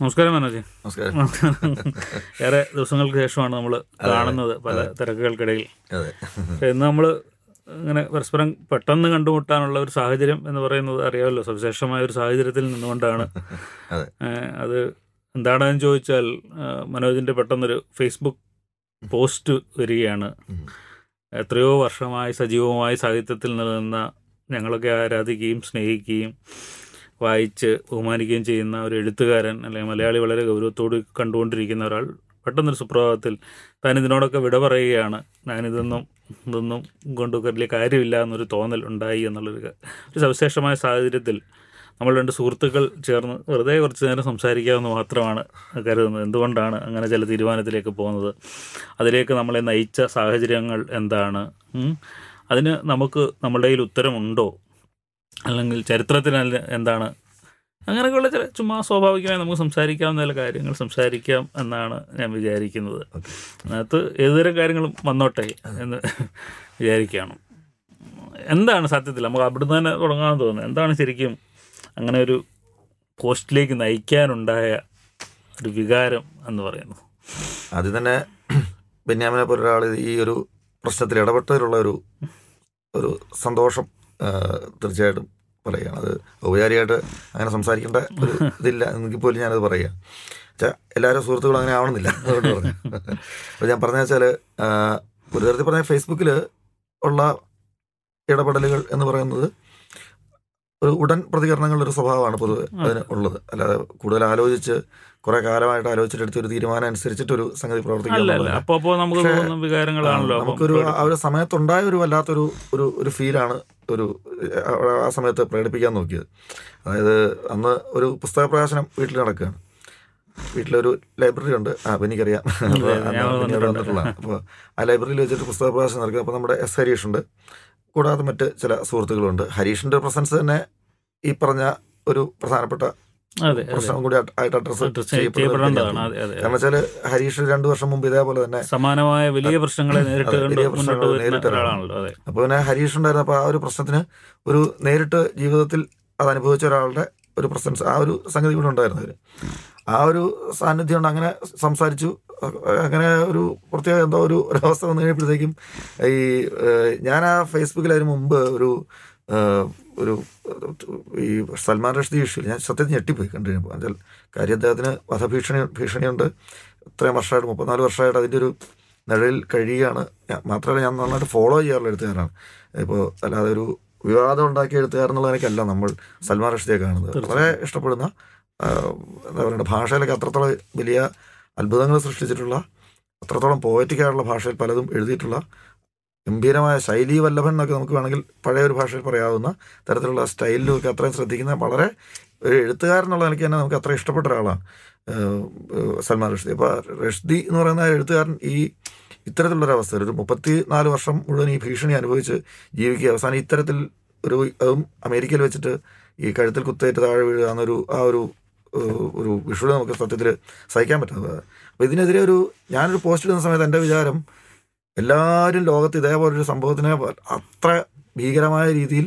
നമസ്കാരം മനോജ്. നമസ്കാരം. ഏറെ ദിവസങ്ങൾക്ക് ശേഷമാണ് നമ്മൾ കാണുന്നത് പല തിരക്കുകൾക്കിടയിൽ. ഇന്ന് നമ്മൾ ഇങ്ങനെ പരസ്പരം പെട്ടെന്ന് കണ്ടുമുട്ടാനുള്ള ഒരു സാഹചര്യം എന്ന് പറയുന്നത് അറിയാമല്ലോ. സവിശേഷമായ ഒരു സാഹചര്യത്തിൽ നിന്നുകൊണ്ടാണ്. അതെ. എന്താണെന്ന് ചോദിച്ചാൽ മനോജിന്റെ പെട്ടെന്നൊരു ഫേസ്ബുക്ക് പോസ്റ്റ് വരികയാണ്. എത്രയോ വർഷമായി സജീവമായി സാഹിത്യത്തിൽ നിലനിന്ന ഞങ്ങളൊക്കെ ആരാധിക്കുകയും സ്നേഹിക്കുകയും വായിച്ച് ബഹുമാനിക്കുകയും ചെയ്യുന്ന ഒരു എഴുത്തുകാരൻ അല്ലെങ്കിൽ മലയാളി വളരെ ഗൗരവത്തോട് കണ്ടുകൊണ്ടിരിക്കുന്ന ഒരാൾ പെട്ടെന്നൊരു സുപ്രഭാതത്തിൽ താൻ ഇതിനോടൊക്കെ വിട പറയുകയാണ്. ഞാനിതൊന്നും ഇതൊന്നും കൊണ്ട് വലിയ കാര്യമില്ല എന്നൊരു തോന്നൽ ഉണ്ടായി എന്നുള്ളൊരു ഒരു സവിശേഷമായ സാഹചര്യത്തിൽ നമ്മൾ രണ്ട് സുഹൃത്തുക്കൾ ചേർന്ന് വെറുതെ കുറച്ച് നേരം സംസാരിക്കാമെന്ന് മാത്രമാണ് കരുതുന്നത്. എന്തുകൊണ്ടാണ് അങ്ങനെ ചില തീരുമാനത്തിലേക്ക് പോകുന്നത്? അതിലേക്ക് നമ്മളെ നയിച്ച സാഹചര്യങ്ങൾ എന്താണ്? അതിന് നമുക്ക് നമ്മുടെ കയ്യിൽ ഉത്തരമുണ്ടോ? അല്ലെങ്കിൽ ചരിത്രത്തിന് അതിൽ എന്താണ് അങ്ങനെയൊക്കെയുള്ള ചില ചുമ്മാ സ്വാഭാവികമായി നമുക്ക് സംസാരിക്കാവുന്ന ചില കാര്യങ്ങൾ സംസാരിക്കാം എന്നാണ് ഞാൻ വിചാരിക്കുന്നത്. അതിനകത്ത് ഏതുതരം കാര്യങ്ങളും വന്നോട്ടെ എന്ന് വിചാരിക്കുകയാണ്. എന്താണ് സത്യത്തിൽ? നമുക്ക് അവിടുന്ന് തന്നെ തുടങ്ങാമെന്ന് തോന്നുന്നത് എന്താണ് ശരിക്കും അങ്ങനെ ഒരു പോസ്റ്റിലേക്ക് നയിക്കാനുണ്ടായ ഒരു വികാരം എന്ന് പറയുന്നു അത് തന്നെ ബെന്യാമിനെ പോലൊരാൾ ഈ ഒരു പ്രശ്നത്തിൽ ഇടപെട്ടതിലുള്ള ഒരു ഒരു സന്തോഷം തീർച്ചയായിട്ടും പറയുകയാണ് അത് ഔപചാരികമായിട്ട് അങ്ങനെ സംസാരിക്കേണ്ട ഒരു ഇതില്ല എങ്കിൽ പോലും ഞാനത് പറയുക വെച്ചാൽ എല്ലാവരും സുഹൃത്തുക്കളും അങ്ങനെ ആവണമെന്നില്ല. അതുകൊണ്ട് പറഞ്ഞു. അപ്പോൾ ഞാൻ പറഞ്ഞ വെച്ചാൽ ഒരു തരത്തിൽ പറഞ്ഞാൽ ഫേസ്ബുക്കിൽ ഉള്ള ഇടപെടലുകൾ എന്ന് പറയുന്നത് ഒരു ഉടൻ പ്രതികരണങ്ങളുടെ ഒരു സ്വഭാവമാണ് പൊതുവെ അതിന് ഉള്ളത്. അല്ലാതെ കൂടുതൽ ആലോചിച്ച് കുറെ കാലമായിട്ട് ആലോചിച്ചിട്ട് ഒരു തീരുമാനം അനുസരിച്ചിട്ട് ഒരു സംഗതി അപ്പം നമുക്കൊരു ആ ഒരു സമയത്തുണ്ടായ ഒരു വല്ലാത്തൊരു ഒരു ഒരു ഫീലാണ് ഒരു ആ- സമയത്ത് പ്രകടിപ്പിക്കാൻ നോക്കിയത്. അതായത് അന്ന് ഒരു പുസ്തക പ്രകാശനം വീട്ടിൽ നടക്കുകയാണ്. വീട്ടിലൊരു ലൈബ്രറി ഉണ്ട്. ആ അപ്പം എനിക്കറിയാം. വന്നിട്ടുള്ളതാണ് അപ്പോൾ ആ ലൈബ്രറിയിൽ വെച്ചിട്ട് പുസ്തക പ്രകാശനം നടക്കുക. അപ്പോൾ നമ്മുടെ എസ് ഹരീഷ് ഉണ്ട്. കൂടാതെ മറ്റ് ചില സുഹൃത്തുക്കളുണ്ട്. ഹരീഷിന്റെ പ്രസൻസ് തന്നെ ഈ പറഞ്ഞ ഒരു പ്രധാനപ്പെട്ട പ്രശ്നം കൂടി ആയിട്ട് ചെയ്യപ്പെടേണ്ടതാണ് അതെ കാരണം വെച്ചാൽ ഹരീഷ് രണ്ടു വർഷം മുമ്പ് ഇതേപോലെ തന്നെ സമാനമായ വലിയ പ്രശ്നങ്ങളെ നേരിട്ട് ഒരാളാണല്ലോ അപ്പോൾ പിന്നെ ഹരീഷ് ഉണ്ടായിരുന്നപ്പോൾ ആ ഒരു പ്രശ്നത്തിന് ഒരു നേരിട്ട് ജീവിതത്തിൽ അത് അനുഭവിച്ച ഒരാളുടെ ഒരു പ്രസൻസ് ആ ഒരു സംഗതി കൂടെ ഉണ്ടായിരുന്നു അവർ ആ ഒരു സാന്നിധ്യം കൊണ്ട് അങ്ങനെ സംസാരിച്ചു. അങ്ങനെ ഒരു പ്രത്യേക എന്തോ ഒരു അവസ്ഥ വന്നു കഴിഞ്ഞപ്പോഴത്തേക്കും ഈ ഞാൻ ആ ഫേസ്ബുക്കിൽ അതിന് മുമ്പ് ഒരു ഒരു ഈ സൽമാൻ റഷ്ദി ഇഷ്യൂ ഞാൻ സത്യത്തിൽ ഞെട്ടിപ്പോയി കണ്ടു കഴിഞ്ഞപ്പോൾ എന്നാൽ കാര്യം അദ്ദേഹത്തിന് വധഭീഷണി ഭീഷണിയുണ്ട്. ഇത്രയും വർഷമായിട്ട് മുപ്പത്തിനാല് വർഷമായിട്ട് അതിന്റെ ഒരു നിഴലിൽ കഴിയുകയാണ്. മാത്രമല്ല ഞാൻ നന്നായിട്ട് ഫോളോ ചെയ്യാറുള്ള എഴുത്തുകാരാണ് ഇപ്പോൾ അല്ലാതെ ഒരു വിവാദം ഉണ്ടാക്കിയ എഴുത്തുകാരെന്നുള്ള എനിക്കല്ല നമ്മൾ സൽമാൻ റഷ്ദിയെ കാണുന്നത്. വളരെ ഇഷ്ടപ്പെടുന്ന എന്താ പറയുക ഭാഷയിലൊക്കെ അത്രത്തോളം വലിയ അത്ഭുതങ്ങൾ സൃഷ്ടിച്ചിട്ടുള്ള അത്രത്തോളം പോയറ്റിക്കായുള്ള ഭാഷയിൽ പലതും എഴുതിയിട്ടുള്ള ഗംഭീരമായ ശൈലി വല്ലഭൻ എന്നൊക്കെ നമുക്ക് വേണമെങ്കിൽ പഴയ ഒരു ഭാഷയിൽ പറയാവുന്ന തരത്തിലുള്ള സ്റ്റൈലിലും ഒക്കെ അത്രയും ശ്രദ്ധിക്കുന്ന വളരെ ഒരു എഴുത്തുകാരനുള്ള എനിക്ക് തന്നെ നമുക്ക് അത്ര ഇഷ്ടപ്പെട്ട ഒരാളാണ് സൽമാൻ റഷ്ദി. അപ്പോൾ റഷ്ദി എന്ന് പറയുന്ന എഴുത്തുകാരൻ ഈ ഇത്തരത്തിലുള്ളൊരു അവസ്ഥ ഒരു മുപ്പത്തി നാല് വർഷം മുഴുവൻ ഈ ഭീഷണി അനുഭവിച്ച് ജീവിക്കുക അവസാനം ഇത്തരത്തിൽ ഒരു അതും അമേരിക്കയിൽ വെച്ചിട്ട് ഈ കഴുത്തിൽ കുത്തേറ്റ് താഴെ വീഴുക എന്നൊരു ആ ഒരു ഒരു വിഷുവിൽ നമുക്ക് സത്യത്തിൽ സഹിക്കാൻ പറ്റുന്നത്. അപ്പോൾ ഇതിനെതിരെ ഒരു ഞാനൊരു പോസ്റ്റ് ഇടുന്ന സമയത്ത് എന്റെ വിചാരം എല്ലാവരും ലോകത്ത് ഇതേപോലൊരു സംഭവത്തിനെ അത്ര ഭീകരമായ രീതിയിൽ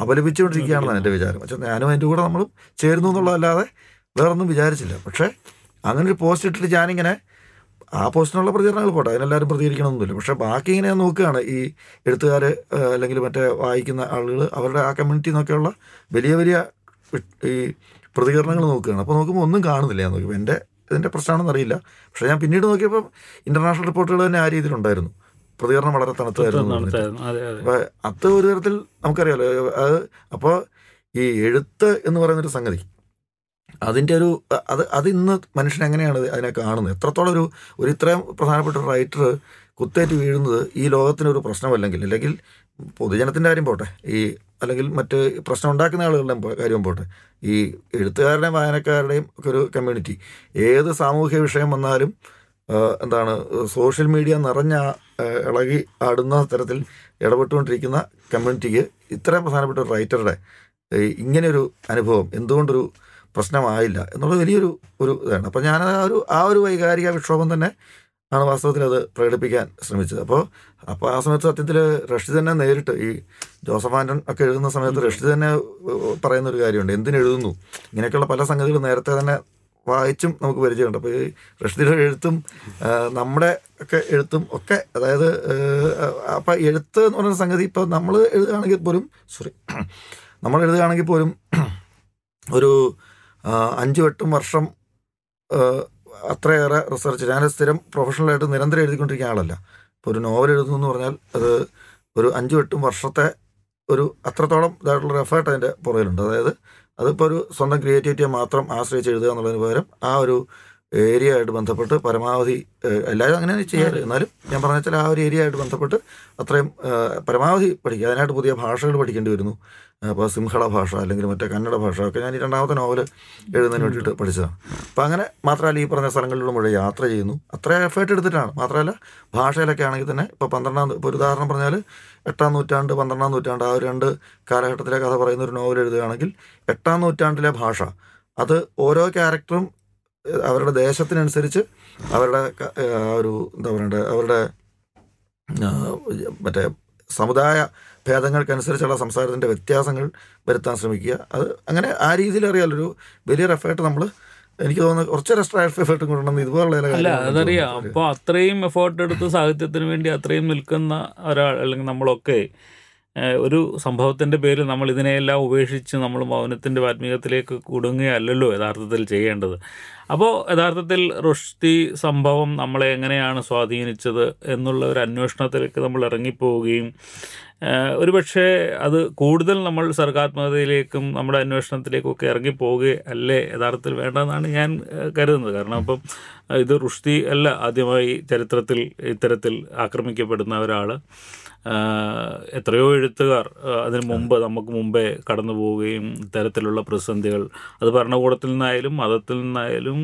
അപലപിച്ചുകൊണ്ടിരിക്കുകയാണെന്നാണ് എന്റെ വിചാരം. പക്ഷേ ഞാനും അതിന്റെ കൂടെ നമ്മൾ ചേരുന്നു എന്നുള്ളതല്ലാതെ വേറൊന്നും വിചാരിച്ചില്ല. പക്ഷേ അങ്ങനെ ഒരു പോസ്റ്റ് ഇട്ടിട്ട് ഞാനിങ്ങനെ ആ പോസ്റ്റിനുള്ള പ്രതികരണങ്ങൾ പോട്ടെ അതിനെല്ലാവരും പ്രതികരിക്കണമെന്നില്ല. പക്ഷേ ബാക്കി ഇങ്ങനെ ഞാൻ നോക്കുകയാണ്. ഈ എഴുത്തുകാർ അല്ലെങ്കിൽ മറ്റേ വായിക്കുന്ന ആളുകൾ അവരുടെ ആ കമ്മ്യൂണിറ്റി എന്നൊക്കെയുള്ള വലിയ വലിയ ഈ പ്രതികരണങ്ങൾ നോക്കുകയാണ്. അപ്പോൾ നോക്കുമ്പോൾ ഒന്നും കാണുന്നില്ല ഞാൻ നോക്കുമ്പോൾ. എന്റെ ഇതിന്റെ പ്രശ്നമാണെന്ന് അറിയില്ല. പക്ഷേ ഞാൻ പിന്നീട് നോക്കിയപ്പോൾ ഇന്റർനാഷണൽ റിപ്പോർട്ടുകൾ തന്നെ ആ രീതിയിലുണ്ടായിരുന്നു. പ്രതികരണം വളരെ തണുത്തായിരുന്നു. അപ്പൊ അത് ഒരു തരത്തിൽ നമുക്കറിയാലോ അത് അപ്പോൾ ഈ എഴുത്ത് എന്ന് പറയുന്നൊരു സംഗതി അതിന്റെ ഒരു അത് അത് ഇന്ന് മനുഷ്യൻ എങ്ങനെയാണ് അതിനെ കാണുന്നത്? എത്രത്തോളം ഒരു ഒരു ഇത്രയും പ്രധാനപ്പെട്ട ഒരു റൈറ്റർ കുത്തേറ്റ് വീഴുന്നത് ഈ ലോകത്തിനൊരു പ്രശ്നമല്ലെങ്കിൽ അല്ലെങ്കിൽ പൊതുജനത്തിന്റെ കാര്യം പോട്ടെ ഈ അല്ലെങ്കിൽ മറ്റ് പ്രശ്നം ഉണ്ടാക്കുന്ന ആളുകളുടെ കാര്യം പോട്ടെ ഈ എഴുത്തുകാരുടെയും വായനക്കാരുടെയും ഒക്കെ ഒരു കമ്മ്യൂണിറ്റി ഏത് സാമൂഹ്യ വിഷയം വന്നാലും എന്താണ് സോഷ്യൽ മീഡിയ നിറഞ്ഞ ഇളകി ആടുന്ന തരത്തിൽ ഇടപെട്ടുകൊണ്ടിരിക്കുന്ന കമ്മ്യൂണിറ്റിക്ക് ഇത്രയും പ്രധാനപ്പെട്ട ഒരു റൈറ്ററുടെ ഇങ്ങനെയൊരു അനുഭവം എന്തുകൊണ്ടൊരു പ്രശ്നമായില്ല എന്നുള്ളത് വലിയൊരു ഒരു ഇതാണ്. അപ്പോൾ ഞാൻ ആ ഒരു ആ ഒരു വൈകാരിക വിക്ഷോഭം തന്നെ ആണ് വാസ്തവത്തിൽ അത് പ്രകടിപ്പിക്കാൻ ശ്രമിച്ചത്. അപ്പോൾ അപ്പോൾ ആ സമയത്ത് സത്യത്തിൽ റഷ്യ തന്നെ നേരിട്ട് ഈ ജോസഫ് ആൻഡൻ ഒക്കെ എഴുതുന്ന സമയത്ത് റഷ്യ തന്നെ പറയുന്ന ഒരു കാര്യമുണ്ട്. എന്തിനെഴുതുന്നു? ഇങ്ങനെയൊക്കെയുള്ള പല സംഗതികളും നേരത്തെ തന്നെ വായിച്ചും നമുക്ക് പരിചയമുണ്ട്. അപ്പോൾ ഈ റഷ്ദിയുടെ എഴുത്തും നമ്മുടെ ഒക്കെ എഴുത്തും ഒക്കെ അതായത് അപ്പം എഴുത്ത് എന്ന് പറയുന്ന സംഗതി ഇപ്പോൾ നമ്മൾ എഴുതുകയാണെങ്കിൽ പോലും സോറി നമ്മൾ എഴുതുകയാണെങ്കിൽ പോലും ഒരു അഞ്ച് എട്ടും വർഷം അത്രയേറെ റിസർച്ച് ഞാൻ സ്ഥിരം പ്രൊഫഷണലായിട്ട് നിരന്തരം എഴുതിക്കൊണ്ടിരിക്കുന്ന ആളല്ല. ഇപ്പോൾ ഒരു നോവൽ എഴുതുന്നു എന്ന് പറഞ്ഞാൽ അത് ഒരു അഞ്ചും എട്ടും വർഷത്തെ ഒരു അത്രത്തോളം ഇതായിട്ടുള്ള എഫേർട്ട് അതിന്റെ പുറകിലുണ്ട്. അതായത് അതിപ്പോൾ ഒരു സ്വന്തം ക്രിയേറ്റിവിറ്റിയെ മാത്രം ആശ്രയിച്ച് എഴുതുക എന്നുള്ളതിന് പകരം ആ ഒരു ഏരിയ ആയിട്ട് ബന്ധപ്പെട്ട് പരമാവധി എല്ലാവരും അങ്ങനെ ചെയ്യാറ്. എന്നാലും ഞാൻ പറഞ്ഞ വെച്ചാൽ ആ ഒരു ഏരിയ ആയിട്ട് ബന്ധപ്പെട്ട് അത്രയും പരമാവധി പഠിക്കുക. അതിനായിട്ട് പുതിയ ഭാഷകൾ പഠിക്കേണ്ടി വരുന്നു. അപ്പോൾ സിംഹള ഭാഷ അല്ലെങ്കിൽ മറ്റേ കന്നഡ ഭാഷ ഒക്കെ ഞാൻ ഈ രണ്ടാമത്തെ നോവൽ എഴുതുന്നതിന് വേണ്ടിയിട്ട് പഠിച്ചതാണ്. അപ്പോൾ അങ്ങനെ മാത്രമല്ല ഈ പറഞ്ഞ സ്ഥലങ്ങളിലൂടെ മുഴുവൻ യാത്ര ചെയ്യുന്നു. അത്ര എഫേർട്ട് എടുത്തിട്ടാണ്. മാത്രമല്ല ഭാഷയിലൊക്കെ ആണെങ്കിൽ തന്നെ ഇപ്പോൾ പന്ത്രണ്ടാം ഇപ്പോൾ ഒരു ഉദാഹരണം പറഞ്ഞാൽ എട്ടാം നൂറ്റാണ്ട് പന്ത്രണ്ടാം നൂറ്റാണ്ട് ആ ഒരു രണ്ട് കാലഘട്ടത്തിലെ കഥ പറയുന്ന ഒരു നോവൽ എഴുതുകയാണെങ്കിൽ എട്ടാം നൂറ്റാണ്ടിലെ ഭാഷ. അത് ഓരോ ക്യാരക്ടറും അവരുടെ ദേശത്തിനനുസരിച്ച് അവരുടെ ഒരു എന്താ പറയണ്ടത് അവരുടെ മറ്റേ സമുദായ ഭേദങ്ങൾക്കനുസരിച്ചുള്ള സംസാരത്തിന്റെ വ്യത്യാസങ്ങൾ വരുത്താൻ ശ്രമിക്കുക അത് അങ്ങനെ ആ രീതിയിൽ അറിയാലോ ഒരു വലിയൊരു എഫേർട്ട് നമ്മൾ എനിക്ക് തോന്നുന്നു കുറച്ചൊരു എക്സ്ട്രാ എഫേർട്ട് കൊണ്ടുവന്ന് ഇതുപോലുള്ള അല്ല അതറിയാം. അപ്പോൾ അത്രയും എഫേർട്ട് എടുത്ത് സാഹിത്യത്തിന് വേണ്ടി അത്രയും നിൽക്കുന്ന ഒരാൾ അല്ലെങ്കിൽ നമ്മളൊക്കെ ഒരു സംഭവത്തിന്റെ പേരിൽ നമ്മൾ ഇതിനെയെല്ലാം ഉപേക്ഷിച്ച് നമ്മൾ മൗനത്തിന്റെ ആത്മീയത്തിലേക്ക് കുടുങ്ങുകയല്ലല്ലോ യഥാർത്ഥത്തിൽ ചെയ്യേണ്ടത്. അപ്പോൾ യഥാർത്ഥത്തിൽ റുഷ്തി സംഭവം നമ്മളെ എങ്ങനെയാണ് സ്വാധീനിച്ചത് എന്നുള്ള ഒരു അന്വേഷണത്തിലേക്ക് നമ്മൾ ഇറങ്ങിപ്പോവുകയും ഒരു ഒരുപക്ഷെ അത് കൂടുതൽ നമ്മൾ സർഗാത്മകതയിലേക്കും നമ്മുടെ അന്വേഷണത്തിലേക്കും ഒക്കെ ഇറങ്ങിപ്പോവുകയല്ലേ യഥാർത്ഥത്തിൽ വേണ്ടതെന്നാണ് ഞാൻ കരുതുന്നത്. കാരണം അപ്പം ഇത് റുഷ്തി അല്ല ആദ്യമായി ചരിത്രത്തിൽ ഇത്തരത്തിൽ ആക്രമിക്കപ്പെടുന്ന ഒരാൾ എത്രയോ എഴുത്തുകാർ അതിന് മുമ്പ് നമുക്ക് മുമ്പേ കടന്നു പോവുകയും ഇത്തരത്തിലുള്ള പ്രതിസന്ധികൾ അത് ഭരണകൂടത്തിൽ നിന്നായാലും മതത്തിൽ നിന്നായാലും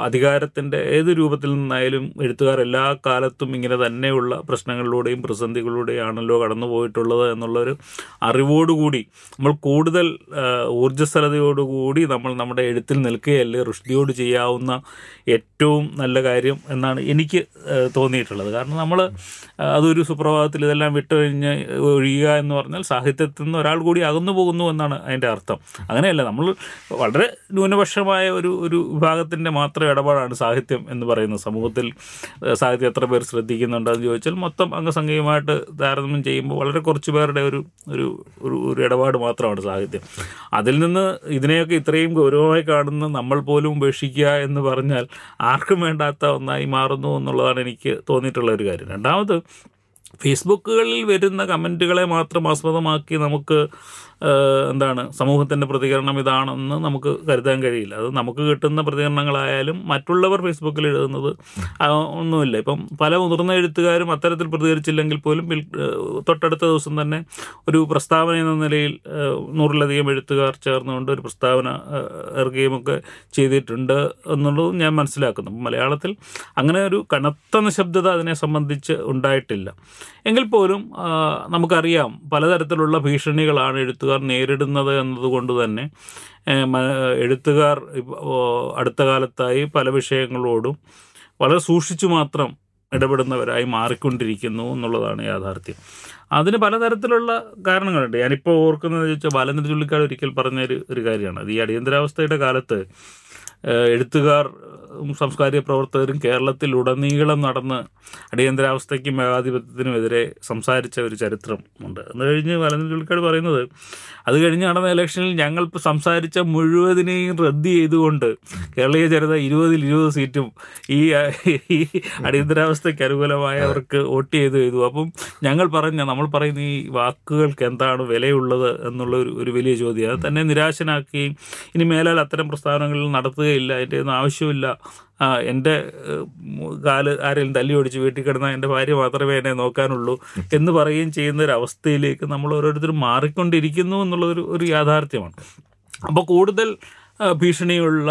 അധികാരത്തിന്റെ ഏത് രൂപത്തിൽ നിന്നായാലും എഴുത്തുകാർ എല്ലാ കാലത്തും ഇങ്ങനെ തന്നെയുള്ള പ്രശ്നങ്ങളിലൂടെയും പ്രതിസന്ധികളിലൂടെയാണല്ലോ കടന്നു പോയിട്ടുള്ളത് എന്നുള്ളൊരു അറിവോടുകൂടി നമ്മൾ കൂടുതൽ ഊർജസ്വലതയോടുകൂടി നമ്മൾ നമ്മുടെ എഴുത്തിൽ നിൽക്കുകയല്ലേ റുഷ്ദിയോട് ചെയ്യാവുന്ന ഏറ്റവും നല്ല കാര്യം എന്നാണ് എനിക്ക് തോന്നിയിട്ടുള്ളത്. കാരണം നമ്മൾ അതൊരു സുപ്രഭാതത്തിൽ ഇതെല്ലാം വിട്ടുകഴിഞ്ഞ് ഒഴിയുക എന്ന് പറഞ്ഞാൽ സാഹിത്യത്തിൽ നിന്ന് ഒരാൾ കൂടി അകന്നു പോകുന്നു എന്നാണ് അതിന്റെ അർത്ഥം. അങ്ങനെയല്ല നമ്മൾ വളരെ ന്യൂനപക്ഷമായ ഒരു ഒരു വിഭാഗത്തിന്റെ മാത്രം ഇടപാടാണ് സാഹിത്യം എന്ന് പറയുന്നത്. സമൂഹത്തിൽ സാഹിത്യം എത്ര പേർ ശ്രദ്ധിക്കുന്നുണ്ടെന്ന് ചോദിച്ചാൽ മൊത്തം അംഗസംഖ്യയുമായിട്ട് താരതമ്യം ചെയ്യുമ്പോൾ വളരെ കുറച്ച് പേരുടെ ഒരു ഒരു ഒരു ഇടപാട് മാത്രമാണ് സാഹിത്യം. അതിൽ നിന്ന് ഇതിനെയൊക്കെ ഇത്രയും ഗൗരവമായി കാണുന്ന നമ്മൾ പോലും ഉപേക്ഷിക്കുക എന്ന് പറഞ്ഞാൽ ആർക്കും വേണ്ടാത്ത ഒന്നായി മാറുന്നു എന്നുള്ളതാണ് എനിക്ക് തോന്നിയിട്ടുള്ള ഒരു കാര്യം. രണ്ടാമത് ഫേസ്ബുക്കുകളിൽ വരുന്ന കമന്റുകളെ മാത്രം ആസ്പദമാക്കി നമുക്ക് എന്താണ് സമൂഹത്തിന്റെ പ്രതികരണം ഇതാണെന്ന് നമുക്ക് കരുതാൻ കഴിയില്ല. അത് നമുക്ക് കിട്ടുന്ന പ്രതികരണങ്ങളായാലും മറ്റുള്ളവർ ഫേസ്ബുക്കിൽ എഴുതുന്നത് ഒന്നുമില്ല. ഇപ്പം പല മുതിർന്ന എഴുത്തുകാരും അത്തരത്തിൽ പ്രതികരിച്ചില്ലെങ്കിൽ പോലും തൊട്ടടുത്ത ദിവസം തന്നെ ഒരു പ്രസ്താവന എന്ന നിലയിൽ നൂറിലധികം എഴുത്തുകാർ ചേർന്നുകൊണ്ട് ഒരു പ്രസ്താവന ഇറക്കുകയുമൊക്കെ ചെയ്തിട്ടുണ്ട് എന്നുള്ളത് ഞാൻ മനസ്സിലാക്കുന്നു. മലയാളത്തിൽ അങ്ങനെ ഒരു കനത്ത നിശബ്ദത അതിനെ സംബന്ധിച്ച് ഉണ്ടായിട്ടില്ല. എങ്കിൽ പോലും നമുക്കറിയാം പലതരത്തിലുള്ള ഭീഷണികളാണ് എഴുത്തുകാർ നേരിടുന്നത് എന്നതുകൊണ്ട് തന്നെ എഴുത്തുകാർ അടുത്ത കാലത്തായി പല വിഷയങ്ങളോടും വളരെ സൂക്ഷിച്ചു മാത്രം ഇടപെടുന്നവരായി മാറിക്കൊണ്ടിരിക്കുന്നു എന്നുള്ളതാണ് യാഥാർത്ഥ്യം. അതിന് പലതരത്തിലുള്ള കാരണങ്ങളുണ്ട്. ഞാനിപ്പോൾ ഓർക്കുന്നത് ചോദിച്ചാൽ ബാലചന്ദ്ര ചുള്ളിക്കാട് ഒരിക്കൽ പറഞ്ഞ ഒരു കാര്യമാണ്. അത് ഈ അടിയന്തരാവസ്ഥയുടെ കാലത്ത് എഴുത്തുകാർ സാംസ്കാരിക പ്രവർത്തകരും കേരളത്തിൽ ഉടനീളം നടന്ന് അടിയന്തരാവസ്ഥയ്ക്കും ഏകാധിപത്യത്തിനുമെതിരെ സംസാരിച്ച ഒരു ചരിത്രം ഉണ്ട്. എന്ന് കഴിഞ്ഞ് ബാലചന്ദ്ര ചുള്ളിക്കാട് പറയുന്നത് അത് കഴിഞ്ഞ് നടന്ന ഇലക്ഷനിൽ ഞങ്ങൾ സംസാരിച്ച മുഴുവതിനെയും റദ്ദ് ചെയ്തുകൊണ്ട് കേരളീയ ജനത ഇരുപതിൽ ഇരുപത് സീറ്റും ഈ അടിയന്തരാവസ്ഥയ്ക്ക് അനുകൂലമായവർക്ക് വോട്ട് ചെയ്ത് ചെയ്തു അപ്പം ഞങ്ങൾ പറഞ്ഞ നമ്മൾ പറയുന്ന ഈ വാക്കുകൾക്ക് എന്താണ് വിലയുള്ളത് എന്നുള്ള ഒരു ഒരു വലിയ ചോദ്യം. അത് തന്നെ നിരാശനാക്കുകയും ഇനി മേലാൽ അത്തരം പ്രസ്താവനകൾ നടത്തുകയില്ല അതിന്റെ ഒന്നും ആവശ്യമില്ല എന്റെ കാൽ ആരെങ്കിലും തല്ലി ഓടിച്ച് വീട്ടിൽ കിടന്നാൽ എന്റെ ഭാര്യ മാത്രമേ എന്നെ നോക്കാനുള്ളൂ എന്ന് പറയുകയും ചെയ്യുന്ന ഒരു അവസ്ഥയിലേക്ക് നമ്മൾ ഓരോരുത്തരും മാറിക്കൊണ്ടിരിക്കുന്നു എന്നുള്ളൊരു ഒരു യാഥാർത്ഥ്യമാണ്. അപ്പോൾ കൂടുതൽ ഭീഷണിയുള്ള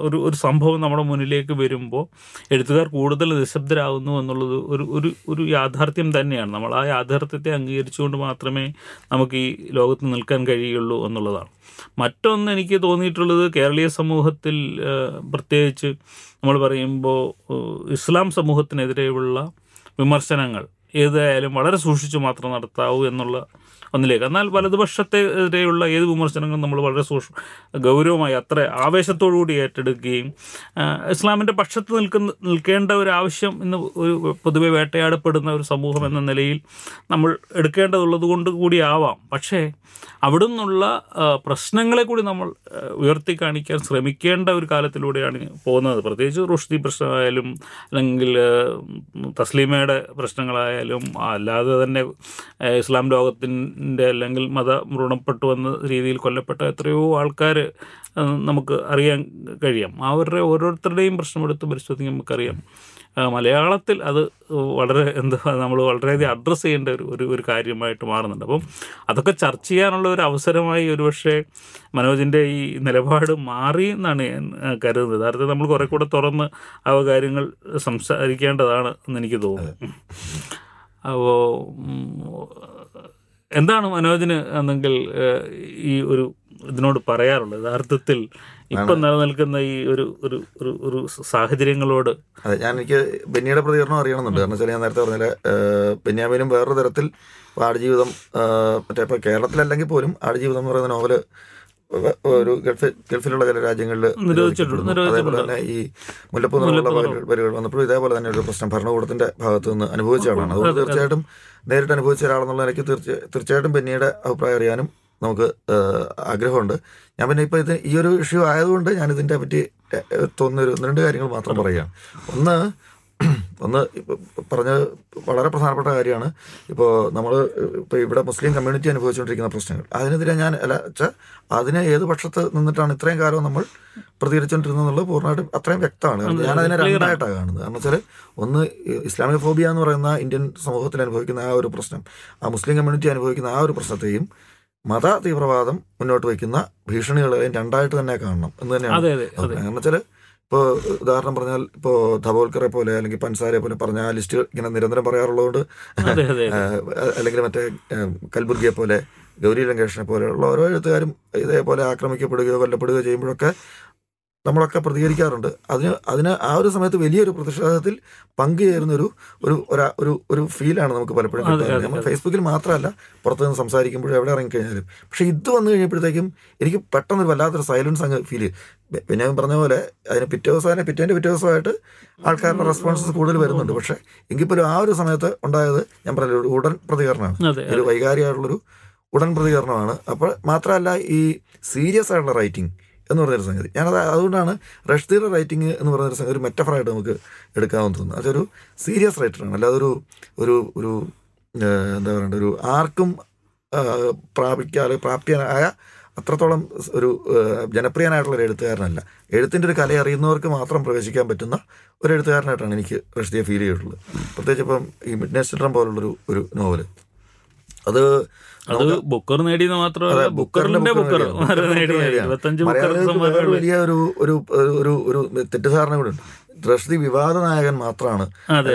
ഒരു ഒരു സംഭവം നമ്മുടെ മുന്നിലേക്ക് വരുമ്പോൾ എഴുത്തുകാർ കൂടുതൽ നിശബ്ദരാകുന്നു എന്നുള്ളത് ഒരു ഒരു ഒരു യാഥാർത്ഥ്യം തന്നെയാണ്. നമ്മൾ ആ യാഥാർത്ഥ്യത്തെ അംഗീകരിച്ചുകൊണ്ട് മാത്രമേ നമുക്ക് ഈ ലോകത്ത് നിൽക്കാൻ കഴിയുള്ളൂ എന്നുള്ളതാണ്. മറ്റൊന്ന് എനിക്ക് തോന്നിയിട്ടുള്ളത് കേരളീയ സമൂഹത്തിൽ പ്രത്യേകിച്ച് നമ്മൾ പറയുമ്പോൾ ഇസ്ലാം സമൂഹത്തിനെതിരെയുള്ള വിമർശനങ്ങൾ ഏതായാലും വളരെ സൂക്ഷിച്ചു മാത്രം നടത്താവൂ എന്നുള്ള ഒന്നിലേക്ക് എന്നാൽ വലതുപക്ഷത്തെതിരെയുള്ള ഏത് വിമർശനങ്ങളും നമ്മൾ വളരെ സൂക്ഷ്മ ഗൗരവമായി അത്ര ആവേശത്തോടുകൂടി ഏറ്റെടുക്കുകയും ഇസ്ലാമിന്റെ പക്ഷത്ത് നിൽക്കുന്ന നിൽക്കേണ്ട ഒരു ആവശ്യം ഇന്ന് ഒരു പൊതുവെ വേട്ടയാടപ്പെടുന്ന ഒരു സമൂഹം എന്ന നിലയിൽ നമ്മൾ എടുക്കേണ്ടതുള്ളത് കൊണ്ട് ആവാം. പക്ഷേ അവിടെ നിന്നുള്ള പ്രശ്നങ്ങളെ കൂടി നമ്മൾ ഉയർത്തി കാണിക്കാൻ ശ്രമിക്കേണ്ട ഒരു കാലത്തിലൂടെയാണ് പോകുന്നത്. പ്രത്യേകിച്ച് റുഷ്ദി പ്രശ്നമായാലും അല്ലെങ്കിൽ തസ്ലീമയുടെ പ്രശ്നങ്ങളായാലും അല്ലാതെ തന്നെ ഇസ്ലാം ലോകത്തിന്റെ അല്ലെങ്കിൽ മത മൃണപ്പെട്ടു എന്ന രീതിയിൽ കൊല്ലപ്പെട്ട എത്രയോ ആൾക്കാർ നമുക്ക് അറിയാൻ കഴിയാം. അവരുടെ ഓരോരുത്തരുടെയും പ്രശ്നമെടുത്ത് പരിശോധിക്കാൻ നമുക്കറിയാം. മലയാളത്തിൽ അത് വളരെ എന്താ നമ്മൾ വളരെയധികം അഡ്രസ്സ് ചെയ്യേണ്ട ഒരു ഒരു ഒരു കാര്യമായിട്ട് മാറുന്നുണ്ട്. അപ്പം അതൊക്കെ ചർച്ച ചെയ്യാനുള്ള ഒരു അവസരമായി ഒരുപക്ഷെ മനോജിന്റെ ഈ നിലപാട് മാറി എന്നാണ് ഞാൻ കരുതുന്നത്. യഥാർത്ഥത്തിൽ നമ്മൾ കുറെ കൂടെ തുറന്ന് ആ കാര്യങ്ങൾ സംസാരിക്കേണ്ടതാണ് എന്ന് എനിക്ക് തോന്നുന്നു. അപ്പോൾ എന്താണ് മനോജിന് എന്നെങ്കിൽ ഈ ഒരു ഇതിനോട് പറയാറുള്ളത്? യഥാർത്ഥത്തിൽ ഇപ്പം നിലനിൽക്കുന്ന ഈ ഒരു ഒരു ഒരു ഒരു സാഹചര്യങ്ങളോട്? അതെ ഞാൻ എനിക്ക് ബെന്നിയുടെ പ്രതികരണം അറിയണമെന്നുണ്ട്. കാരണം വെച്ചാൽ ഞാൻ നേരത്തെ പറഞ്ഞാൽ ബെന്യാമിനും വേറൊരു തരത്തിൽ ആടുജീവിതം മറ്റേ ഇപ്പോൾ കേരളത്തിലല്ലെങ്കിൽ പോലും ആടുജീവിതം എന്ന് പറയുന്ന നോവൽ ഒരു ഗൾഫ് ഗൾഫിലുള്ള ചില രാജ്യങ്ങളിൽ. അതേപോലെ തന്നെ ഈ മുല്ലപ്പൂ നിന്നുള്ള വരികൾ വന്നപ്പോഴും ഇതേപോലെ തന്നെ ഒരു പ്രശ്നം ഭരണകൂടത്തിന്റെ ഭാഗത്ത് നിന്ന് അനുഭവിച്ച ആളാണ്. അതുകൊണ്ട് തീർച്ചയായിട്ടും നേരിട്ട് അനുഭവിച്ച ഒരാളെന്നുള്ള എനിക്ക് തീർച്ച തീർച്ചയായിട്ടും ബെന്നിയുടെ അഭിപ്രായം അറിയാനും നമുക്ക് ആഗ്രഹമുണ്ട്. ഞാൻ പിന്നെ ഇപ്പോൾ ഇത് ഈ ഒരു ഇഷ്യൂ ആയതുകൊണ്ട് ഞാൻ ഇതിന്റെ പറ്റി തോന്നുന്ന ഒരു ഒന്ന് രണ്ട് കാര്യങ്ങൾ മാത്രം പറയുകയാണ് ഒന്ന് ഒന്ന് പറഞ്ഞത് വളരെ പ്രധാനപ്പെട്ട കാര്യമാണ്. ഇപ്പോൾ നമ്മൾ ഇപ്പോൾ ഇവിടെ മുസ്ലിം കമ്മ്യൂണിറ്റി അനുഭവിച്ചുകൊണ്ടിരിക്കുന്ന പ്രശ്നങ്ങൾ. അതിനെതിരെ ഞാൻ അല്ല വെച്ചാൽ അതിന് ഏത് പക്ഷത്ത് നിന്നിട്ടാണ് ഇത്രയും കാലം നമ്മൾ പ്രതികരിച്ചുകൊണ്ടിരുന്നത് എന്നുള്ളത് പൂർണമായിട്ടും അത്രയും വ്യക്തമാണ്. കാരണം ഞാൻ അതിനെ രണ്ടായിട്ടാണ് കാണുന്നത്. കാരണം വെച്ചാൽ ഒന്ന് ഇസ്ലാമിക് ഫോബിയ എന്ന് പറയുന്ന ഇന്ത്യൻ സമൂഹത്തിൽ അനുഭവിക്കുന്ന ആ ഒരു പ്രശ്നം ആ മുസ്ലിം കമ്മ്യൂണിറ്റി അനുഭവിക്കുന്ന ആ ഒരു പ്രശ്നത്തെയും മത തീവ്രവാദം മുന്നോട്ട് വയ്ക്കുന്ന ഭീഷണികളെയും രണ്ടായിട്ട് തന്നെ കാണണം എന്ന് തന്നെയാണ്. കാരണം വെച്ചാൽ ഇപ്പോൾ ഉദാഹരണം പറഞ്ഞാൽ ഇപ്പോൾ ധബോൽക്കറെ പോലെ അല്ലെങ്കിൽ പൻസാരെ പോലെ പറഞ്ഞ ആ ലിസ്റ്റ് ഇങ്ങനെ നിരന്തരം പറയാറുള്ളതുകൊണ്ട് അല്ലെങ്കിൽ മറ്റേ കൽബുർഗിയെ പോലെ ഗൗരി ലങ്കേഷിനെ പോലെയുള്ള ഓരോ എഴുത്തുകാരും ഇതേപോലെ ആക്രമിക്കപ്പെടുകയോ കൊല്ലപ്പെടുകയോ ചെയ്യുമ്പോഴൊക്കെ നമ്മളൊക്കെ പ്രതികരിക്കാറുണ്ട്. അതിന് അതിന് ആ ഒരു സമയത്ത് വലിയൊരു പ്രതിഷേധത്തിൽ പങ്കുചേരുന്ന ഒരു ഒരു ഒരു ഒരു ഫീലാണ് നമുക്ക് പലപ്പോഴും കിട്ടുന്നത് നമ്മൾ ഫേസ്ബുക്കിൽ മാത്രമല്ല പുറത്തു നിന്ന് സംസാരിക്കുമ്പോഴും എവിടെ ഇറങ്ങിക്കഴിഞ്ഞാലും. പക്ഷേ ഇത് വന്നു കഴിഞ്ഞപ്പോഴത്തേക്കും എനിക്ക് പെട്ടെന്ന് വല്ലാത്തൊരു സൈലൻസ് അങ്ങ് ഫീൽ ചെയ്യും. പിന്നെ ഞാൻ പറഞ്ഞ പോലെ അതിന് പിറ്റേ ദിവസം പിറ്റേന്റെ പിറ്റേ ദിവസമായിട്ട് ആൾക്കാരുടെ റെസ്പോൺസസ് കൂടുതൽ വരുന്നുണ്ട്. പക്ഷേ എങ്കിൽ പോലും ആ ഒരു സമയത്ത് ഉണ്ടായത് ഞാൻ പറഞ്ഞ ഒരു ഉടൻ പ്രതികരണമാണ്. ഒരു വൈകാരികമായിട്ടുള്ളൊരു ഉടൻ പ്രതികരണമാണ്. അപ്പോൾ മാത്രമല്ല ഈ സീരിയസ് ആയിട്ടുള്ള റൈറ്റിംഗ് എന്ന് പറഞ്ഞൊരു സംഗതി. ഞാനത് അതുകൊണ്ടാണ് റഷ്ദീയുടെ റൈറ്റിംഗ് എന്ന് പറയുന്നൊരു സംഗതി ഒരു മെറ്റഫറായിട്ട് നമുക്ക് എടുക്കാമെന്ന് തോന്നുന്നു അതൊരു സീരിയസ് റൈറ്ററാണ്. അല്ലാതെ ഒരു ഒരു ഒരു എന്താ പറയണ്ട ഒരു ആർക്കും പ്രാപിക്കാതെ പ്രാപ്തിയായ അത്രത്തോളം ഒരു ജനപ്രിയനായിട്ടുള്ള ഒരു എഴുത്തുകാരനല്ല. എഴുത്തിന്റെ ഒരു കല അറിയുന്നവർക്ക് മാത്രം പ്രവേശിക്കാൻ പറ്റുന്ന ഒരു എഴുത്തുകാരനായിട്ടാണ് എനിക്ക് റഷ്ദിയെ ഫീൽ ചെയ്തിട്ടുള്ളത്. പ്രത്യേകിച്ച് ഇപ്പം ഈ മിഡ്നൈറ്റ് ചിൽഡ്രൻ പോലുള്ളൊരു ഒരു നോവൽ. അത് അത് ബുക്കർ നേടിയെന്ന് മാത്രമല്ല ബുക്കറിന്റെ ബുക്കർ വലിയ ഒരു ഒരു ഒരു ഒരു തെറ്റിദ്ധാരണ കൂടെ ഉണ്ട്. റഷ്ദി വിവാദ നായകൻ മാത്രമാണ്.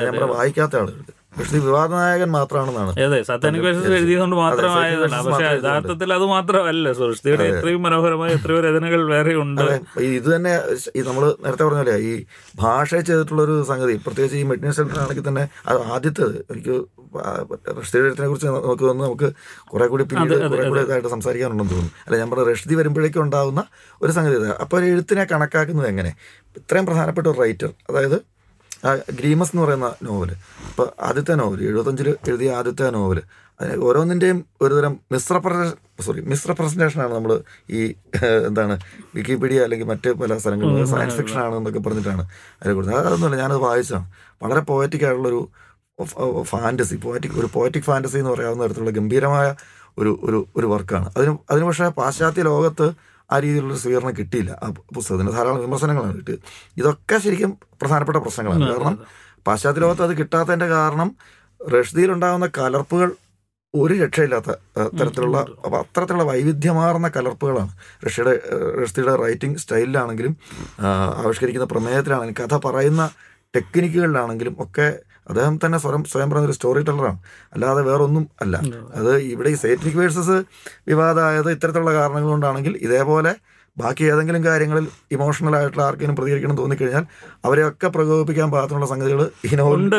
നമ്മുടെ വായിക്കാത്ത ആളുകൾക്ക് റഷ്ദി വിവാദ നായകൻ മാത്രമാണെന്നാണ് അതെ സാത്താനിക് വേഷസ് എഴുതിയതുകൊണ്ട് മാത്രമായതാണ്. പക്ഷെ യഥാർത്ഥത്തിൽ അത് മാത്രമല്ല സൃഷ്ടിയുടെ എത്രയും മനോഹരമായ എത്രയോ രചനകൾ വേറെ ഉണ്ട്. ഇത് തന്നെ നമ്മൾ നേരത്തെ പറഞ്ഞല്ലേ ഈ ഭാഷ ചെയ്തിട്ടുള്ള ഒരു സംഗതി പ്രത്യേകിച്ച് ഈ മെഡിനൽ സെന്റർ ആണെങ്കിൽ തന്നെ അത് ആദ്യത്തേത് എനിക്ക് റഷ്ദി എഴുത്തിനെ കുറിച്ച് നമുക്ക് തോന്നുന്നു നമുക്ക് കുറെ കൂടി പിന്നീട് കുറെ കൂടി ഇതായിട്ട് സംസാരിക്കാനുണ്ടെന്ന് തോന്നുന്നു. അല്ല ഞാൻ പറഞ്ഞ റഷ്ദി വരുമ്പോഴേക്കും ഉണ്ടാകുന്ന ഒരു സംഗതി അപ്പോൾ ഒരു എഴുത്തിനെ കണക്കാക്കുന്നത് എങ്ങനെ? ഇത്രയും പ്രധാനപ്പെട്ട ഒരു റൈറ്റർ അതായത് ഗ്രീമസ് എന്ന് പറയുന്ന നോവൽ. ഇപ്പോൾ ആദ്യത്തെ നോവൽ എഴുപത്തഞ്ചിൽ എഴുതിയ ആദ്യത്തെ നോവൽ അതിന് ഓരോന്നിന്റെയും ഒരുതരം മിസ്റെപ്രസ സോറി മിശ്ര പ്രസന്റേഷനാണ് നമ്മൾ ഈ എന്താണ് വിക്കിപീഡിയ അല്ലെങ്കിൽ മറ്റ് പല സ്ഥലങ്ങളിൽ സയൻസ് ഫിക്ഷൻ ആണ് എന്നൊക്കെ പറഞ്ഞിട്ടാണ് അതിനെ കുറിച്ച് അതൊന്നുമില്ല ഞാനത് വായിച്ചതാണ്. വളരെ പോയറ്റിക് ആയിട്ടുള്ളൊരു ഫാന്റസി പോയറ്റിക് ഒരു പോയറ്റിക് ഫാന്റസി എന്ന് പറയാവുന്ന തരത്തിലുള്ള ഗംഭീരമായ ഒരു ഒരു ഒരു വർക്കാണ് അതിന് അതിന് പക്ഷേ പാശ്ചാത്യ ലോകത്ത് ആ രീതിയിലുള്ള സ്വീകരണം കിട്ടിയില്ല. ആ പുസ്തകത്തിന് ധാരാളം വിമർശനങ്ങളാണ് കിട്ടിയത്. ഇതൊക്കെ ശരിക്കും പ്രധാനപ്പെട്ട പ്രശ്നങ്ങളാണ്. കാരണം പാശ്ചാത്യ ലോകത്ത് അത് കിട്ടാത്തതിന്റെ കാരണം റഷ്ദിയിലുണ്ടാകുന്ന കലർപ്പുകൾ ഒരു രക്ഷയില്ലാത്ത തരത്തിലുള്ള അത്തരത്തിലുള്ള വൈവിധ്യമാർന്ന കലർപ്പുകളാണ്. റഷ്യയുടെ റഷ്യയുടെ റൈറ്റിംഗ് സ്റ്റൈലിലാണെങ്കിലും ആവിഷ്കരിക്കുന്ന പ്രമേയത്തിലാണെങ്കിലും കഥ പറയുന്ന ടെക്നിക്കുകളിലാണെങ്കിലും ഒക്കെ അദ്ദേഹം തന്നെ സ്വയം സ്വയം പറഞ്ഞൊരു സ്റ്റോറി ടെല്ലറാണ് അല്ലാതെ വേറൊന്നും അല്ല. അത് ഇവിടെ ഈ സേറ്റ്രിക് വേഴ്സസ് വിവാദമായത് ഇത്തരത്തിലുള്ള കാരണങ്ങൾ കൊണ്ടാണെങ്കിൽ ഇതേപോലെ ബാക്കി ഏതെങ്കിലും കാര്യങ്ങളിൽ ഇമോഷണൽ ആയിട്ടുള്ള ആർക്കെങ്കിലും പ്രതികരിക്കണം തോന്നിക്കഴിഞ്ഞാൽ അവരെയൊക്കെ പ്രകോപിപ്പിക്കാൻ പാകത്തിനുള്ള സംഗതികൾ ഈ ഉണ്ട്.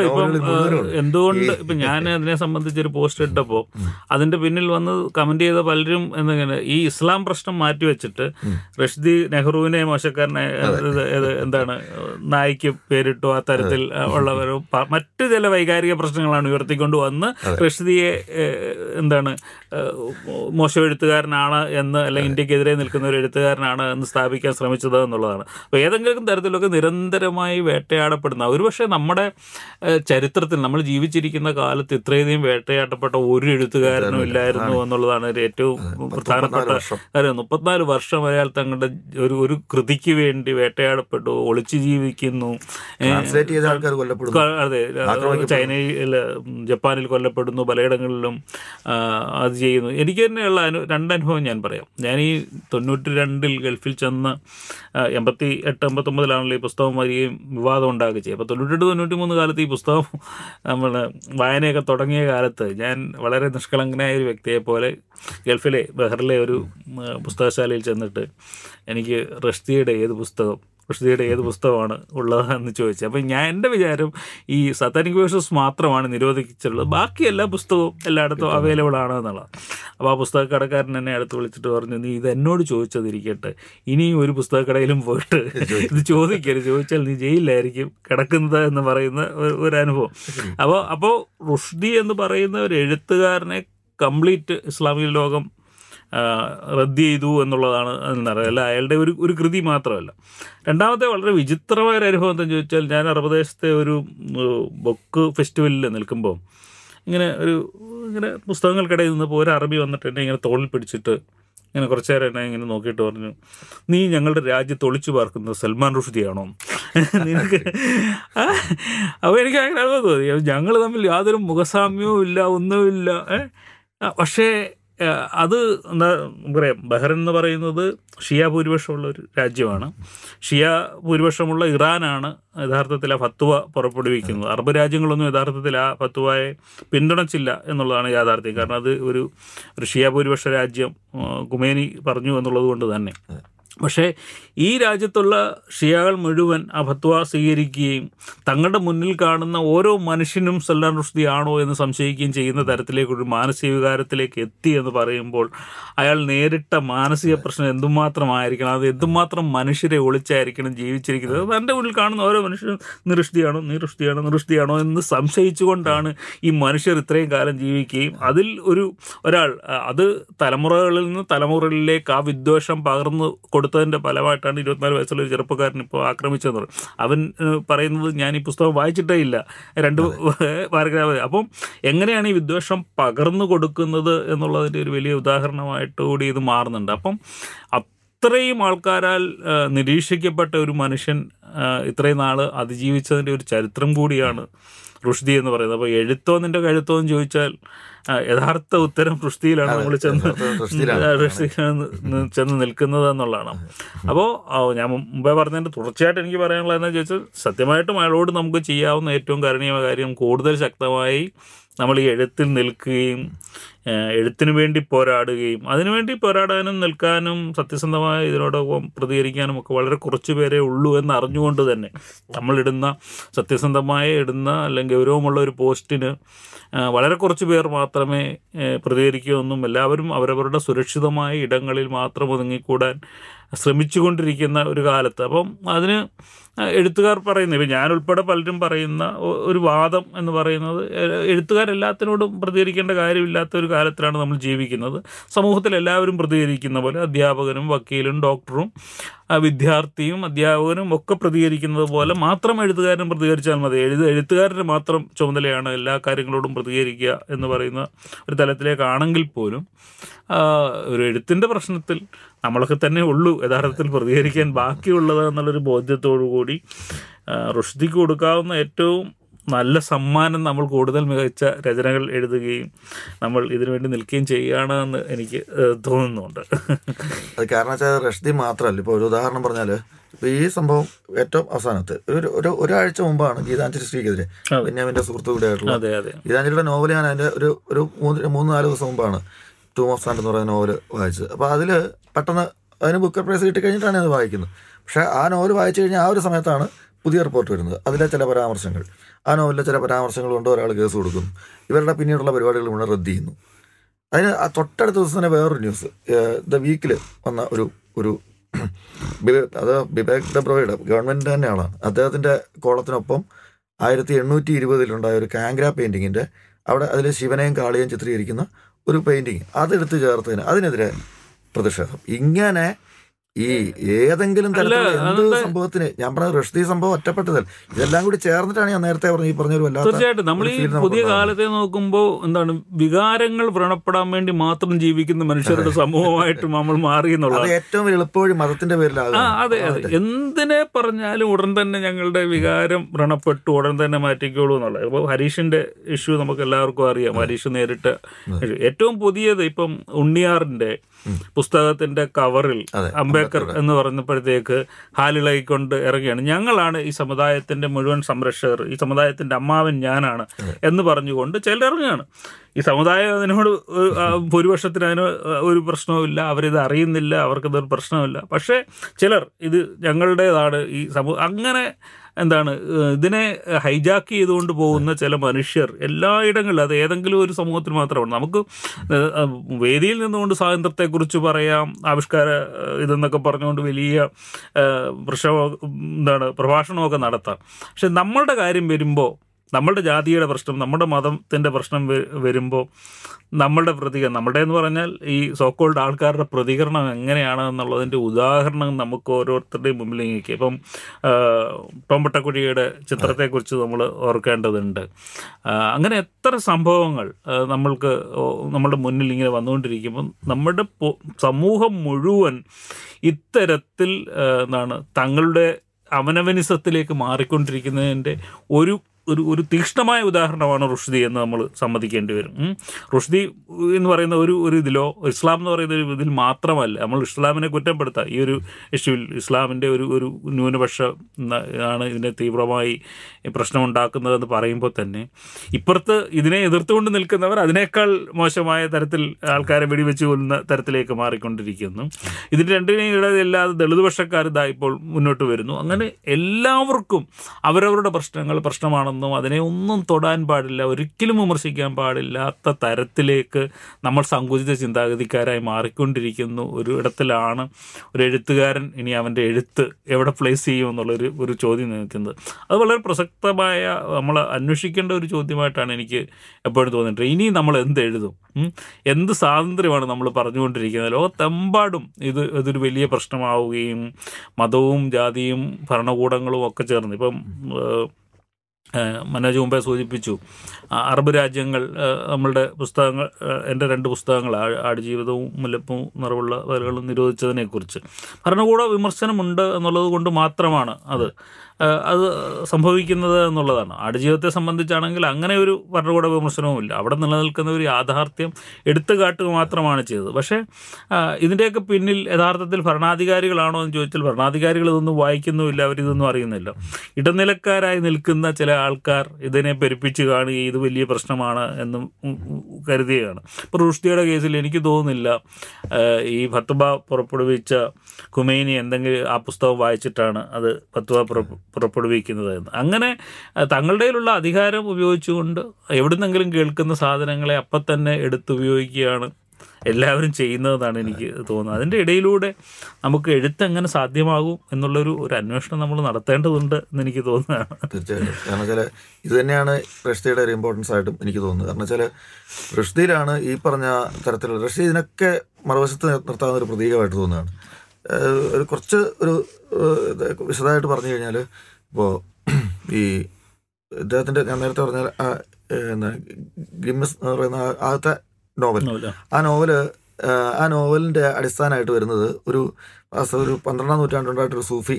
എന്തുകൊണ്ട് ഇപ്പൊ ഞാൻ അതിനെ സംബന്ധിച്ച് ഒരു പോസ്റ്റ് ഇട്ടപ്പോൾ അതിന്റെ പിന്നിൽ വന്ന് കമന്റ് ചെയ്ത പലരും എന്നിങ്ങനെ ഈ ഇസ്ലാം പ്രശ്നം മാറ്റിവെച്ചിട്ട് റഷ്ദി നെഹ്റുവിനെ മോശക്കാരനെ എന്താണ് നായിക്ക് പേരിട്ടു ആ തരത്തിൽ ഉള്ളവരും മറ്റു ചില വൈകാരിക പ്രശ്നങ്ങളാണ് ഉയർത്തിക്കൊണ്ട് വന്ന് റഷ്ദിയെ എന്താണ് മോശം എഴുത്തുകാരനാണ് എന്ന് അല്ലെങ്കിൽ ഇന്ത്യക്കെതിരെ നിൽക്കുന്ന ഒരു എഴുത്തുകാരനാണ് എന്ന് സ്ഥാപിക്കാൻ ശ്രമിച്ചത് എന്നുള്ളതാണ്. അപ്പോൾ ഏതെങ്കിലും തരത്തിലൊക്കെ നിരന്തരമായി വേട്ടയാടപ്പെടുന്ന ഒരുപക്ഷെ നമ്മുടെ ചരിത്രത്തിൽ നമ്മൾ ജീവിച്ചിരിക്കുന്ന കാലത്ത് ഇത്രയധികം വേട്ടയാടപ്പെട്ട ഒരു എഴുത്തുകാരനും ഇല്ലായിരുന്നു എന്നുള്ളതാണ് ഒരു ഏറ്റവും പ്രധാനപ്പെട്ട കാര്യം. മുപ്പത്തിനാല് വർഷം വരെയാൽ തങ്ങളുടെ ഒരു ഒരു കൃതിക്ക് വേണ്ടി വേട്ടയാടപ്പെട്ടു ഒളിച്ചു ജീവിക്കുന്നു. അതെ ചൈനയിൽ ജപ്പാനിൽ കൊല്ലപ്പെടുന്നു പലയിടങ്ങളിലും അത് ചെയ്യുന്നു. എനിക്ക് തന്നെയുള്ള അനു രണ്ടനുഭവം ഞാൻ പറയാം. ഞാൻ ഈ തൊണ്ണൂറ്റി രണ്ടിൽ ഗൾഫിൽ ചെന്ന് എൺപത്തി എട്ട് എൺപത്തൊമ്പതിലാണല്ലോ ഈ പുസ്തകം വരികയും വിവാദം ഉണ്ടാകുകയും ചെയ്യുക അപ്പോൾ തൊണ്ണൂറ്റെട്ട് തൊണ്ണൂറ്റി മൂന്ന് കാലത്ത് ഈ പുസ്തകം നമ്മൾ വായനയൊക്കെ തുടങ്ങിയ കാലത്ത് ഞാൻ വളരെ നിഷ്കളങ്കനായ ഒരു വ്യക്തിയെ പോലെ ഗൾഫിലെ ബഹറിലെ ഒരു പുസ്തകശാലയിൽ ചെന്നിട്ട് എനിക്ക് റഷ്തിയുടെ ഏത് പുസ്തകം ഋഷിയുടെ ഏത് പുസ്തകമാണ് ഉള്ളതെന്ന് ചോദിച്ചു. അപ്പം ഞാൻ എന്റെ വിചാരം ഈ സത്താനിക് വേഴ്സസ് മാത്രമാണ് നിരോധിച്ചിട്ടുള്ളത്. ബാക്കി എല്ലാ പുസ്തകവും എല്ലായിടത്തും അവൈലബിൾ ആണ് എന്നുള്ളത്. അപ്പോൾ ആ പുസ്തകക്കടക്കാരൻ എന്നെ അടുത്ത് വിളിച്ചിട്ട് പറഞ്ഞു നീ ഇത് എന്നോട് ചോദിച്ചതിരിക്കട്ടെ ഇനിയും ഒരു പുസ്തകക്കടയിലും പോയിട്ട് ഇത് ചോദിക്കരുത്. ചോദിച്ചാൽ നീ ജയിലിലായിരിക്കും കിടക്കുന്നത് എന്ന് പറയുന്ന ഒരു- അനുഭവം അപ്പോൾ അപ്പോൾ റുഷ്ദി എന്ന് പറയുന്ന ഒരു എഴുത്തുകാരനെ കംപ്ലീറ്റ് ഇസ്ലാമിക ലോകം റദ്ദ് ചെയ്തു എന്നുള്ളതാണ് എന്നറിയാം അല്ല അയാളുടെ ഒരു ഒരു കൃതി മാത്രമല്ല. രണ്ടാമത്തെ വളരെ വിചിത്രമായ ഒരു അനുഭവം എന്താണെന്ന് ചോദിച്ചാൽ ഞാൻ അറബദേശത്തെ ഒരു ബൊക്ക് ഫെസ്റ്റിവലിൽ നിൽക്കുമ്പോൾ ഇങ്ങനെ ഒരു ഇങ്ങനെ പുസ്തകങ്ങൾക്കിടയിൽ നിന്നപ്പോൾ ഒരു അറബി വന്നിട്ട് എന്നെ ഇങ്ങനെ തോളിൽ പിടിച്ചിട്ട് ഇങ്ങനെ കുറച്ച് നേരം എന്നെ ഇങ്ങനെ നോക്കിയിട്ട് പറഞ്ഞു നീ ഞങ്ങളുടെ രാജ്യത്ത് ഒളിച്ചു പാർക്കുന്നത് സൽമാൻ റുഷ്ദിയാണോ? നിനക്ക് അപ്പോൾ എനിക്ക് അങ്ങനെ അനുഭവം തോന്നി. ഞങ്ങൾ തമ്മിൽ യാതൊരു മുഖസാമ്യവും ഇല്ല ഒന്നുമില്ല പക്ഷേ അത് എന്താ പറയാം ബഹ്റൻ എന്ന് പറയുന്നത് ഷിയ ഭൂരിപക്ഷമുള്ള ഒരു രാജ്യമാണ്. ഷിയ ഭൂരിപക്ഷമുള്ള ഇറാനാണ് യഥാർത്ഥത്തിൽ ആ ഫത്വ പുറപ്പെടുവിക്കുന്നത്. അറബ് രാജ്യങ്ങളൊന്നും യഥാർത്ഥത്തിൽ ആ ഫത്വയെ പിന്തുണച്ചില്ല എന്നുള്ളതാണ് യാഥാർത്ഥ്യം. കാരണം അത് ഒരു ഒരു ഷിയ ഭൂരിപക്ഷ രാജ്യം കുമേനി പറഞ്ഞു എന്നുള്ളത് കൊണ്ട് തന്നെ. പക്ഷേ ഈ രാജ്യത്തുള്ള ഷിയാകൾ മുഴുവൻ അഭത്വ സ്വീകരിക്കുകയും തങ്ങളുടെ മുന്നിൽ കാണുന്ന ഓരോ മനുഷ്യനും സല്ലാൻ റുഷ്ദി ആണോ എന്ന് സംശയിക്കുകയും ചെയ്യുന്ന തരത്തിലേക്കൊരു മാനസിക വികാരത്തിലേക്ക് എത്തി എന്ന് പറയുമ്പോൾ അയാൾ നേരിട്ട മാനസിക പ്രശ്നം എന്തുമാത്രമായിരിക്കണം? അത് എന്തുമാത്രം മനുഷ്യരെ ഒളിച്ചായിരിക്കണം ജീവിച്ചിരിക്കുന്നത്? തന്റെ മുന്നിൽ കാണുന്ന ഓരോ മനുഷ്യരും നിറുഷ്ടിയാണോ നിറുഷ്ടിയാണോ നിറുഷ്ടിയാണോ എന്ന് സംശയിച്ചുകൊണ്ടാണ് ഈ മനുഷ്യർ ഇത്രയും കാലം ജീവിക്കുകയും അതിൽ ഒരു ഒരാൾ അത് തലമുറകളിൽ നിന്ന് തലമുറകളിലേക്ക് ആ വിദ്വേഷം പകർന്നു കൊടുത്തതിന്റെ ഫലമായിട്ടാണ് ഇരുപത്തിനാല് വയസ്സുള്ള ഒരു ചെറുപ്പക്കാരൻ ഇപ്പോൾ ആക്രമിച്ചതെന്ന് പറയും അവൻ പറയുന്നത് ഞാൻ ഈ പുസ്തകം വായിച്ചിട്ടേ ഇല്ല. രണ്ട് പാരഗ്രാഫ്. അപ്പം എങ്ങനെയാണ് ഈ വിദ്വേഷം പകർന്നു കൊടുക്കുന്നത് എന്നുള്ളതിന്റെ ഒരു വലിയ ഉദാഹരണമായിട്ട് കൂടി ഇത് മാറുന്നുണ്ട്. അപ്പം അത്രയും ആൾക്കാരാൽ നിരീക്ഷിക്കപ്പെട്ട ഒരു മനുഷ്യൻ ഇത്രയും നാൾ അതിജീവിച്ചതിന്റെ ഒരു ചരിത്രം കൂടിയാണ് റുഷ്ദി എന്ന് പറയുന്നത്. അപ്പോൾ എഴുത്തോ നിന്റെ കഴുത്തോ എന്ന് ചോദിച്ചാൽ യഥാർത്ഥ ഉത്തരം റുഷ്ദിയിലാണ് നമ്മൾ ചെന്ന് ചെന്ന് നിൽക്കുന്നത് എന്നുള്ളതാണ്. അപ്പോൾ ഞാൻ മുമ്പേ പറഞ്ഞതിന്റെ തുടർച്ചയായിട്ട് എനിക്ക് പറയാനുള്ളത് എന്താ ചോദിച്ചാൽ സത്യമായിട്ടും അയാളോട് നമുക്ക് ചെയ്യാവുന്ന ഏറ്റവും കരണീയമായ കാര്യം കൂടുതൽ ശക്തമായി നമ്മൾ ഈ എഴുത്തിൽ നിൽക്കുകയും എഴുത്തിനു വേണ്ടി പോരാടുകയും അതിനുവേണ്ടി പോരാടാനും നിൽക്കാനും സത്യസന്ധമായ ഇതിനോടൊപ്പം പ്രതികരിക്കാനും ഒക്കെ വളരെ കുറച്ച് പേരേ ഉള്ളൂ എന്ന് അറിഞ്ഞുകൊണ്ട് തന്നെ നമ്മളിടുന്ന സത്യസന്ധമായ ഇടുന്ന അല്ലെങ്കിൽ ഗൗരവമുള്ള ഒരു പോസ്റ്റിന് വളരെ കുറച്ച് പേർ മാത്രമേ പ്രതികരിക്കുകയൊന്നും എല്ലാവരും അവരവരുടെ സുരക്ഷിതമായ ഇടങ്ങളിൽ മാത്രം ഒതുങ്ങിക്കൂടാൻ ശ്രമിച്ചുകൊണ്ടിരിക്കുന്ന ഒരു കാലത്ത്. അപ്പം അതിന് എഴുത്തുകാർ പറയുന്ന ഇപ്പം ഞാനുൾപ്പെടെ പലരും പറയുന്ന ഒരു വാദം എന്ന് പറയുന്നത് എഴുത്തുകാരെല്ലാത്തിനോടും പ്രതികരിക്കേണ്ട കാര്യമില്ലാത്ത ഒരു കാലത്തിലാണ് നമ്മൾ ജീവിക്കുന്നത്. സമൂഹത്തിൽ എല്ലാവരും പ്രതികരിക്കുന്ന പോലെ അധ്യാപകനും വക്കീലും ഡോക്ടറും വിദ്യാർത്ഥിയും അധ്യാപകനും ഒക്കെ പ്രതികരിക്കുന്നത് പോലെ മാത്രം എഴുത്തുകാരനും പ്രതികരിച്ചാൽ മതി. എഴുത്ത് എഴുത്തുകാരന് മാത്രം ചുമതലയാണ് എല്ലാ കാര്യങ്ങളോടും പ്രതികരിക്കുക എന്ന് പറയുന്ന ഒരു തലത്തിലേക്കാണെങ്കിൽ പോലും ഒരു എഴുത്തിന്റെ പ്രശ്നത്തിൽ നമ്മളൊക്കെ തന്നെ ഉള്ളൂ. യഥാർത്ഥത്തിൽ പ്രതികരിക്കാൻ ബാക്കിയുള്ളത് എന്നുള്ളൊരു ബോധ്യത്തോടു കൂടി ആ, റുഷ്ദിക്ക് കൊടുക്കാവുന്ന ഏറ്റവും നല്ല സമ്മാനം നമ്മൾ കൂടുതൽ മികച്ച രചനകൾ എഴുതുകയും നമ്മൾ ഇതിനുവേണ്ടി നിൽക്കുകയും ചെയ്യുകയാണ് എന്ന് എനിക്ക് തോന്നുന്നുണ്ട്. അത് കാരണം വെച്ചാൽ റഷ്ദി മാത്രമല്ല. ഇപ്പോൾ ഒരു ഉദാഹരണം പറഞ്ഞാൽ ഇപ്പോൾ ഈ സംഭവം ഏറ്റവും അവസാനത്ത്. ഒരു ഒരു ഒരാഴ്ച മുമ്പാണ് ഗീതാഞ്ജലി ശ്രീക്കെതിരെ. ബെന്യാമിന്റെ സുഹൃത്തു കൂടെ ആയിട്ടുള്ള അതെ അതെ. ഗീതാഞ്ജലിയുടെ നോവൽ ഞാൻ അതിന്റെ ഒരു ഒരു മൂന്ന് മൂന്ന് നാല് ദിവസം മുമ്പാണ് ടൂം ഓഫ് സാൻഡ് എന്ന് പറയുന്ന നോവൽ വായിച്ചത്. അപ്പോൾ അതിൽ പെട്ടെന്ന് അതിന് ബുക്കർ പ്രൈസ് കിട്ടിക്കഴിഞ്ഞിട്ടാണ് അത് വായിക്കുന്നത്. പക്ഷേ ആ നോവൽ വായിച്ചു കഴിഞ്ഞാൽ ആ ഒരു സമയത്താണ് പുതിയ റിപ്പോർട്ട് വരുന്നത്. അതിലെ ചില പരാമർശങ്ങൾ. ആ നോവലിലെ ചില പരാമർശങ്ങൾ കൊണ്ട് ഒരാൾ കേസ് കൊടുക്കുന്നു ഇവരുടെ പിന്നീടുള്ള പരിപാടികൾ മുഴുവൻ റദ്ദ് ചെയ്യുന്നു. അതിന് ആ തൊട്ടടുത്ത ദിവസം തന്നെ വേറൊരു ന്യൂസ്. ദ വീക്കിൽ വന്ന ഒരു ഒരു അത് ബിബേക് ഡബ്രോയുടെ ഗവൺമെന്റ് തന്നെ ആളാണ്. അദ്ദേഹത്തിന്റെ കോളത്തിനൊപ്പം ആയിരത്തി എണ്ണൂറ്റി ഇരുപതിലുണ്ടായ ഒരു കാങ്ക്ര പെയിന്റിങ്ങിന്റെ അവിടെ അതിൽ ശിവനെയും കാളിയെയും ചിത്രീകരിക്കുന്ന ഒരു പെയിന്റിങ് അതെടുത്ത് ചേർത്തതിന് അതിനെതിരെ പ്രതിഷേധം. ഇങ്ങനെ ഈ ഏതെങ്കിലും തരത്തിലുള്ള എന്ത് സംഭവത്തിന്? ഞാൻ പറഞ്ഞ റഷ്ദി സംഭവം ഒറ്റപ്പെട്ടതല്ല ഇതെല്ലാം കൂടി ചേർന്നിട്ടാണ് ഞാൻ നേരത്തെ പറഞ്ഞു ഈ പറഞ്ഞൊരു വല്ലാത്ത തീർച്ചയായിട്ടും. നമ്മൾ ഈ പുതിയ. കാലത്തെ നോക്കുമ്പോൾ എന്താണ് വികാരങ്ങൾ വ്രണപ്പെടാൻ വേണ്ടി മാത്രം ജീവിക്കുന്ന മനുഷ്യരുടെ സമൂഹമായിട്ട് നമ്മൾ മാറി എന്നുള്ളത് ഏറ്റവും എളുപ്പവഴി മതത്തിന്റെ പേരിലാകും. ആ അതെ അതെ. എന്തിനെ പറഞ്ഞാലും ഉടൻ തന്നെ ഞങ്ങളുടെ വികാരം വ്രണപ്പെട്ടു ഉടൻ തന്നെ മാറ്റിക്കോളൂ എന്നുള്ളത്. ഇപ്പോൾ ഹരീഷിന്റെ ഇഷ്യൂ നമുക്ക് എല്ലാവർക്കും അറിയാം ഹരീഷ് നേരിട്ട്. ഏറ്റവും പുതിയത് ഇപ്പം ഉണ്ണിയാറിന്റെ പുസ്തകത്തിന്റെ കവറിൽ അംബേദ്കർ എന്ന് പറഞ്ഞപ്പോഴത്തേക്ക് ഹാലിളകിക്കൊണ്ട് ഇറങ്ങിയാണ് ഞങ്ങളാണ് ഈ സമുദായത്തിന്റെ മുഴുവൻ സംരക്ഷകർ ഈ സമുദായത്തിന്റെ അമ്മാവൻ ഞാനാണ് എന്ന് പറഞ്ഞുകൊണ്ട് ഇറങ്ങുകയാണ് ഈ സമുദായം അതിനോട് ഭൂരിപക്ഷത്തിന് അതിന് ഒരു പ്രശ്നവുമില്ല അവരിത് അറിയുന്നില്ല അവർക്കിതൊരു പ്രശ്നമില്ല പക്ഷേ ചിലർ ഇത് ഞങ്ങളുടേതാണ്. ഈ സമൂഹം അങ്ങനെ എന്താണ് ഇതിനെ ഹൈജാക്ക് ചെയ്തുകൊണ്ട് പോകുന്ന ചില മനുഷ്യർ എല്ലായിടങ്ങളിലും അത് ഏതെങ്കിലും ഒരു സമൂഹത്തിൽ മാത്രമാണ്. നമുക്ക് വേദിയിൽ നിന്നുകൊണ്ട് സ്വാതന്ത്ര്യത്തെക്കുറിച്ച് പറയാം ആവിഷ്കാര ഇതെന്നൊക്കെ പറഞ്ഞുകൊണ്ട് വലിയ ഏഹ് എന്താണ് പ്രഭാഷണമൊക്കെ നടത്താം. പക്ഷെ നമ്മളുടെ കാര്യം വരുമ്പോൾ നമ്മളുടെ ജാതിയുടെ പ്രശ്നം നമ്മുടെ മതത്തിന്റെ പ്രശ്നം വരുമ്പോൾ നമ്മളുടെ പ്രതികരണം നമ്മുടെ എന്ന് പറഞ്ഞാൽ ഈ സോക്കോൾഡ് ആൾക്കാരുടെ പ്രതികരണം എങ്ങനെയാണ് എന്നുള്ളതിന്റെ ഉദാഹരണം നമുക്ക് ഓരോരുത്തരുടെയും മുമ്പിൽ നീക്കി ഇപ്പം ആ, ടോം പട്ടക്കുഴിയുടെ ചിത്രത്തെക്കുറിച്ച് നമ്മൾ ഓർക്കേണ്ടതുണ്ട്. അങ്ങനെ എത്ര സംഭവങ്ങൾ നമ്മൾക്ക് നമ്മുടെ മുന്നിൽ ഇങ്ങനെ വന്നുകൊണ്ടിരിക്കുമ്പോൾ നമ്മുടെ സമൂഹം മുഴുവൻ ഇത്തരത്തിൽ എന്താണ് തങ്ങളുടെ അവനവനിസത്തിലേക്ക് മാറിക്കൊണ്ടിരിക്കുന്നതിന്റെ ഒരു ഒരു ഒരു തീക്ഷ്ണമായ ഉദാഹരണമാണ് റുഷ്ദി എന്ന് നമ്മൾ സമ്മതിക്കേണ്ടി വരും. റുഷ്ദി എന്ന് പറയുന്ന ഒരു ഒരു ഇതിലോ ഇസ്ലാം എന്ന് പറയുന്ന ഒരു ഇതിൽ മാത്രമല്ല നമ്മൾ ഇസ്ലാമിനെ കുറ്റപ്പെടുത്താം. ഈ ഒരു ഇഷ്യൂവിൽ ഇസ്ലാമിന്റെ ഒരു ഒരു ന്യൂനപക്ഷ ആണ് ഇതിനെ തീവ്രമായി പ്രശ്നമുണ്ടാക്കുന്നതെന്ന് പറയുമ്പോൾ തന്നെ ഇപ്പുറത്ത് ഇതിനെ എതിർത്തുകൊണ്ട് നിൽക്കുന്നവർ അതിനേക്കാൾ മോശമായ തരത്തിൽ ആൾക്കാരെ വെടിവെച്ച് കൊല്ലുന്ന തരത്തിലേക്ക് മാറിക്കൊണ്ടിരിക്കുന്നു. ഇതിന് രണ്ടിനെയും ഇടയില്ലാതെ ദളിതുപക്ഷക്കാർ ഇതായിപ്പോൾ ഇപ്പോൾ മുന്നോട്ട് വരുന്നു. അങ്ങനെ എല്ലാവർക്കും അവരവരുടെ പ്രശ്നങ്ങൾ പ്രശ്നമാണെന്നും അതിനെ ഒന്നും തൊടാൻ പാടില്ല ഒരിക്കലും വിമർശിക്കാൻ പാടില്ലാത്ത തരത്തിലേക്ക് നമ്മൾ സങ്കുചിത ചിന്താഗതിക്കാരായി മാറിക്കൊണ്ടിരിക്കുന്നു. ഒരു ഇടത്തിലാണ് ഒരു എഴുത്തുകാരൻ ഇനി അവന്റെ എഴുത്ത് എവിടെ പ്ലേസ് ചെയ്യും എന്നുള്ളൊരു ഒരു ചോദ്യം നിൽക്കുന്നത്. അത് വളരെ പ്രസക്തമായ നമ്മൾ അന്വേഷിക്കേണ്ട ഒരു ചോദ്യമായിട്ടാണ് എനിക്ക് എപ്പോഴും തോന്നിയിട്ടുള്ളത് ഇനി നമ്മൾ എന്ത് എഴുതും? എന്ത് സ്വാതന്ത്ര്യമാണ് നമ്മൾ പറഞ്ഞുകൊണ്ടിരിക്കുന്നത്? ലോകത്തെമ്പാടും ഇത് ഇതൊരു വലിയ പ്രശ്നമാവുകയും മതവും ജാതിയും ഭരണകൂടങ്ങളും ഒക്കെ ചേർന്ന് ഇപ്പം മനോജ് മുമ്പേ സൂചിപ്പിച്ചു. അറബ് രാജ്യങ്ങൾ നമ്മളുടെ പുസ്തകങ്ങൾ എന്റെ രണ്ട് പുസ്തകങ്ങൾ ആടുജീവിതവും മുല്ലപ്പും നിറവുള്ള വരകളും നിരോധിച്ചതിനെക്കുറിച്ച്. ഭരണകൂട വിമർശനമുണ്ട് എന്നുള്ളത് കൊണ്ട് മാത്രമാണ് അത്. അത് സംഭവിക്കുന്നത് എന്നുള്ളതാണ്. ആടുജീവിതത്തെ സംബന്ധിച്ചാണെങ്കിൽ അങ്ങനെ ഒരു ഭരണകൂട വിമർശനവുമില്ല. അവിടെ നിലനിൽക്കുന്ന ഒരു യാഥാർത്ഥ്യം എടുത്തു കാട്ടുക മാത്രമാണ് ചെയ്തത്. പക്ഷേ ഇതിന്റെയൊക്കെ പിന്നിൽ യഥാർത്ഥത്തിൽ ഭരണാധികാരികളാണോ എന്ന് ചോദിച്ചാൽ ഭരണാധികാരികൾ ഇതൊന്നും വായിക്കുന്നുമില്ല അവരിതൊന്നും അറിയുന്നില്ല. ഇടനിലക്കാരായി നിൽക്കുന്ന ചില ആൾക്കാർ ഇതിനെ പെരുപ്പിച്ച് കാണുകയും ഇത് വലിയ പ്രശ്നമാണ് എന്നും കരുതുകയാണ്. ഇപ്പോൾ റുഷ്ദിയുടെ കേസിൽ എനിക്ക് തോന്നുന്നില്ല ഈ ഫത്തുബ പുറപ്പെടുവിച്ച കുമേനി എന്തെങ്കിലും ആ പുസ്തകം വായിച്ചിട്ടാണ് അത് ഫത്തുബ പുറ- പുറപ്പെടുവിക്കുന്നത് എന്ന് അങ്ങനെ തങ്ങളുടെയിലുള്ള അധികാരം ഉപയോഗിച്ചുകൊണ്ട് എവിടുന്നെങ്കിലും കേൾക്കുന്ന സാധനങ്ങളെ അപ്പം തന്നെ എടുത്തുപയോഗിക്കുകയാണ് എല്ലാവരും ചെയ്യുന്നതെന്നാണ് എനിക്ക് തോന്നുന്നത്. അതിന്റെ ഇടയിലൂടെ നമുക്ക് എഴുത്ത് എങ്ങനെ സാധ്യമാകും എന്നുള്ളൊരു ഒരു അന്വേഷണം നമ്മൾ നടത്തേണ്ടതുണ്ട് എന്ന് എനിക്ക് തോന്നുന്നതാണ്. തീർച്ചയായിട്ടും. കാരണം വെച്ചാൽ ഇത് തന്നെയാണ് റഷ്ദിയുടെ ഒരു ഇമ്പോർട്ടൻസ് ആയിട്ടും എനിക്ക് തോന്നുന്നത്. കാരണം വെച്ചാൽ റഷ്ദിയിലാണ് ഈ പറഞ്ഞ തരത്തിലുള്ള റഷ്യ ഇതിനൊക്കെ മറുവശത്ത് നിർത്താവുന്ന ഒരു പ്രതീകമായിട്ട് തോന്നുകയാണ്. കുറച്ച് ഒരു വിശദമായിട്ട് പറഞ്ഞു കഴിഞ്ഞാൽ ഇപ്പോൾ ഈ ഇദ്ദേഹത്തിന്റെ ഞാൻ നേരത്തെ പറഞ്ഞ ആ, എന്താ ഗിമ്മസ് എന്ന് പറയുന്ന ആദ്യത്തെ നോവൽ. ആ. നോവൽ ആ, നോവലിന്റെ അടിസ്ഥാനമായിട്ട് വരുന്നത് ഒരു ഒരു പന്ത്രണ്ടാം നൂറ്റാണ്ടുണ്ടായിട്ടൊരു സൂഫി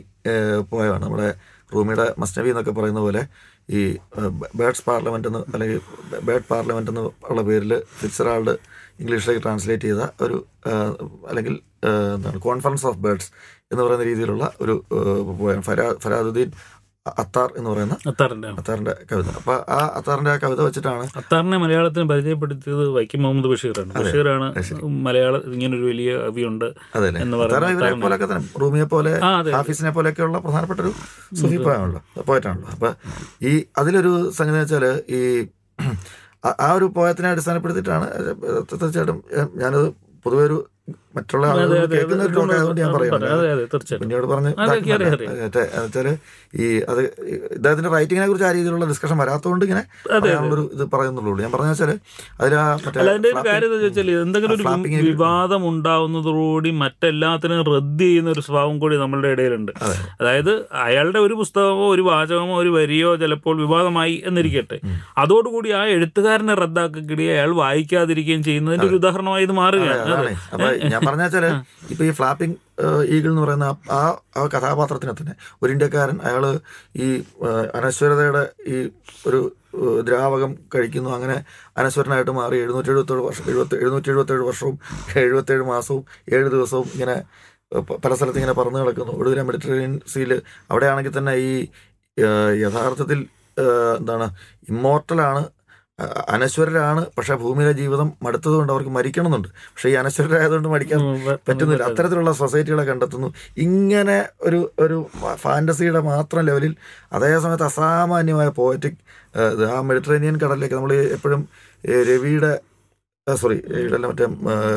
പോയതാണ്. നമ്മുടെ റൂമിയുടെ മസ്നവി എന്നൊക്കെ പറയുന്ന പോലെ ഈ ബേഡ്സ് പാർലമെന്റ് എന്ന് അല്ലെങ്കിൽ ബേഡ് പാർലമെന്റ് എന്ന് ഉള്ള പേരിൽ ഫിറ്റ്സറാൾഡ് ഇംഗ്ലീഷിലേക്ക് ട്രാൻസ്ലേറ്റ് ചെയ്ത ഒരു അല്ലെങ്കിൽ എന്താണ് കോൺഫറൻസ് ഓഫ് ബേർഡ്സ് എന്ന് പറയുന്ന രീതിയിലുള്ള ഒരു ഫരാ ഫരാദുദ്ദീൻ അത്താർ എന്ന് പറയുന്ന അത്താറിന്റെ അത്താറിന്റെ കവിത. അപ്പൊ ആ അത്താറിന്റെ ആ കവിത വെച്ചിട്ടാണ് അത്താറിനെ മലയാളത്തിന് പരിചയപ്പെടുത്തിയത് വൈക്കം മുഹമ്മദ് ബഷീറാണ്. ബഷീറാണ് മലയാളം ഇങ്ങനെ ഒരു വലിയ കവിയുണ്ട് എന്ന് പറയുന്നത് റൂമിയെ പോലെ ഹാഫീസിനെ പോലെയൊക്കെയുള്ള പ്രധാനപ്പെട്ട ഒരു സൂഫി പോയാണല്ലോ പോയിട്ടാണല്ലോ. അപ്പൊ ഈ അതിലൊരു സംഗതി വെച്ചാൽ ഈ ആ- ഒരു പോയത്തിനെ അടിസ്ഥാനപ്പെടുത്തിയിട്ടാണ് തീർച്ചയായിട്ടും ഞാനത് പൊതുവെ ഒരു മറ്റുള്ള അതെ, ആളുകൾ അതെ, കേൾക്കുന്ന ഒരു ഞാൻ പിന്നീട് പറഞ്ഞ് ഈ അത് ഇദ്ദേഹത്തിന്റെ റൈറ്റിങ്ങിനെ കുറിച്ച് ആ രീതിയിലുള്ള ഡിസ്കഷൻ വരാത്തതുകൊണ്ട് ഇങ്ങനെ ഒരു ഇത് പറയുന്നുള്ളൂ. ഞാൻ പറഞ്ഞ വെച്ചാൽ അതിൽ ആ അതിന്റെ ഒരു കാര്യം വെച്ചാൽ എന്തെങ്കിലും ഒരു വിവാദം ഉണ്ടാവുന്നതോടുകൂടി മറ്റെല്ലാത്തിനും റദ്ദ് ചെയ്യുന്ന ഒരു സ്വഭാവം കൂടി നമ്മളുടെ ഇടയിലുണ്ട്. അതായത് അയാളുടെ ഒരു പുസ്തകമോ ഒരു വാചകമോ ഒരു വരിയോ ചിലപ്പോൾ വിവാദമായി എന്നിരിക്കട്ടെ. അതോടുകൂടി ആ എഴുത്തുകാരനെ റദ്ദാക്കുകയും അയാൾ വായിക്കാതിരിക്കുകയും ചെയ്യുന്നതിന്റെ ഒരു ഉദാഹരണമായി ഇത് മാറുകയാണ്. അതാണ് അപ്പൊ ഞാൻ പറഞ്ഞ വെച്ചാൽ ഇപ്പൊ ഈ ഫ്ലാപ്പിംഗ് ഈഗിൾ എന്ന് പറയുന്ന ആ- ആ കഥാപാത്രത്തിനെ തന്നെ ഒരു ഇന്ത്യക്കാരൻ അയാൾ ഈ അനശ്വരതയുടെ ഈ ഒരു ദ്രാവകം കഴിക്കുന്നു. അങ്ങനെ അനശ്വരനായിട്ട് മാറി എഴുന്നൂറ്റി എഴുപത്തേഴ് വർഷം എഴുപത്തി എഴുന്നൂറ്റി എഴുപത്തേഴ് വർഷവും എഴുപത്തേഴ് മാസവും ഏഴ് ദിവസവും ഇങ്ങനെ പല സ്ഥലത്ത് ഇങ്ങനെ പറന്ന് കിടക്കുന്നു. ഒടുവിലെ മെഡിറ്ററേനിയൻ സീൽ അവിടെയാണെങ്കിൽ തന്നെ ഈ യഥാർത്ഥത്തിൽ എന്താണ് ഇമ്മോർട്ടലാണ് അനശ്വരരാണ്. പക്ഷെ ഭൂമിയിലെ ജീവിതം മടുത്തതുകൊണ്ട് അവർക്ക് മരിക്കണമെന്നുണ്ട്. പക്ഷേ ഈ അനശ്വരരായതുകൊണ്ട് മടിക്കാൻ പറ്റുന്നില്ല. അത്തരത്തിലുള്ള സൊസൈറ്റികളെ കണ്ടെത്തുന്നു. ഇങ്ങനെ ഒരു ഒരു ഫാന്റസിയുടെ മാത്രം ലെവലിൽ അതേസമയത്ത് അസാമാന്യമായ പോയറ്റിക് ആ മെഡിറ്ററേനിയൻ കടലിലേക്ക് നമ്മൾ എപ്പോഴും രവിയുടെ സോറി മറ്റേ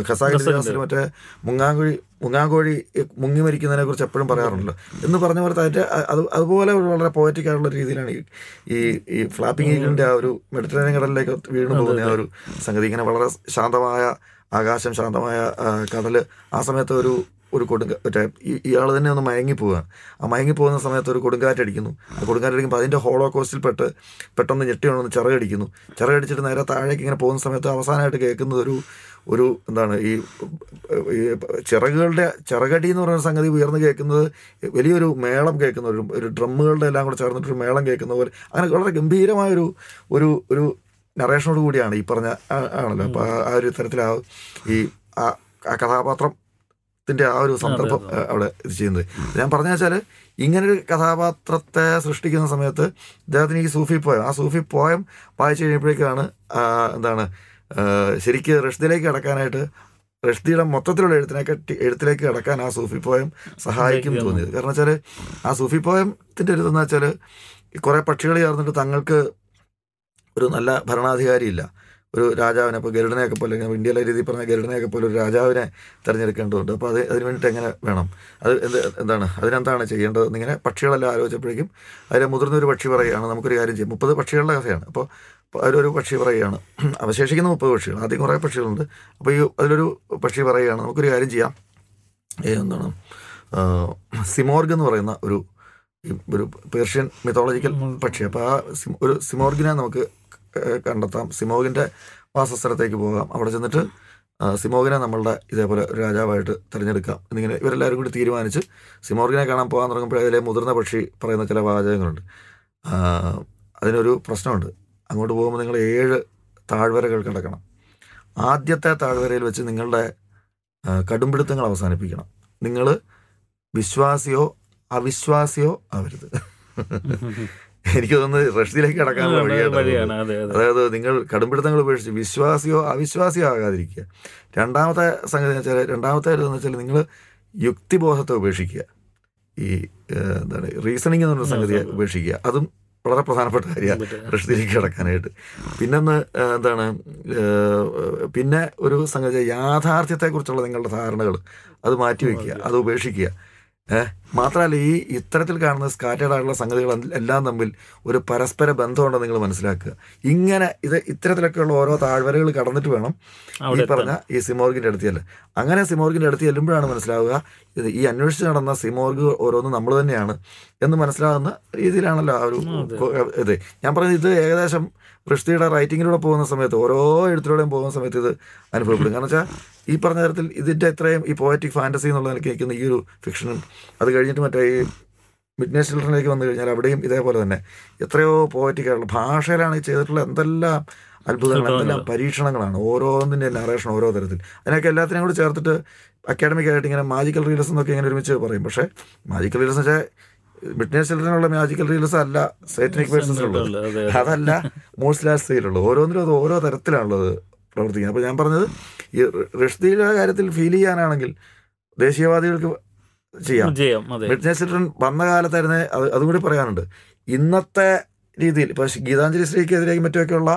ഖസാഖിൽ ഇതിഹാസിൽ മറ്റേ മുങ്ങാങ്കുഴി മുങ്ങാങ്കോഴി മുങ്ങി മരിക്കുന്നതിനെ കുറിച്ച് എപ്പോഴും പറയാറുണ്ടല്ലോ. എന്ന് പറഞ്ഞ പോലെ അതിന്റെ അത് അതുപോലെ വളരെ പോയറ്റിക് ആയിട്ടുള്ള രീതിയിലാണ് ഈ ഈ ഫ്ലാപ്പിംഗ് ഈഗിളിന്റെ ആ ഒരു മെഡിറ്ററേനിയൻ കടലിലേക്ക് വീണു പോകുന്ന ആ ഒരു സംഗതി. ഇങ്ങനെ വളരെ ശാന്തമായ ആകാശം ശാന്തമായ കടൽ കടൽ ആ സമയത്ത് ഒരു ഒരു കൊടുങ്ക മറ്റേ ഇയാൾ തന്നെ ഒന്ന് മയങ്ങി പോവുകയാണ് ആ മയങ്ങി പോകുന്ന സമയത്ത് ഒരു കൊടുങ്കാറ്റടിക്കുന്നു. ആ കൊടുങ്കാറ്റടിക്കുമ്പോൾ അതിന്റെ ഹോളോ കോസ്റ്റിൽ പെട്ട് പെട്ടെന്ന് ഞെട്ടി ഉണർന്ന് ചിറകടിക്കുന്നു. ചിറകടിച്ചിട്ട് നേരെ താഴേക്ക് ഇങ്ങനെ പോകുന്ന സമയത്ത് അവസാനമായിട്ട് കേൾക്കുന്നത് ഒരു ഒരു എന്താണ് ഈ ചിറകുകളുടെ ചിറകടി എന്ന് പറയുന്ന സംഗതി ഉയർന്ന് കേൾക്കുന്നത് വലിയൊരു മേളം കേൾക്കുന്ന ഒരു ഒരു ഡ്രമ്മുകളുടെ എല്ലാം കൂടെ ചേർന്നിട്ടൊരു മേളം കേൾക്കുന്ന പോലെ അങ്ങനെ വളരെ ഗംഭീരമായൊരു ഒരു ഒരു നറേഷനോട് കൂടിയാണ് ഈ പറഞ്ഞ ആണല്ലോ. അപ്പോൾ ആ ഒരു തരത്തിൽ ആ ഈ ആ ആ കഥാപാത്രത്തിന്റെ ആ ഒരു സന്ദർഭം അവിടെ ഇത് ചെയ്യുന്നത്. ഞാൻ പറഞ്ഞു വെച്ചാൽ ഇങ്ങനൊരു കഥാപാത്രത്തെ സൃഷ്ടിക്കുന്ന സമയത്ത് ഇദ്ദേഹത്തിന് ഈ സൂഫി പോയം ആ സൂഫി പോയം വായിച്ചു കഴിഞ്ഞപ്പോഴേക്കാണ് എന്താണ് ശരിക്ക് റഷ്ദിലേക്ക് കടക്കാനായിട്ട് റഷ്ദിയുടെ മൊത്തത്തിലുള്ള എഴുത്തിനൊക്കെ എഴുത്തിലേക്ക് കടക്കാൻ ആ സൂഫി പോയം സഹായിക്കും സഹായിക്കും. തോന്നിയത്. കാരണം വെച്ചാൽ ആ സൂഫി പോയത്തിന്റെ ഒരു ഇതെന്ന് വെച്ചാൽ കുറേ പക്ഷികൾ ചേർന്നിട്ട് തങ്ങൾക്ക് ഒരു നല്ല ഭരണാധികാരി ഇല്ല ഒരു രാജാവിനെ ഇപ്പോൾ ഗരുഡനെയൊക്കെ പോലെ ഇന്ത്യയിലെ രീതിയിൽ പറഞ്ഞ ഗരുഡനെയൊക്കെ പോലെ ഒരു രാജാവിനെ തിരഞ്ഞെടുക്കേണ്ടതുണ്ട്. അപ്പോൾ അത് അതിന് വേണ്ടിയിട്ട് എങ്ങനെ വേണം? അത് എന്ത് എന്താണ്? അതിനെന്താണ് ചെയ്യേണ്ടത്? എന്നിങ്ങനെ പക്ഷികളെല്ലാം ആലോചിച്ചപ്പോഴേക്കും അതിലെ മുതിർന്നൊരു പക്ഷി പറയുകയാണ് നമുക്കൊരു കാര്യം ചെയ്യാം. മുപ്പത് പക്ഷികളുടെ കഥയാണ്. അപ്പോൾ അതിലൊരു പക്ഷി പറയുകയാണ്. അവശേഷിക്കുന്ന മുപ്പത് പക്ഷികൾ. ആദ്യം കുറേ പക്ഷികളുണ്ട്. അപ്പോൾ ഈ അതിലൊരു പക്ഷി പറയുകയാണ് നമുക്കൊരു കാര്യം ചെയ്യാം. എന്താണ്? സിമോർഗ് എന്ന് പറയുന്ന ഒരു ഒരു പേർഷ്യൻ മിത്തോളജിക്കൽ പക്ഷി. അപ്പോൾ ആ ഒരു സിമോർഗിനെ നമുക്ക് കണ്ടെത്താം. സിമോഗിന്റെ വാസസ്ഥലത്തേക്ക് പോകാം. അവിടെ ചെന്നിട്ട് സിമോഗിനെ നമ്മളുടെ ഇതേപോലെ രാജാവായിട്ട് തിരഞ്ഞെടുക്കാം. എന്നിങ്ങനെ ഇവരെല്ലാവരും കൂടി തീരുമാനിച്ച് സിമോഗിനെ കാണാൻ പോകാൻ തുടങ്ങുമ്പോൾ അതിലെ മുതിർന്ന പക്ഷി പറയുന്ന ചില വാചകങ്ങളുണ്ട്. അതിനൊരു പ്രശ്നമുണ്ട്. അങ്ങോട്ട് പോകുമ്പോൾ നിങ്ങൾ ഏഴ് താഴ്വരകൾ കിടക്കണം ആദ്യത്തെ താഴ്വരയിൽ വെച്ച് നിങ്ങളുടെ കടുംപിടുത്തങ്ങൾ അവസാനിപ്പിക്കണം. നിങ്ങൾ വിശ്വാസിയോ അവിശ്വാസിയോ ആവരുത്. എനിക്ക് തോന്നുന്നത് റഷ്യയിലേക്ക് കടക്കാനുള്ള വഴിയാണ് വഴിയാണ്. അതെ അതെ. അതായത് നിങ്ങൾ കടുംപിടുത്തങ്ങൾ ഉപേക്ഷിച്ച് വിശ്വാസിയോ അവിശ്വാസിയോ ആകാതിരിക്കുക. രണ്ടാമത്തെ സംഗതി എന്ന് വെച്ചാൽ രണ്ടാമത്തെ എന്ന് വെച്ചാൽ നിങ്ങൾ യുക്തിബോധത്തെ ഉപേക്ഷിക്കുക. ഈ എന്താണ് റീസണിങ് എന്ന് സംഗതി സംഗതിയെ ഉപേക്ഷിക്കുക. അതും വളരെ പ്രധാനപ്പെട്ട കാര്യമാണ് റഷ്യയിലേക്ക് കടക്കാനായിട്ട്. പിന്നൊന്ന് എന്താണ് പിന്നെ ഒരു സംഗതി യാഥാർത്ഥ്യത്തെക്കുറിച്ചുള്ള നിങ്ങളുടെ ധാരണകൾ അത് മാറ്റിവെക്കുക അത് ഉപേക്ഷിക്കുക. ഏഹ് മാത്രമല്ല ഈ ഇത്തരത്തിൽ കാണുന്ന സ്കാറ്റേഡ് ആയിട്ടുള്ള സംഗതികൾ എല്ലാം തമ്മിൽ ഒരു പരസ്പര ബന്ധമുണ്ടെന്ന് നിങ്ങൾ മനസ്സിലാക്കുക. ഇങ്ങനെ ഇത് ഇത്തരത്തിലൊക്കെയുള്ള ഓരോ താഴ്വരകൾ കടന്നിട്ട് വേണം ഈ പറഞ്ഞ ഈ സിമോർഗിന്റെ അടുത്ത് ചെല്ലുക അങ്ങനെ സിമോർഗിന്റെ അടുത്ത് ചെല്ലുമ്പോഴാണ് മനസ്സിലാവുക ഇത് ഈ അന്വേഷിച്ച് നടന്ന സിമോർഗ് ഓരോന്നും നമ്മൾ തന്നെയാണ് എന്ന് മനസ്സിലാകുന്ന രീതിയിലാണല്ലോ ആ ഒരു ഇത്. ഞാൻ പറഞ്ഞത് ഇത് ഏകദേശം വൃഷ്ടിയുടെ റൈറ്റിങ്ങിലൂടെ പോകുന്ന സമയത്ത് ഓരോ എഴുത്തിലൂടെയും പോകുന്ന സമയത്ത് ഇത് അനുഭവപ്പെടും. കാരണം വെച്ചാൽ ഈ പറഞ്ഞ തരത്തിൽ ഇതിന്റെ ഇത്രയും ഈ പോയറ്റിക് ഫാന്റസി എന്നുള്ള നിലയ്ക്ക് നിൽക്കുന്ന ഈ ഒരു ഫിക്ഷനും അത് കഴിഞ്ഞിട്ട് മറ്റേ ഈ മിഡ്നൈറ്റ് ചിൽഡ്രനിലേക്ക് വന്നു കഴിഞ്ഞാൽ അവിടെയും ഇതേപോലെ തന്നെ. എത്രയോ പോയറ്റിക് ആയിട്ടുള്ള ഭാഷയിലാണ് ഈ ചെയ്തിട്ടുള്ള എന്തെല്ലാം അത്ഭുതങ്ങൾ എന്തെല്ലാം പരീക്ഷണങ്ങളാണ്. ഓരോന്നിന്റെ നറേഷൻ ഓരോ തരത്തിൽ. അതിനൊക്കെ എല്ലാത്തിനെയും കൂടി ചേർത്തിട്ട് അക്കാഡമിക് ആയിട്ട് ഇങ്ങനെ മാജിക്കൽ റീൽസ് എന്നൊക്കെ ഇങ്ങനെ ഒരുമിച്ച് പറയും. പക്ഷേ മാജിക്കൽ റീൽസ് എന്ന് വെച്ചാൽ ബിറ്റ്നസ് ചിൽഡ്രനുള്ള മാജിക്കൽ റീൽസ് അല്ല സേറ്റനിക് വേഴ്സസ് ഉള്ളത്. അതെ, അതെ. അതല്ല മോഴ്സ്ലാസ് സ്റ്റൈലുള്ളത് ഓരോന്നിലും അത് ഓരോ തരത്തിലാണുള്ളത് പ്രവർത്തിക്കുന്നത്. അപ്പോൾ ഞാൻ പറഞ്ഞത് ഈ റഷ്ദിയുടെ കാര്യത്തിൽ ഫീൽ ചെയ്യാനാണെങ്കിൽ ദേശീയവാദികൾക്ക് ചെയ്യാം. മിഡ് ചിൽഡ്രൻ വന്ന കാലത്തായിരുന്നെ അത് അതുകൂടി പറയാനുണ്ട്. ഇന്നത്തെ രീതിയിൽ ഇപ്പോൾ ഗീതാഞ്ജലി ശ്രീക്കെതിരെയും മറ്റുമൊക്കെയുള്ള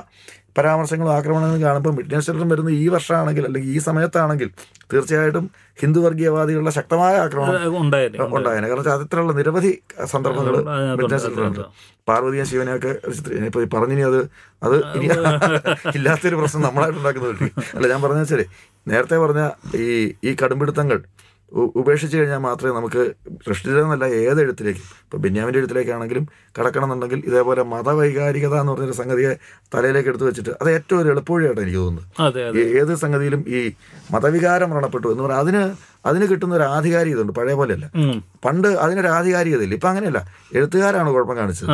പരാമർശങ്ങളും ആക്രമണങ്ങളും കാണുമ്പോൾ മിഡ് ചിൽഡ്രൻ വരുന്ന ഈ വർഷമാണെങ്കിൽ അല്ലെങ്കിൽ ഈ സമയത്താണെങ്കിൽ തീർച്ചയായിട്ടും ഹിന്ദു വർഗീയവാദികളുടെ ശക്തമായ ആക്രമണം ഉണ്ടായേനെ. കാരണം അത്തരത്തിലുള്ള നിരവധി സന്ദർഭങ്ങൾ ചിൽഡ്രനുണ്ട് അതിനകത്ത്. പാർവതിയും ശിവനെയൊക്കെ ഇപ്പൊ പറഞ്ഞിനി അത് അത് ഇനി ഇല്ലാത്തൊരു പ്രശ്നം നമ്മളായിട്ട് ഉണ്ടാക്കുന്നത് അല്ല ഞാൻ പറഞ്ഞ ശരി നേരത്തെ പറഞ്ഞ ഈ ഈ കടുംപിടുത്തങ്ങൾ ഉപേക്ഷിച്ച് കഴിഞ്ഞാൽ മാത്രമേ നമുക്ക് സൃഷ്ടിച്ചതെന്നല്ല ഏത് എഴുത്തിലേക്കും ഇപ്പോൾ ബെന്യാമിന്റെ എഴുത്തിലേക്കാണെങ്കിലും കടക്കണം എന്നുണ്ടെങ്കിൽ ഇതേപോലെ മതവൈകാരികത എന്ന് പറഞ്ഞൊരു സംഗതിയെ തലയിലേക്ക് എടുത്തു വെച്ചിട്ട് അത് ഏറ്റവും ഒരു എളുപ്പവഴിയായിട്ട് എനിക്ക് തോന്നുന്നത്. ഏത് സംഗതിയിലും ഈ മതവികാരം മരണപ്പെട്ടു എന്ന് പറഞ്ഞാൽ അതിന് അതിന് കിട്ടുന്ന ഒരു ആധികാരികത ഉണ്ട് പഴയ പോലെയല്ല. പണ്ട് അതിനൊരു ആധികാരികത ഇല്ല ഇപ്പൊ അങ്ങനെയല്ല. എഴുത്തുകാരാണ് കുഴപ്പം കാണിച്ചത്.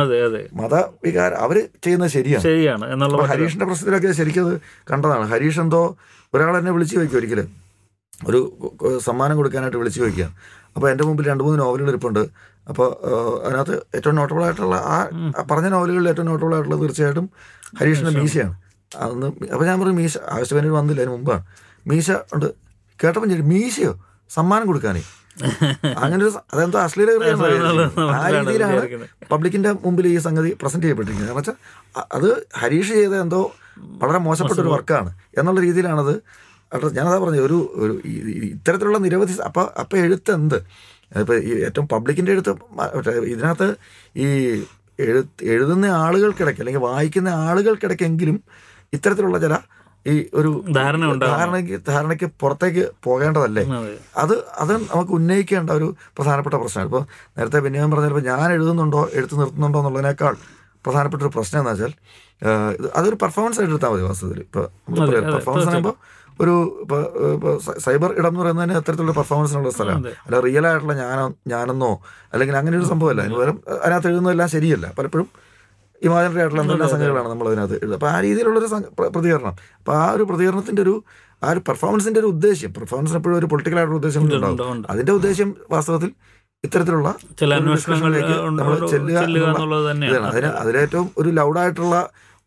മതവികാരം അവർ ചെയ്യുന്നത് ശരിയാണ്. ശരിയാണ് ഹരീഷിന്റെ പ്രശ്നത്തിലൊക്കെ ശരിക്കും അത് കണ്ടതാണ്. ഹരീഷ് എന്തോ ഒരാളെന്നെ വിളിച്ചു വയ്ക്കും ഒരിക്കലും. ഒരു സമ്മാനം കൊടുക്കാനായിട്ട് വിളിച്ചു ചോദിക്കുകയാണ് അപ്പോൾ എന്റെ മുമ്പിൽ രണ്ട് മൂന്ന് നോവലുകൾ ഇരിപ്പുണ്ട്. അപ്പോൾ അതിനകത്ത് ഏറ്റവും നോട്ടബിൾ ആയിട്ടുള്ള ആ പറഞ്ഞ നോവലുകളിൽ ഏറ്റവും നോട്ടബിൾ ആയിട്ടുള്ള തീർച്ചയായിട്ടും ഹരീഷിന്റെ മീശയാണ്. അന്ന് അപ്പോൾ ഞാൻ പറഞ്ഞു മീശ ആവശ്യത്തിന് വന്നില്ല അതിന് മുമ്പാണ്. മീശ ഉണ്ട്. കേട്ടപ്പോൾ ഞാൻ മീശയോ? സമ്മാനം കൊടുക്കാനേ. അങ്ങനെ ഒരു അതെന്തോ അശ്ലീല. ആ രീതിയിലാണ് പബ്ലിക്കിന്റെ മുമ്പിൽ ഈ സംഗതി പ്രസന്റ് ചെയ്യപ്പെട്ടിരിക്കുന്നത്. കാരണം വെച്ചാൽ അത് ഹരീഷ് ചെയ്ത എന്തോ വളരെ മോശപ്പെട്ട ഒരു വർക്കാണ്. എന്നുള്ള രീതിയിലാണത്. അഡ്രസ് ഞാനതാ പറഞ്ഞത് ഒരു ഒരു ഇത്തരത്തിലുള്ള നിരവധി അപ്പം അപ്പം എഴുത്ത് എന്ത് അതിപ്പോൾ ഈ ഏറ്റവും പബ്ലിക്കിന്റെ എഴുത്ത് ഇതിനകത്ത് ഈ എഴുത്ത് എഴുതുന്ന ആളുകൾക്കിടയ്ക്ക് അല്ലെങ്കിൽ വായിക്കുന്ന ആളുകൾക്കിടയ്ക്കെങ്കിലും ഇത്തരത്തിലുള്ള ചില ഈ ഒരു ധാരണ. ധാരണയ്ക്ക് ധാരണയ്ക്ക് പുറത്തേക്ക് പോകേണ്ടതല്ലേ? അത്. അത് നമുക്ക് ഉന്നയിക്കേണ്ട ഒരു പ്രധാനപ്പെട്ട പ്രശ്നമാണ്. ഇപ്പോൾ നേരത്തെ ബെന്യാമൻ പറഞ്ഞപ്പോൾ ഞാൻ എഴുതുന്നുണ്ടോ എഴുത്ത് നിർത്തുന്നുണ്ടോ എന്നുള്ളതിനേക്കാൾ പ്രധാനപ്പെട്ട ഒരു പ്രശ്നം എന്ന് വെച്ചാൽ അതൊരു പെർഫോമൻസ് ആയിട്ട് എടുത്താൽ മതി വാസ്തവത്തിൽ. ഇപ്പോൾ പെർഫോമൻസ് ആകുമ്പോൾ ഒരു സൈബർ ഇടം എന്ന് പറയുന്നത് തന്നെ അത്തരത്തിലുള്ള പെർഫോമൻസിനുള്ള സ്ഥലമാണ്. അല്ല റിയൽ ആയിട്ടുള്ള ഞാനോ ഞാനെന്നോ അല്ലെങ്കിൽ അങ്ങനെ ഒരു സംഭവമല്ല. അതിന് പകരം അതിനകത്ത് എഴുതുന്നതെല്ലാം ശരിയല്ല. പലപ്പോഴും ഇമാജിനറി ആയിട്ടുള്ള എന്തെല്ലാം സംഗതികളാണ് നമ്മൾ അതിനകത്ത് എഴുതുക. അപ്പോൾ ആ രീതിയിലുള്ളൊരു പ്രതികരണം. അപ്പോൾ ആ ഒരു പ്രതികരണത്തിന്റെ ഒരു ആ ഒരു പെർഫോമൻസിന്റെ ഒരു ഉദ്ദേശ്യം പെർഫോമൻസിന് എപ്പോഴും ഒരു പൊളിറ്റിക്കൽ ആയിട്ടുള്ള ഉദ്ദേശം ഉണ്ട്, ഉണ്ടാവും. ഉണ്ട്, ഉണ്ട്. അതിന്റെ ഉദ്ദേശം വാസ്തവത്തിൽ ഇത്തരത്തിലുള്ള ചില അന്വേഷണങ്ങളിലേക്ക് നമ്മൾ ചെല്ലുക അതിന് അതിലേറ്റവും ഒരു ലൗഡായിട്ടുള്ള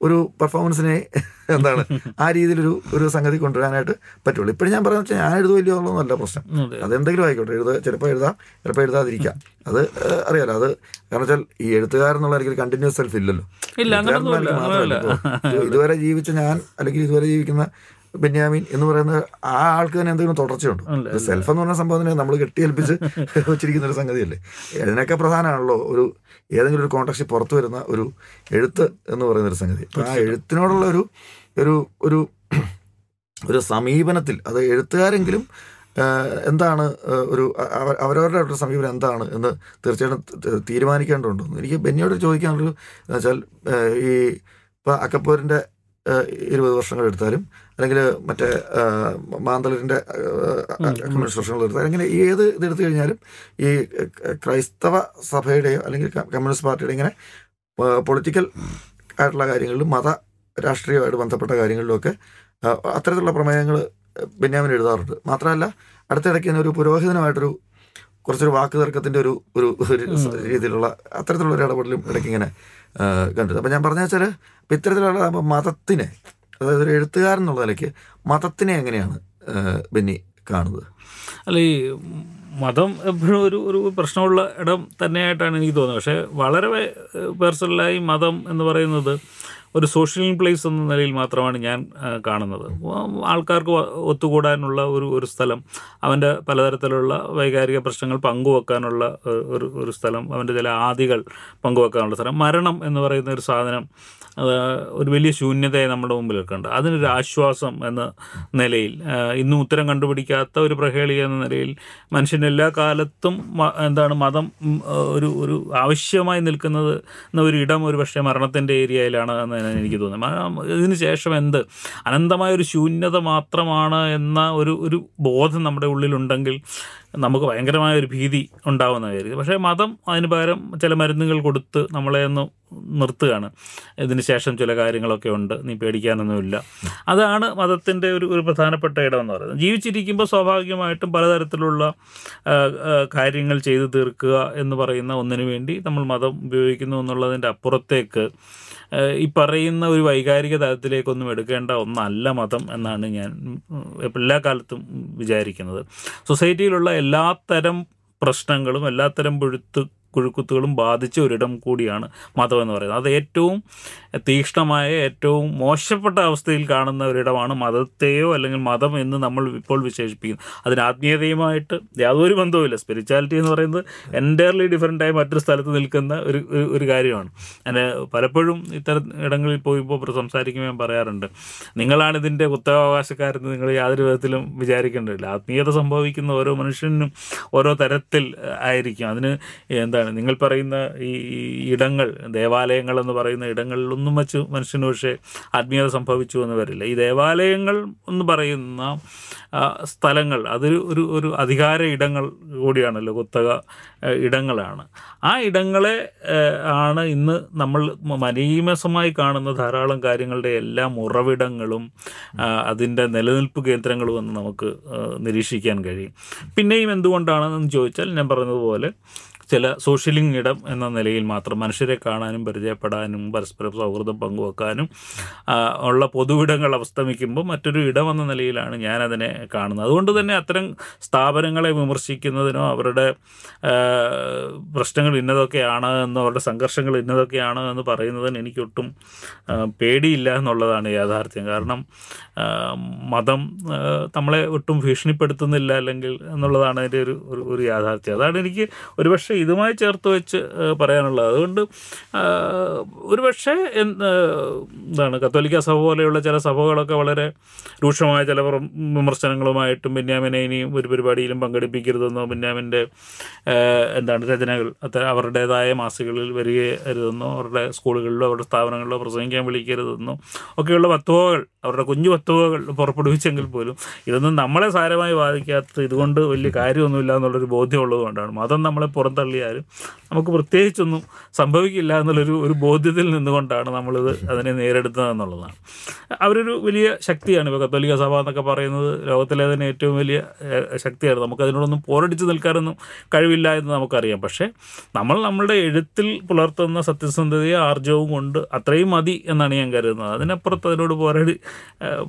ഒരു പെർഫോമൻസിനെ എന്താണ് ആ രീതിയിലൊരു ഒരു സംഗതി കൊണ്ടുവരാനായിട്ട് പറ്റുള്ളൂ. ഇപ്പോഴും ഞാൻ പറയുന്നത് വെച്ചാൽ ഞാൻ എഴുതുമല്ലോ എന്നുള്ളതല്ല പ്രശ്നം. അതെ. അതെന്തെങ്കിലും ആയിക്കോട്ടെ. എഴുത ചിലപ്പോൾ എഴുതാം ചിലപ്പോൾ എഴുതാതിരിക്കാം. അത് അറിയാലോ അത് കാരണം വെച്ചാൽ ഈ എഴുത്തുകാരെന്നുള്ള എനിക്ക് കണ്ടിന്യൂസ് സെൽഫ് ഇല്ലല്ലോ. ഇതുവരെ ജീവിച്ച ഞാൻ അല്ലെങ്കിൽ ഇതുവരെ ജീവിക്കുന്ന ബെന്യാമിൻ എന്ന് പറയുന്ന ആ ആൾക്ക് തന്നെ എന്തെങ്കിലും തുടർച്ചയുണ്ട്. സെൽഫ് എന്ന് പറഞ്ഞ സംഭവത്തിനെ നമ്മൾ കെട്ടിയേൽപ്പിച്ച് വെച്ചിരിക്കുന്ന ഒരു സംഗതിയല്ലേ. അതിനൊക്കെ പ്രധാനമാണല്ലോ ഒരു ഏതെങ്കിലും ഒരു കോൺടാക്സ്റ്റ് പുറത്തു വരുന്ന ഒരു എഴുത്ത് എന്ന് പറയുന്ന ഒരു സംഗതി. അപ്പോൾ ആ എഴുത്തിനോടുള്ള ഒരു ഒരു ഒരു ഒരു സമീപനത്തിൽ അത് എഴുത്തുകാരെങ്കിലും എന്താണ് ഒരു അവ- അവരവരുടെ ഒരു സമീപനം എന്താണ് എന്ന് തീർച്ചയായിട്ടും തീരുമാനിക്കേണ്ടതുണ്ട്. എനിക്ക് ബെന്നിയോട് ചോദിക്കാനുള്ളൊരു എന്ന് വെച്ചാൽ ഈ ഇപ്പം അക്കപ്പൂരിന്റെ ഇരുപത് വർഷങ്ങൾ എടുത്താലും അല്ലെങ്കിൽ മറ്റേ മാന്തളരിന്റെ കമ്മ്യൂണിസ്റ്റ് വർഷങ്ങൾ എടുത്താലും അങ്ങനെ ഏത് ഇതെടുത്തു കഴിഞ്ഞാലും ഈ ക്രൈസ്തവ സഭയുടെയോ അല്ലെങ്കിൽ കമ്മ്യൂണിസ്റ്റ് പാർട്ടിയുടെ ഇങ്ങനെ പൊളിറ്റിക്കൽ ആയിട്ടുള്ള കാര്യങ്ങളിലും മത രാഷ്ട്രീയമായിട്ട് ബന്ധപ്പെട്ട കാര്യങ്ങളിലുമൊക്കെ അത്തരത്തിലുള്ള പ്രമേയങ്ങൾ ബെന്യാമിൻ എഴുതാറുണ്ട്. മാത്രമല്ല അടുത്തിടയ്ക്ക് തന്നെ ഒരു പുരോഹിതനുമായിട്ടൊരു കുറച്ചൊരു വാക്ക് തർക്കത്തിന്റെ ഒരു ഒരു ഒരു രീതിയിലുള്ള അത്തരത്തിലുള്ള ഒരു ഇടപെടലും ഇടയ്ക്ക് ഇങ്ങനെ കണ്ടത് അപ്പം ഞാൻ പറഞ്ഞ വെച്ചാൽ ഇപ്പം ഇത്തരത്തിലുള്ള മതത്തിനെ അതായത് ഒരു എഴുത്തുകാരൻ എന്നുള്ള നിലയ്ക്ക് മതത്തിനെ എങ്ങനെയാണ് ബെന്നി കാണുന്നത്? അല്ല ഈ മതം എപ്പോഴും ഒരു ഒരു പ്രശ്നമുള്ള ഇടം തന്നെയായിട്ടാണ് എനിക്ക് തോന്നുന്നത്. പക്ഷേ വളരെ പേഴ്സണലായി മതം എന്ന് പറയുന്നത് ഒരു സോഷ്യൽ പ്ലേസ് എന്ന നിലയിൽ മാത്രമാണ് ഞാൻ കാണുന്നത്. ആൾക്കാർക്ക് ഒത്തുകൂടാനുള്ള ഒരു ഒരു സ്ഥലം അവന്റെ പലതരത്തിലുള്ള വൈകാരിക പ്രശ്നങ്ങൾ പങ്കുവെക്കാനുള്ള ഒരു ഒരു സ്ഥലം അവന്റെ ചില ആദികൾ പങ്കുവെക്കാനുള്ള സ്ഥലം മരണം എന്ന് പറയുന്ന ഒരു സാധനം ഒരു വലിയ ശൂന്യതയെ നമ്മുടെ മുമ്പിൽ വെക്കുന്നുണ്ട് അതിനൊരു ആശ്വാസം എന്ന നിലയിൽ ഇന്നും ഉത്തരം കണ്ടുപിടിക്കാത്ത ഒരു പ്രഹേളിക എന്ന നിലയിൽ മനുഷ്യൻ എല്ലാ കാലത്തും എന്താണ് മതം ഒരു ഒരു ആവശ്യമായി നിൽക്കുന്നത് ഒരു ഇടം ഒരു പക്ഷേ മരണത്തിന്റെ ഏരിയയിലാണ് എന്ന് എനിക്ക് തോന്നുന്നത് ഇതിന് ശേഷം എന്ത്? അനന്തമായ ഒരു ശൂന്യത മാത്രമാണ് എന്ന ഒരു ഒരു ബോധം നമ്മുടെ ഉള്ളിലുണ്ടെങ്കിൽ നമുക്ക് ഭയങ്കരമായ ഒരു ഭീതി ഉണ്ടാവുന്നതായിരിക്കും പക്ഷേ മതം അതിന് പകരം ചില മരുന്നുകൾ കൊടുത്ത് നമ്മളെ ഒന്ന് നിർത്തുകയാണ്. ഇതിന് ശേഷം ചില കാര്യങ്ങളൊക്കെ ഉണ്ട്. നീ പേടിക്കാനൊന്നുമില്ല അതാണ് മതത്തിന്റെ ഒരു ഒരു പ്രധാനപ്പെട്ട ഇടം എന്ന് പറയുന്നത്. ജീവിച്ചിരിക്കുമ്പോൾ സ്വാഭാവികമായിട്ടും പലതരത്തിലുള്ള കാര്യങ്ങൾ ചെയ്തു തീർക്കുക എന്ന് പറയുന്ന ഒന്നിനു വേണ്ടി നമ്മൾ മതം ഉപയോഗിക്കുന്നു എന്നുള്ളതിന്റെ അപ്പുറത്തേക്ക് ഈ പറയുന്ന ഒരു വൈകാരിക തലത്തിലേക്കൊന്നും എടുക്കേണ്ട ഒന്നല്ല മതം എന്നാണ് ഞാൻ എല്ലാ കാലത്തും വിചാരിക്കുന്നത്. സൊസൈറ്റിയിലുള്ള എല്ലാത്തരം പ്രശ്നങ്ങളും എല്ലാത്തരം പുഴുത്ത് കുഴുക്കുത്തുകളും ബാധിച്ച ഒരിടം കൂടിയാണ് മതം എന്ന് പറയുന്നത്. അത് ഏറ്റവും തീക്ഷ്ണമായ ഏറ്റവും മോശപ്പെട്ട അവസ്ഥയിൽ കാണുന്ന ഒരിടമാണ് മതത്തെയോ അല്ലെങ്കിൽ മതം എന്ന് നമ്മൾ ഇപ്പോൾ വിശേഷിപ്പിക്കുന്നു. അതിന് ആത്മീയതയുമായിട്ട് യാതൊരു ബന്ധവുമില്ല. സ്പിരിച്വാലിറ്റി എന്ന് പറയുന്നത് എന്റയർലി ഡിഫറെന്റ് ആയി മറ്റൊരു സ്ഥലത്ത് നിൽക്കുന്ന ഒരു ഒരു- കാര്യമാണ്. അതിന് പലപ്പോഴും ഇത്തരം ഇടങ്ങളിൽ പോയിപ്പോൾ സംസാരിക്കുമ്പോൾ ഞാൻ പറയാറുണ്ട് നിങ്ങളാണ് ഇതിന്റെ ഉത്തരവകാശക്കാരെന്ന് നിങ്ങൾ യാതൊരു വിധത്തിലും വിചാരിക്കേണ്ടതില്ല. ആത്മീയത സംഭവിക്കുന്ന ഓരോ മനുഷ്യനും ഓരോ തരത്തിൽ ആയിരിക്കും. അതിന് എന്താണ്? നിങ്ങൾ പറയുന്ന ഈ ഇടങ്ങൾ ദേവാലയങ്ങൾ എന്ന് പറയുന്ന ഇടങ്ങളിലൊന്നും വെച്ച് മനുഷ്യന് പക്ഷേ ആത്മീയത സംഭവിച്ചു എന്ന് വരില്ല. ഈ ദേവാലയങ്ങൾ എന്ന് പറയുന്ന സ്ഥലങ്ങൾ അതൊരു ഒരു ഒരു അധികാര ഇടങ്ങൾ കൂടിയാണല്ലോ കുത്തക ഇടങ്ങളാണ്. ആ ഇടങ്ങളെ ആണ് ഇന്ന് നമ്മൾ മനീമസമായി കാണുന്ന ധാരാളം കാര്യങ്ങളുടെ എല്ലാ ഉറവിടങ്ങളും അതിന്റെ നിലനിൽപ്പ് കേന്ദ്രങ്ങളും എന്ന് നമുക്ക് നിരീക്ഷിക്കാൻ കഴിയും. പിന്നെയും എന്തുകൊണ്ടാണെന്ന് ചോദിച്ചാൽ ഞാൻ പറഞ്ഞതുപോലെ ചില സോഷ്യലിംഗ് ഇടം എന്ന നിലയിൽ മാത്രം മനുഷ്യരെ കാണാനും പരിചയപ്പെടാനും പരസ്പരം സൗഹൃദം പങ്കുവെക്കാനും ഉള്ള പൊതുവിടങ്ങൾ അവസ്ഥമിക്കുമ്പോൾ മറ്റൊരു ഇടം എന്ന നിലയിലാണ് ഞാനതിനെ കാണുന്നത്. അതുകൊണ്ട് തന്നെ അത്തരം സ്ഥാപനങ്ങളെ വിമർശിക്കുന്നതിനോ അവരുടെ പ്രശ്നങ്ങൾ ഇന്നതൊക്കെയാണ് എന്നോ അവരുടെ സംഘർഷങ്ങൾ ഇന്നതൊക്കെയാണ് എന്ന് പറയുന്നതിന് എനിക്കൊട്ടും പേടിയില്ല എന്നുള്ളതാണ് യാഥാർത്ഥ്യം. കാരണം മതം നമ്മളെ ഒട്ടും ഭീഷണിപ്പെടുത്തുന്നില്ല അല്ലെങ്കിൽ എന്നുള്ളതാണ് അതിന്റെ ഒരു- ഒരു യാഥാർത്ഥ്യം. അതാണ് എനിക്ക് ഒരുപക്ഷെ ഇതുമായി ചേർത്ത് വെച്ച് പറയാനുള്ളത്. അതുകൊണ്ട് ഒരു ഒരുപക്ഷെ എന്താണ് കത്തോലിക്ക സഭ പോലെയുള്ള ചില സഭകളൊക്കെ വളരെ രൂക്ഷമായ ചില വിമർശനങ്ങളുമായിട്ടും ബെന്യാമിനെ ഇനിയും ഒരു പരിപാടിയിലും പങ്കെടുപ്പിക്കരുതെന്നോ ബെന്യാമിന്റെ എന്താണ് രചനകൾ അത്ര അവരുടേതായ മാസികളിൽ വരികരുതെന്നോ അവരുടെ സ്കൂളുകളിലോ അവരുടെ സ്ഥാപനങ്ങളിലോ പ്രസംഗിക്കാൻ വിളിക്കരുതെന്നോ ഒക്കെയുള്ള വത്തുവകൾ അവരുടെ കുഞ്ഞു വത്തുവകൾ പുറപ്പെടുവിച്ചെങ്കിൽ പോലും ഇതൊന്നും നമ്മളെ സാരമായി ബാധിക്കാത്ത ഇതുകൊണ്ട് വലിയ കാര്യമൊന്നുമില്ല എന്നുള്ളൊരു ബോധ്യമുള്ളത് കൊണ്ടാണ് മതം നമ്മളെ പുറന്തള്ളിയാലും നമുക്ക് പ്രത്യേകിച്ചൊന്നും സംഭവിക്കില്ല എന്നുള്ളൊരു ഒരു ബോധ്യത്തിൽ നിന്നുകൊണ്ടാണ് നമ്മളിത് അതിനെ നേരിടുന്നത് എന്നുള്ളതാണ്. അവരൊരു വലിയ ശക്തിയാണ് ഇപ്പോൾ കത്തോലിക്ക സഭ എന്നൊക്കെ പറയുന്നത്. ലോകത്തിലെ തന്നെ ഏറ്റവും വലിയ ശക്തിയാണ്. നമുക്ക് അതിനോടൊന്നും പോരടിച്ച് നിൽക്കാനൊന്നും കഴിവില്ല എന്ന് നമുക്കറിയാം. പക്ഷേ നമ്മൾ നമ്മളുടെ എഴുത്തിൽ പുലർത്തുന്ന സത്യസന്ധതയും ആർജവും കൊണ്ട് അത്രയും മതി എന്നാണ് ഞാൻ കരുതുന്നത്. അതിനപ്പുറത്ത് അതിനോട് പോരാടി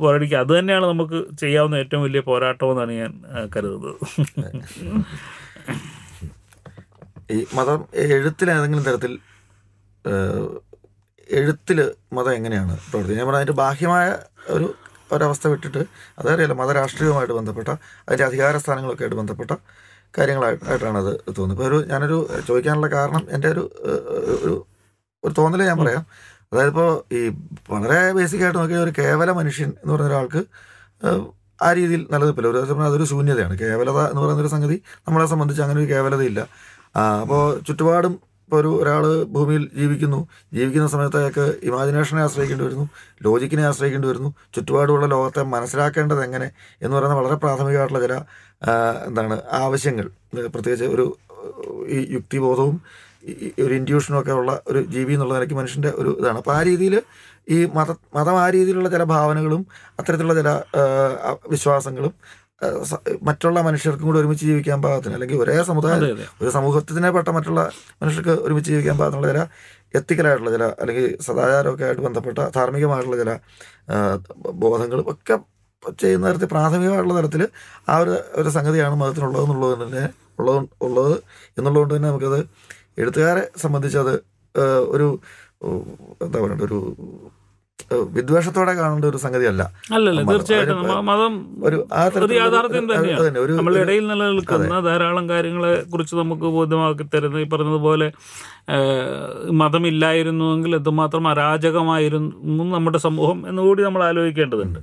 പോരാടിക്കുക. അത് തന്നെയാണ് നമുക്ക് ചെയ്യാവുന്ന ഏറ്റവും വലിയ പോരാട്ടം എന്നാണ് ഞാൻ കരുതുന്നത്. ഈ മതം എഴുത്തിൽ ഏതെങ്കിലും തരത്തിൽ എഴുത്തിൽ മതം എങ്ങനെയാണ് പ്രവർത്തിക്കുന്നത്? ഞാൻ പറഞ്ഞ അതിന്റെ ബാഹ്യമായ ഒരു ഒരവസ്ഥ വിട്ടിട്ട് അതറിയാലോ മതരാഷ്ട്രീയവുമായിട്ട് ബന്ധപ്പെട്ട അതിന്റെ അധികാര സ്ഥാനങ്ങളൊക്കെ ആയിട്ട് ബന്ധപ്പെട്ട കാര്യങ്ങളായിട്ടാണ് അത് തോന്നുന്നത്. ഇപ്പോൾ ഒരു ഞാനൊരു ചോദിക്കാനുള്ള കാരണം എന്റെ ഒരു ഒരു ഒരു തോന്നൽ ഞാൻ പറയാം. അതായത് ഇപ്പോൾ ഈ വളരെ ബേസിക് ആയിട്ട് നോക്കിയാൽ ഒരു കേവല മനുഷ്യൻ എന്ന് പറയുന്ന ഒരാൾക്ക് ആ രീതിയിൽ നിലനിൽപ്പില്ല ഒരു അതൊരു ശൂന്യതയാണ്. കേവലത എന്ന് പറയുന്ന ഒരു സംഗതി നമ്മളെ സംബന്ധിച്ച് അങ്ങനെ ഒരു കേവലതയില്ല. അപ്പോൾ ചുറ്റുപാടും ഇപ്പോൾ ഒരു ഒരാൾ ഭൂമിയിൽ ജീവിക്കുന്നു. ജീവിക്കുന്ന സമയത്ത് അയാൾക്ക് ഇമാജിനേഷനെ ആശ്രയിക്കേണ്ടി വരുന്നു ലോജിക്കിനെ ആശ്രയിക്കേണ്ടി വരുന്നു. ചുറ്റുപാടുമുള്ള ലോകത്തെ മനസ്സിലാക്കേണ്ടത് എങ്ങനെ എന്ന് പറയുന്ന വളരെ പ്രാഥമികമായിട്ടുള്ള ചില എന്താണ് ആവശ്യങ്ങൾ. പ്രത്യേകിച്ച് ഒരു ഈ യുക്തിബോധവും ഒരു ഇൻഡ്യൂഷനും ഒക്കെ ഉള്ള ഒരു ജീവി എന്നുള്ള നിലയ്ക്ക് മനുഷ്യന്റെ ഒരു ഇതാണ്. അപ്പോൾ ആ രീതിയിൽ ഈ മത മതം ആ രീതിയിലുള്ള ചില ഭാവനകളും അത്തരത്തിലുള്ള ചില വിശ്വാസങ്ങളും മറ്റുള്ള മനുഷ്യർക്കും കൂടെ ഒരുമിച്ച് ജീവിക്കാൻ പാകത്തിന് അല്ലെങ്കിൽ ഒരേ സമുദായം ഒരു സമൂഹത്തിനെ പെട്ട മറ്റുള്ള മനുഷ്യർക്ക് ഒരുമിച്ച് ജീവിക്കാൻ പാകത്തിനുള്ള ചില എത്തിക്കലായിട്ടുള്ള ചില അല്ലെങ്കിൽ സദാചാരമൊക്കെ ആയിട്ട് ബന്ധപ്പെട്ട ധാർമ്മികമായിട്ടുള്ള ചില ബോധങ്ങളും ഒക്കെ ചെയ്യുന്ന തരത്തിൽ പ്രാഥമികമായിട്ടുള്ള തലത്തിൽ ആ ഒരു ഒരു സംഗതിയാണ് മതത്തിനുള്ളത് എന്നുള്ളത് തന്നെ ഉള്ളത് ഉള്ളത് എന്നുള്ളതുകൊണ്ട് തന്നെ നമുക്കത് എഴുത്തുകാരെ സംബന്ധിച്ചത് ഒരു എന്താ പറയുക ഒരു വിദ്വേഷത്തോടെ കാണേണ്ട ഒരു സംഗതിയല്ല. അല്ലല്ല മതം. തീർച്ചയായിട്ടും. മതം ഒരു യാഥാർത്ഥ്യം തന്നെയാണ്. ഇടയിൽ നിലനിൽക്കുന്ന ധാരാളം കാര്യങ്ങളെ കുറിച്ച് നമുക്ക് ബോധ്യമാക്കി തരുന്നത് ഈ പറഞ്ഞതുപോലെ മതമില്ലായിരുന്നുവെങ്കിൽ എന്തുമാത്രം അരാജകമായിരുന്നു നമ്മുടെ സമൂഹം എന്നുകൂടി നമ്മൾ ആലോചിക്കേണ്ടതുണ്ട്.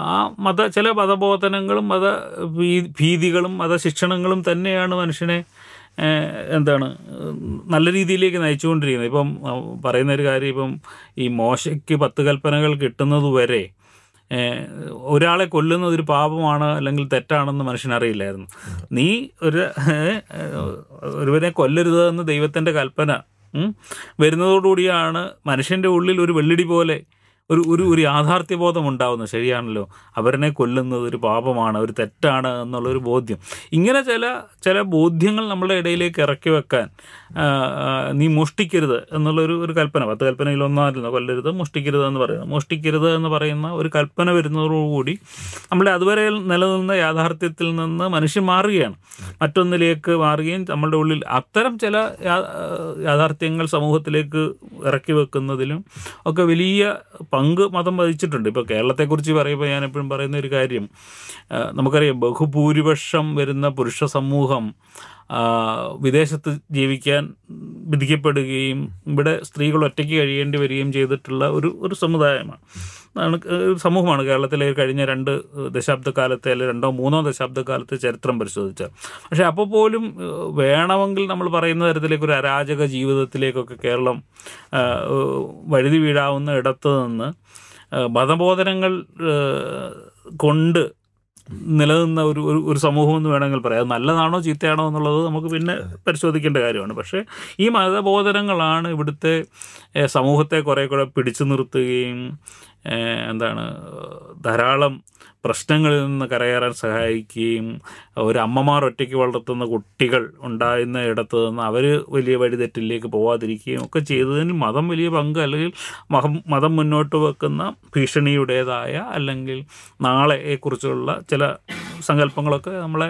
ആ മത ചില മതബോധനങ്ങളും മത ഭീതികളും മതശിക്ഷണങ്ങളും തന്നെയാണ് മനുഷ്യനെ എന്താണ് നല്ല രീതിയിലേക്ക് നയിച്ചുകൊണ്ടിരിക്കുന്നത്. ഇപ്പം പറയുന്ന ഒരു കാര്യം ഇപ്പം ഈ മോശയ്ക്ക് പത്ത് കൽപ്പനകൾ കിട്ടുന്നത് വരെ ഒരാളെ കൊല്ലുന്നത് ഒരു പാപമാണ് അല്ലെങ്കിൽ തെറ്റാണെന്ന് മനുഷ്യനറിയില്ലായിരുന്നു നീ ഒരു ഒരുവനെ കൊല്ലരുത് എന്ന് ദൈവത്തിന്റെ കൽപ്പന വരുന്നതോടുകൂടിയാണ് മനുഷ്യന്റെ ഉള്ളിൽ ഒരു വെള്ളിടി പോലെ ഒരു ഒരു ഒരു യാഥാർത്ഥ്യബോധം ഉണ്ടാവുന്നത് ശരിയാണല്ലോ. അവരനെ കൊല്ലുന്നത് ഒരു പാപമാണ് ഒരു തെറ്റാണ് എന്നുള്ളൊരു ബോധ്യം. ഇങ്ങനെ ചില ചില ബോധ്യങ്ങൾ നമ്മുടെ ഇടയിലേക്ക് ഇറക്കി വെക്കാൻ നീ മോഷ്ടിക്കരുത് എന്നുള്ളൊരു ഒരു കൽപ്പന. പത്ത് കൽപ്പനയിൽ ഒന്നായിരുന്നു. കൊല്ലരുത് മോഷ്ടിക്കരുത് എന്ന് പറയുന്നത് മോഷ്ടിക്കരുത് എന്ന് പറയുന്ന ഒരു കൽപ്പന വരുന്നതോടുകൂടി നമ്മളെ അതുവരെ നിലനിന്ന യാഥാർത്ഥ്യത്തിൽ നിന്ന് മനുഷ്യൻ മാറുകയാണ്. മറ്റൊന്നിലേക്ക് മാറുകയും നമ്മളുടെ ഉള്ളിൽ അത്തരം ചില യാഥാർത്ഥ്യങ്ങൾ സമൂഹത്തിലേക്ക് ഇറക്കി വെക്കുന്നതിലും ഒക്കെ വലിയ പങ്ക് മതം വഹിച്ചിട്ടുണ്ട്. ഇപ്പോൾ കേരളത്തെക്കുറിച്ച് പറയുമ്പോൾ ഞാൻ എപ്പോഴും പറയുന്ന ഒരു കാര്യം നമുക്കറിയാം ബഹുഭൂരിപക്ഷം വരുന്ന പുരുഷ സമൂഹം വിദേശത്ത് ജീവിക്കാൻ വിധിക്കപ്പെടുകയും ഇവിടെ സ്ത്രീകൾ ഒറ്റയ്ക്ക് കഴിയേണ്ടി വരികയും ചെയ്തിട്ടുള്ള ഒരു ഒരു സമുദായമാണ്. സമൂഹമാണ് കേരളത്തിലെ കഴിഞ്ഞ രണ്ട് ദശാബ്ദക്കാലത്തെ അല്ലെങ്കിൽ രണ്ടോ മൂന്നോ ദശാബ്ദക്കാലത്തെ ചരിത്രം പരിശോധിച്ചാൽ പക്ഷേ അപ്പോൾ പോലും വേണമെങ്കിൽ നമ്മൾ പറയുന്ന തരത്തിലേക്ക് ഒരു അരാജക ജീവിതത്തിലേക്കൊക്കെ കേരളം വഴുതി വീഴാവുന്ന ഇടത്ത് നിന്ന് മതബോധനങ്ങൾ കൊണ്ട് നിലനിന്ന ഒരു ഒരു സമൂഹം എന്ന് വേണമെങ്കിൽ പറയാം. അത് നല്ലതാണോ ചീത്തയാണോ എന്നുള്ളത് നമുക്ക് പിന്നെ പരിശോധിക്കേണ്ട കാര്യമാണ്. പക്ഷേ ഈ മതബോധനങ്ങളാണ് ഇവിടുത്തെ സമൂഹത്തെ കുറേ കൂടെ പിടിച്ചു നിർത്തുകയും എന്താണ് ധാരാളം പ്രശ്നങ്ങളിൽ നിന്ന് കരകയറാൻ സഹായിക്കുകയും ഒരു അമ്മമാർ ഒറ്റയ്ക്ക് വളർത്തുന്ന കുട്ടികൾ ഉണ്ടായിരുന്ന ഇടത്ത് നിന്ന് അവർ വലിയ വഴിതെറ്റിലേക്ക് പോവാതിരിക്കുകയും ഒക്കെ ചെയ്തതിന് മതം വലിയ പങ്ക് അല്ലെങ്കിൽ മതം മുന്നോട്ട് വെക്കുന്ന ഭീഷണിയുടേതായ അല്ലെങ്കിൽ നാളെയെക്കുറിച്ചുള്ള ചില സങ്കല്പങ്ങളൊക്കെ നമ്മളെ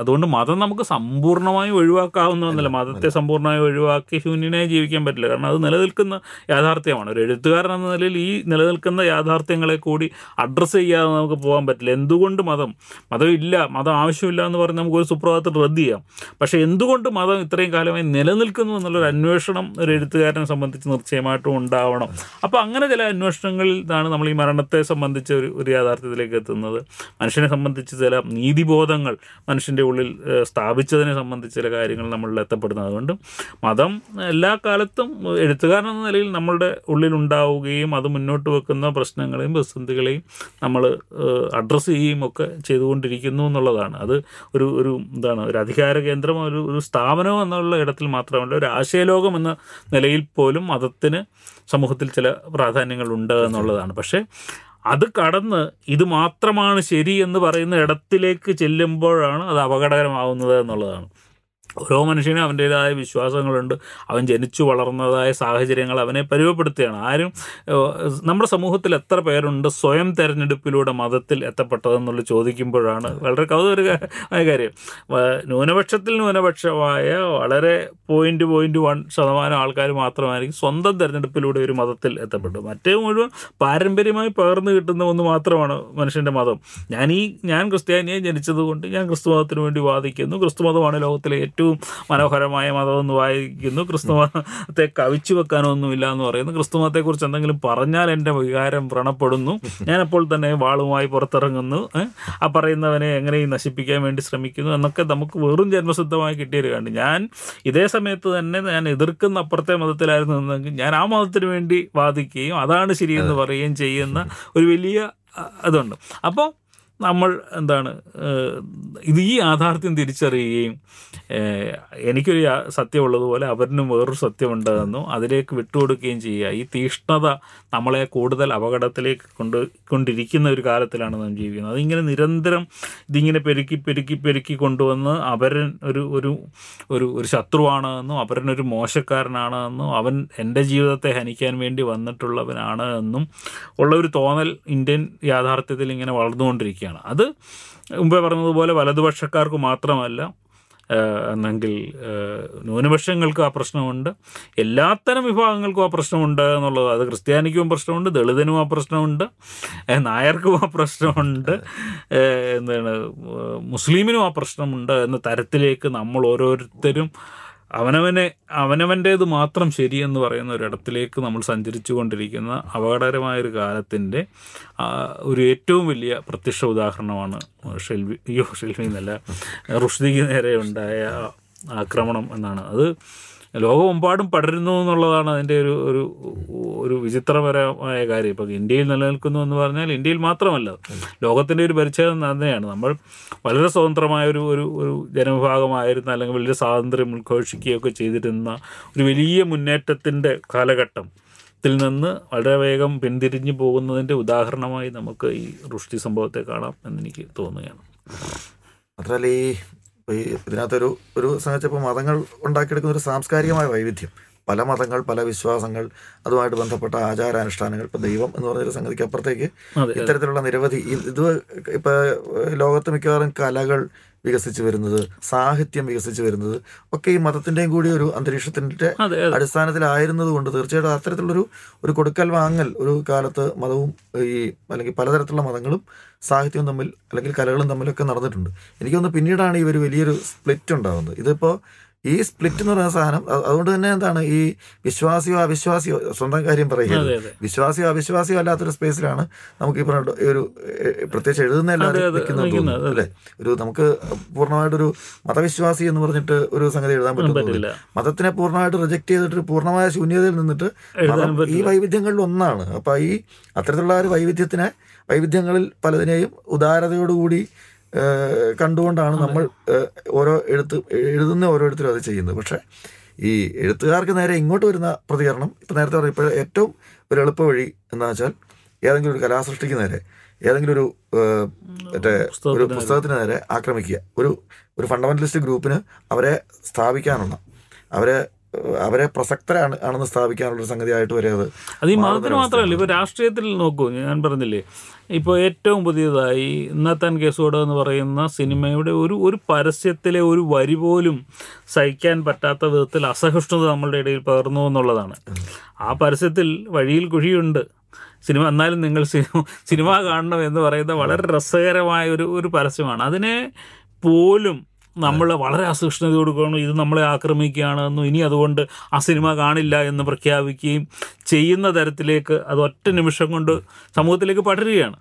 അതുകൊണ്ട് മതം നമുക്ക് സമ്പൂർണമായും ഒഴിവാക്കാവുന്നതല്ല മതത്തെ സമ്പൂർണമായി ഒഴിവാക്കി ശൂന്യനായി ജീവിക്കാൻ പറ്റില്ല. കാരണം അത് നിലനിൽക്കുന്ന യാഥാർത്ഥ്യമാണ്. ഒരു എഴുത്തുകാരൻ എന്ന നിലയിൽ ഈ നിലനിൽക്കുന്ന യാഥാർത്ഥ്യങ്ങളെ കൂടി അഡ്രസ്സ് ചെയ്യാതെ നമുക്ക് പോകാൻ പറ്റില്ല. എന്തുകൊണ്ട് മതം? മതം ഇല്ല മതം ആവശ്യമില്ല എന്ന് പറഞ്ഞ് നമുക്ക് ഒരു സുപ്രഭാതത്തിൽ റദ്ദ് ചെയ്യാം. പക്ഷേ എന്തുകൊണ്ട് മതം ഇത്രയും കാലമായി നിലനിൽക്കുന്നു എന്നുള്ളൊരു അന്വേഷണം ഒരു എഴുത്തുകാരനെ സംബന്ധിച്ച് നിശ്ചയമായിട്ടും ഉണ്ടാവണം. അപ്പോൾ അങ്ങനെ ചില അന്വേഷണങ്ങളിൽ നിന്നാണ് നമ്മൾ ഈ മരണത്തെ സംബന്ധിച്ച് ഒരു ഒരു യാഥാർത്ഥ്യത്തിലേക്ക് എത്തുന്നത്. മനുഷ്യനെ സംബന്ധിച്ച് ചില നീതിബോധങ്ങൾ മനുഷ്യന്റെ ഉള്ളിൽ സ്ഥാപിച്ചതിനെ സംബന്ധിച്ച് ചില കാര്യങ്ങൾ നമ്മളിൽ എത്തപ്പെടുന്നത് അതുകൊണ്ട് മതം എല്ലാ കാലത്തും എഴുത്തുകാരൻ എന്ന നിലയിൽ നമ്മളുടെ ഉള്ളിൽ ഉണ്ടാവുകയും അത് മുന്നോട്ട് വെക്കുന്ന പ്രശ്നങ്ങളെയും പ്രതിസന്ധികളെയും നമ്മൾ അഡ്രസ്സ് ചെയ്യുകയും ഒക്കെ ചെയ്തുകൊണ്ടിരിക്കുന്നു എന്നുള്ളതാണ്. അത് ഒരു ഒരു എന്താണ് ഒരു അധികാര കേന്ദ്രം ഒരു ഒരു സ്ഥാപനം എന്നുള്ള ഇടത്തിൽ മാത്രമല്ല ഒരു ആശയലോകം എന്ന നിലയിൽ പോലും മതത്തിന് സമൂഹത്തിൽ ചില പ്രാധാന്യങ്ങളുണ്ട് എന്നുള്ളതാണ്. പക്ഷേ അത് കടന്ന് ഇത് മാത്രമാണ് ശരി എന്ന് പറയുന്ന ഇടത്തിലേക്ക് ചെല്ലുമ്പോഴാണ് അത് അപകടകരമാവുന്നത് എന്നുള്ളതാണ്. ഓരോ മനുഷ്യനും അവന്റേതായ വിശ്വാസങ്ങളുണ്ട്. അവൻ ജനിച്ചു വളർന്നതായ സാഹചര്യങ്ങൾ അവനെ പരിവപ്പെടുത്തുകയാണ് ആരും നമ്മുടെ സമൂഹത്തിൽ എത്ര പേരുണ്ട് സ്വയം തെരഞ്ഞെടുപ്പിലൂടെ മതത്തിൽ എത്തപ്പെട്ടതെന്നുള്ള ചോദിക്കുമ്പോഴാണ് വളരെ കൗതുകമായ കാര്യം. ന്യൂനപക്ഷത്തിൽ ന്യൂനപക്ഷമായ വളരെ പോയിന്റ് പോയിന്റ് വൺ ശതമാനം ആൾക്കാർ മാത്രമായിരിക്കും സ്വന്തം തെരഞ്ഞെടുപ്പിലൂടെ ഒരു മതത്തിൽ എത്തപ്പെട്ടു മറ്റേ മുഴുവൻ പാരമ്പര്യമായി പകർന്നു കിട്ടുന്ന ഒന്ന് മാത്രമാണ് മനുഷ്യന്റെ മതം. ഞാൻ ഈ ഞാൻ ക്രിസ്ത്യാനിയെ ജനിച്ചതുകൊണ്ട് ഞാൻ ക്രിസ്തു മതത്തിന് വേണ്ടി വാദിക്കുന്നു. ക്രിസ്തു മതമാണ് ലോകത്തിലെ ഏറ്റവും മനോഹരമായ മതമെന്ന് വായിക്കുന്നു. ക്രിസ്തുമതത്തെ കവിച്ചു വെക്കാനൊന്നുമില്ല എന്ന് പറയുന്നു. ക്രിസ്തുമതത്തെക്കുറിച്ച് എന്തെങ്കിലും പറഞ്ഞാൽ എന്റെ വികാരം വ്രണപ്പെടുന്നു. ഞാൻ അപ്പോൾ തന്നെ വാളുമായി പുറത്തിറങ്ങുന്നു. ആ പറയുന്നവനെ എങ്ങനെയും നശിപ്പിക്കാൻ വേണ്ടി ശ്രമിക്കുന്നു എന്നൊക്കെ നമുക്ക് വെറും ജന്മസിദ്ധമായി കിട്ടിയൊരു കണ്ട്. ഞാൻ ഇതേ സമയത്ത് തന്നെ ഞാൻ എതിർക്കുന്ന അപ്പുറത്തെ മതത്തിലായിരുന്നു എന്നെങ്കിൽ ഞാൻ ആ മതത്തിന് വേണ്ടി വാദിക്കുകയും അതാണ് ശരിയെന്ന് പറയുകയും ചെയ്യുന്ന ഒരു വലിയ അതുണ്ട്. അപ്പോൾ നമ്മൾ എന്താണ് ഇത് ഈ യാഥാർത്ഥ്യം തിരിച്ചറിയുകയും എനിക്കൊരു സത്യമുള്ളതുപോലെ അവരിനും വേറൊരു സത്യമുണ്ടെന്നും അതിലേക്ക് വിട്ടുകൊടുക്കുകയും ചെയ്യുക. ഈ തീഷ്ണത നമ്മളെ കൂടുതൽ അപകടത്തിലേക്ക് കൊണ്ട് കൊണ്ടിരിക്കുന്ന ഒരു കാലത്തിലാണ് നാം ജീവിക്കുന്നത്. അതിങ്ങനെ നിരന്തരം ഇതിങ്ങനെ പെരുക്കി പെരുക്കി പെരുക്കി കൊണ്ടുവന്ന് അവരൻ ഒരു ഒരു ഒരു ഒരു ശത്രുവാണ് എന്നും അവരനൊരു മോശക്കാരനാണ് എന്നും അവൻ എന്റെ ജീവിതത്തെ ഹനിക്കാൻ വേണ്ടി വന്നിട്ടുള്ളവനാണ് എന്നും ഉള്ള ഒരു തോന്നൽ ഇന്ത്യൻ യാഥാർത്ഥ്യത്തിൽ ഇങ്ങനെ വളർന്നുകൊണ്ടിരിക്കുകയാണ് അത് മുമ്പേ പറഞ്ഞതുപോലെ വലതുപക്ഷക്കാർക്ക് മാത്രമല്ല എന്നെങ്കിൽ ന്യൂനപക്ഷങ്ങൾക്ക് ആ പ്രശ്നമുണ്ട്. എല്ലാത്തരം വിഭാഗങ്ങൾക്കും ആ പ്രശ്നമുണ്ട് എന്നുള്ളത് അത് ക്രിസ്ത്യാനിക്കും പ്രശ്നമുണ്ട് ദളിതനും ആ പ്രശ്നമുണ്ട് നായർക്കും ആ പ്രശ്നമുണ്ട് എന്താണ് മുസ്ലിമിനും ആ പ്രശ്നമുണ്ട് എന്ന തരത്തിലേക്ക് നമ്മൾ ഓരോരുത്തരും അവനവനെ അവനവന്റേത് മാത്രം ശരിയെന്ന് പറയുന്ന ഒരിടത്തിലേക്ക് നമ്മൾ സഞ്ചരിച്ചു കൊണ്ടിരിക്കുന്ന അപകടകരമായൊരു കാലത്തിന്റെ ഒരു ഏറ്റവും വലിയ പ്രത്യക്ഷ ഉദാഹരണമാണ് ഷെൽവി അയ്യോ ഷെൽവി എന്നല്ല റുഷ്ദിക്ക് നേരെ ഉണ്ടായ ആക്രമണം എന്നാണ്. അത് ലോകമെമ്പാടും പടരുന്നു എന്നുള്ളതാണ് അതിന്റെ ഒരു ഒരു ഒരു വിചിത്രപരമായ കാര്യം. ഇപ്പം ഇന്ത്യയിൽ നിലനിൽക്കുന്നു എന്ന് പറഞ്ഞാൽ ഇന്ത്യയിൽ മാത്രമല്ല ലോകത്തിന്റെ ഒരു പരിച്ഛേദം തന്നെയാണ്. നമ്മൾ വളരെ സ്വതന്ത്രമായ ഒരു ഒരു ഒരു ജനവിഭാഗമായിരുന്ന അല്ലെങ്കിൽ വലിയ സ്വാതന്ത്ര്യം ഉദ്ഘോഷിക്കുകയൊക്കെ ചെയ്തിരുന്ന ഒരു വലിയ മുന്നേറ്റത്തിന്റെ കാലഘട്ടം ത്തിൽ നിന്ന് വളരെ വേഗം പിന്തിരിഞ്ഞു പോകുന്നതിന്റെ ഉദാഹരണമായി നമുക്ക് ഈ റുഷ്ടി സംഭവത്തെ കാണാം എന്നെനിക്ക് തോന്നുകയാണ്. മാത്രമല്ല ഈ ഈ ഇതിനകത്തൊരു ഒരു സംബന്ധിച്ചപ്പോൾ മതങ്ങൾ ഉണ്ടാക്കിയെടുക്കുന്ന ഒരു സാംസ്കാരികമായ വൈവിധ്യം. പല മതങ്ങൾ പല വിശ്വാസങ്ങൾ അതുമായിട്ട് ബന്ധപ്പെട്ട ആചാരാനുഷ്ഠാനങ്ങൾ ഇപ്പം ദൈവം എന്ന് പറഞ്ഞൊരു സംഗതിക്ക് അപ്പുറത്തേക്ക് ഇത്തരത്തിലുള്ള നിരവധി ഇത് ഇപ്പോൾ ലോകത്ത് മിക്കവാറും കലകൾ വികസിച്ചു വരുന്നത് സാഹിത്യം വികസിച്ചു വരുന്നത് ഒക്കെ ഈ മതത്തിന്റെയും കൂടി ഒരു അതെ അടിസ്ഥാനത്തിലായിരുന്നത് കൊണ്ട് തീർച്ചയായിട്ടും അത്തരത്തിലുള്ളൊരു ഒരു കൊടുക്കൽ വാങ്ങൽ ഒരു കാലത്ത് മതവും ഈ അല്ലെങ്കിൽ പലതരത്തിലുള്ള മതങ്ങളും സാഹിത്യവും തമ്മിൽ അല്ലെങ്കിൽ കലകളും തമ്മിലൊക്കെ നടന്നിട്ടുണ്ട്. എനിക്ക് എനിക്കൊന്ന് പിന്നീടാണ് ഈ ഒരു വലിയൊരു സ്പ്ലിറ്റ് ഉണ്ടാകുന്നത്. ഇതിപ്പോൾ ഈ സ്പ്ലിറ്റ് എന്ന് പറയുന്ന സാധനം അത് അതുകൊണ്ട് തന്നെ എന്താണ് ഈ വിശ്വാസിയോ അവിശ്വാസിയോ സ്വന്തം കാര്യം പറയുക വിശ്വാസിയോ അവിശ്വാസിയോ അല്ലാത്തൊരു സ്പേസിലാണ് നമുക്ക് ഈ പറഞ്ഞ ഒരു പ്രത്യേകിച്ച് എഴുതുന്ന എല്ലാവരും അല്ലേ? ഒരു നമുക്ക് പൂർണമായിട്ടൊരു മതവിശ്വാസി എന്ന് പറഞ്ഞിട്ട് ഒരു സംഗതി എഴുതാൻ പറ്റുന്നില്ല മതത്തിനെ പൂർണമായിട്ട് റിജക്ട് ചെയ്തിട്ട് പൂർണമായ ശൂന്യതയിൽ നിന്നിട്ട് മതം ഈ വൈവിധ്യങ്ങളിൽ ഒന്നാണ്. അപ്പൊ ഈ അത്തരത്തിലുള്ള ഒരു വൈവിധ്യത്തിനെ വൈവിധ്യങ്ങളിൽ പലതിനെയും ഉദാരതയോടുകൂടി കണ്ടുകൊണ്ടാണ് നമ്മൾ ഓരോ എഴുത്ത് എഴുതുന്ന ഓരോരുത്തരും അത് ചെയ്യുന്നത്. പക്ഷേ ഈ എഴുത്തുകാർക്ക് നേരെ ഇങ്ങോട്ട് വരുന്ന പ്രതികരണം ഇപ്പം നേരത്തെ പറഞ്ഞ ഇപ്പോൾ ഏറ്റവും ഒരു എളുപ്പ വഴി എന്താ വെച്ചാൽ ഏതെങ്കിലും ഒരു കലാസൃഷ്ടിക്ക് നേരെ ഏതെങ്കിലും ഒരു മറ്റേ ഒരു പുസ്തകത്തിന് നേരെ. ആക്രമിക്കുക. ഒരു ഒരു ഫണ്ടമെന്റലിസ്റ്റ് ഗ്രൂപ്പിന് അവരെ സ്ഥാപിക്കാനുള്ള അവരെ അവരെ പ്രസക്തരാണ് ആണെന്ന് സ്ഥാപിക്കാനുള്ള ഒരു സംഗതിയായിട്ട് വരെ അത് അത് ഈ മതത്തിന് മാത്രമല്ല ഇപ്പോൾ രാഷ്ട്രീയത്തിൽ നോക്കൂ ഞാൻ പറഞ്ഞില്ലേ ഇപ്പോൾ ഏറ്റവും പുതിയതായി ഇന്നത്തെ കേസോട് എന്ന് പറയുന്ന സിനിമയുടെ ഒരു ഒരു പരസ്യത്തിലെ ഒരു വരി പോലും സഹിക്കാൻ പറ്റാത്ത വിധത്തിൽ അസഹിഷ്ണുത നമ്മളുടെ ഇടയിൽ പകർന്നു എന്നുള്ളതാണ്. ആ പരസ്യത്തിൽ വഴിയിൽ കുഴിയുണ്ട്. സിനിമ എന്നാലും നിങ്ങൾ സിനിമ കാണണം എന്ന് പറയുന്ന വളരെ രസകരമായ ഒരു ഒരു പരസ്യമാണ്. അതിനെ പോലും നമ്മൾ വളരെ അസൂക്ഷ്ണതയോട് കാണും ഇത് നമ്മളെ ആക്രമിക്കുകയാണെന്നും ഇനി അതുകൊണ്ട് ആ സിനിമ കാണില്ല എന്ന് പ്രഖ്യാപിക്കുകയും ചെയ്യുന്ന തരത്തിലേക്ക് അത് ഒറ്റ നിമിഷം കൊണ്ട് സമൂഹത്തിലേക്ക് പടരുകയാണ്.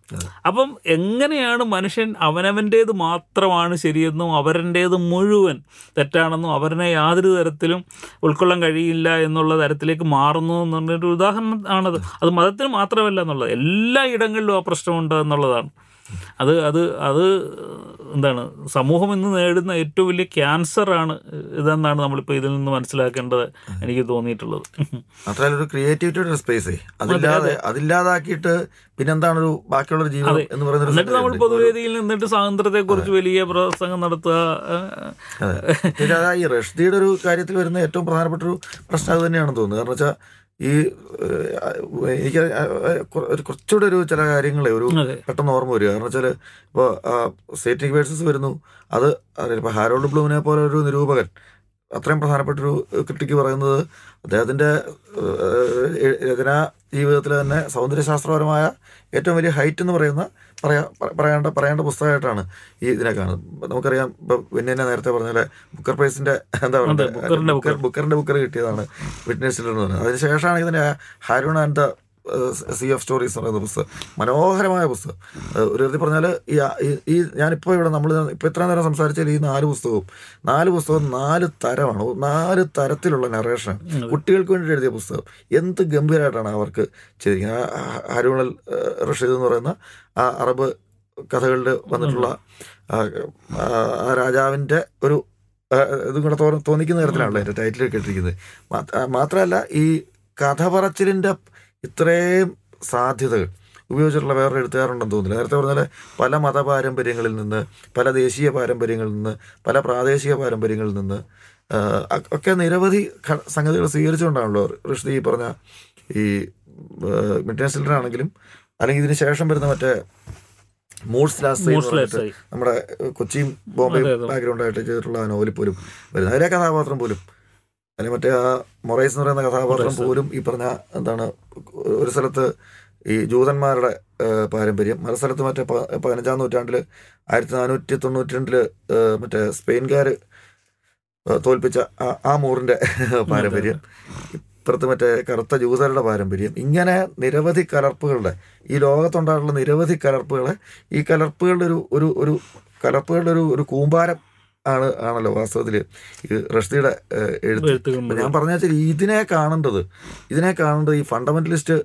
അപ്പം എങ്ങനെയാണ് മനുഷ്യൻ അവനവന്റേത് മാത്രമാണ് ശരിയെന്നും അവരന്റേത് മുഴുവൻ തെറ്റാണെന്നും അവരനെ യാതൊരു തരത്തിലും ഉൾക്കൊള്ളാൻ കഴിയില്ല എന്നുള്ള തരത്തിലേക്ക് മാറുന്നു എന്നുള്ളൊരു ഉദാഹരണം ആണത് അത് മതത്തിന് മാത്രമല്ല എന്നുള്ളത്. എല്ലാ ഇടങ്ങളിലും ആ പ്രശ്നമുണ്ട് എന്നുള്ളതാണ്. അത് അത് അത് എന്താണ് സമൂഹം ഇന്ന് നേടുന്ന ഏറ്റവും വലിയ ക്യാൻസറാണ് ഇതെന്നാണ് നമ്മളിപ്പോൾ ഇതിൽ നിന്ന് മനസ്സിലാക്കേണ്ടത് എനിക്ക് തോന്നിയിട്ടുള്ളത്. മാത്രമല്ല ഒരു ക്രിയേറ്റിവിറ്റിയുടെ സ്പേസ് അതില്ലാതെ അതില്ലാതാക്കിയിട്ട് പിന്നെന്താണ് ഒരു ബാക്കിയുള്ള ജീവിതം എന്ന് പറയുന്ന ഒരു എന്നിട്ട് നമ്മൾ. പൊതുവേദിയിൽ നിന്നിട്ട് സ്വാതന്ത്ര്യത്തെക്കുറിച്ച് വലിയ പ്രസംഗം നടത്തുക ഈ റഷ്ദിയുടെ ഒരു കാര്യത്തിൽ വരുന്ന ഏറ്റവും പ്രധാനപ്പെട്ട ഒരു പ്രശ്നം അത് തന്നെയാണെന്ന് തോന്നുന്നത് കാരണം വെച്ചാൽ ഈ എനിക്ക് ഒരു കുറച്ചുകൂടെ ഒരു ചില കാര്യങ്ങളെ ഒരു പെട്ടെന്ന് ഓർമ്മ വരിക. കാരണം വെച്ചാൽ ഇപ്പോൾ സേറ്റിംഗ് വേഴ്സസ് വരുന്നു. അത് ഇപ്പോൾ ഹാരോൾഡ് ബ്ലൂമിനെ പോലെ ഒരു നിരൂപകൻ. അത്രയും പ്രധാനപ്പെട്ട ഒരു ക്രിട്ടിക്ക് പറയുന്നത് അദ്ദേഹത്തിന്റെ രചന ജീവിതത്തിൽ തന്നെ സൗന്ദര്യശാസ്ത്രപരമായ ഏറ്റവും വലിയ ഹൈറ്റ് എന്ന് പറയുന്ന പറയാ പറയേണ്ട പറയേണ്ട പുസ്തകമായിട്ടാണ് ഈ ഇതിനെ കാണുന്നത്. നമുക്കറിയാം ഇപ്പം പിന്നെ നേരത്തെ പറഞ്ഞ പോലെ ബുക്കർ പ്രൈസിന്റെ എന്താ പറയുക ബുക്കറിന്റെ ബുക്കർ കിട്ടിയതാണ് വിറ്റ്നസ് എന്ന് പറയുന്നത്. അതിനുശേഷമാണ് ഇതിന്റെ Haroun and the sea of stories എന്ന് പറയുന്ന പുസ്തകം. മനോഹരമായ പുസ്തകം. ഒരു വിധത്തിൽ പറഞ്ഞാൽ ഈ ഞാനിപ്പോൾ ഇവിടെ നമ്മൾ ഇപ്പോൾ ഇത്ര നേരം സംസാരിച്ചാൽ ഈ നാല് പുസ്തകവും നാല് പുസ്തകവും നാല് തരമാണ്. നാല് തരത്തിലുള്ള നറേഷൻ കുട്ടികൾക്ക് വേണ്ടി എഴുതിയ പുസ്തകം. എന്ത് ഗംഭീരമായിട്ടാണ് അവർക്ക് ചെയ്തിരിക്കുന്നത്. ആ ഹരൂണൽ റഷീദ് എന്ന് പറയുന്ന ആ അറബ് കഥകളിൽ വന്നിട്ടുള്ള ആ, രാജാവിന്റെ ഒരു ഇതും കൂടെ തോന്നിക്കുന്ന തരത്തിലാണല്ലോ എന്റെ ടൈറ്റിൽ കേട്ടിരിക്കുന്നത് മാത്ര- മാത്രമല്ല ഈ കഥ പറച്ചിലിന്റെ ഇത്രയും സാധ്യതകൾ ഉപയോഗിച്ചിട്ടുള്ള വേറൊരു എഴുത്തുകാരുണ്ടെന്ന് തോന്നുന്നില്ല. നേരത്തെ പറഞ്ഞാൽ പല മതപാരമ്പര്യങ്ങളിൽ നിന്ന് പല ദേശീയ പാരമ്പര്യങ്ങളിൽ നിന്ന് പല പ്രാദേശിക പാരമ്പര്യങ്ങളിൽ നിന്ന് ഒക്കെ നിരവധി സംഗതികൾ സ്വീകരിച്ചുകൊണ്ടാണല്ലോ ഋഷി ഈ പറഞ്ഞ ഈ മിഡ് ചിൽഡ്രൻ ആണെങ്കിലും അല്ലെങ്കിൽ ഇതിന് ശേഷം വരുന്ന മറ്റേ മൂഡ്സ് ലാസ്റ്റ് നമ്മുടെ കൊച്ചിയും ബോംബെയും അതെ, അതെ. ബാക്ക്ഗ്രൗണ്ട് ആയിട്ട് ചെയ്തിട്ടുള്ള നോവലിൽ പോലും വരുന്ന അതിലെ കഥാപാത്രം പോലും അല്ലെങ്കിൽ മറ്റേ ആ മൊറൈസ് എന്ന് പറയുന്ന കഥാപാത്രം. പോലും ഈ പറഞ്ഞ എന്താണ് ഒരു സ്ഥലത്ത് ഈ ജൂതന്മാരുടെ പാരമ്പര്യം. മറ്റു സ്ഥലത്ത് മറ്റേ പതിനഞ്ചാം നൂറ്റാണ്ടിൽ ആയിരത്തി നാനൂറ്റി തൊണ്ണൂറ്റി രണ്ടിൽ മറ്റേ സ്പെയിൻകാർ തോൽപ്പിച്ച ആ- ആ മൂറിന്റെ പാരമ്പര്യം. ഇപ്പുറത്ത് മറ്റേ കറുത്ത ജൂതരുടെ പാരമ്പര്യം. ഇങ്ങനെ നിരവധി കലർപ്പുകളുടെ ഈ ലോകത്തുണ്ടായിട്ടുള്ള നിരവധി കലർപ്പുകളെ ഈ കലർപ്പുകളുടെ ഒരു ഒരു ഒരു കലർപ്പുകളുടെ ഒരു ഒരു കൂമ്പാരം ആണ് ആണല്ലോ വാസ്തവത്തിൽ ഈ റഷ്ദിയുടെ എഴുത്ത്. ഞാൻ പറഞ്ഞ വെച്ചാൽ ഇതിനെ കാണേണ്ടത് ഇതിനെ കാണേണ്ടത് ഈ ഫണ്ടമെന്റലിസ്റ്റ്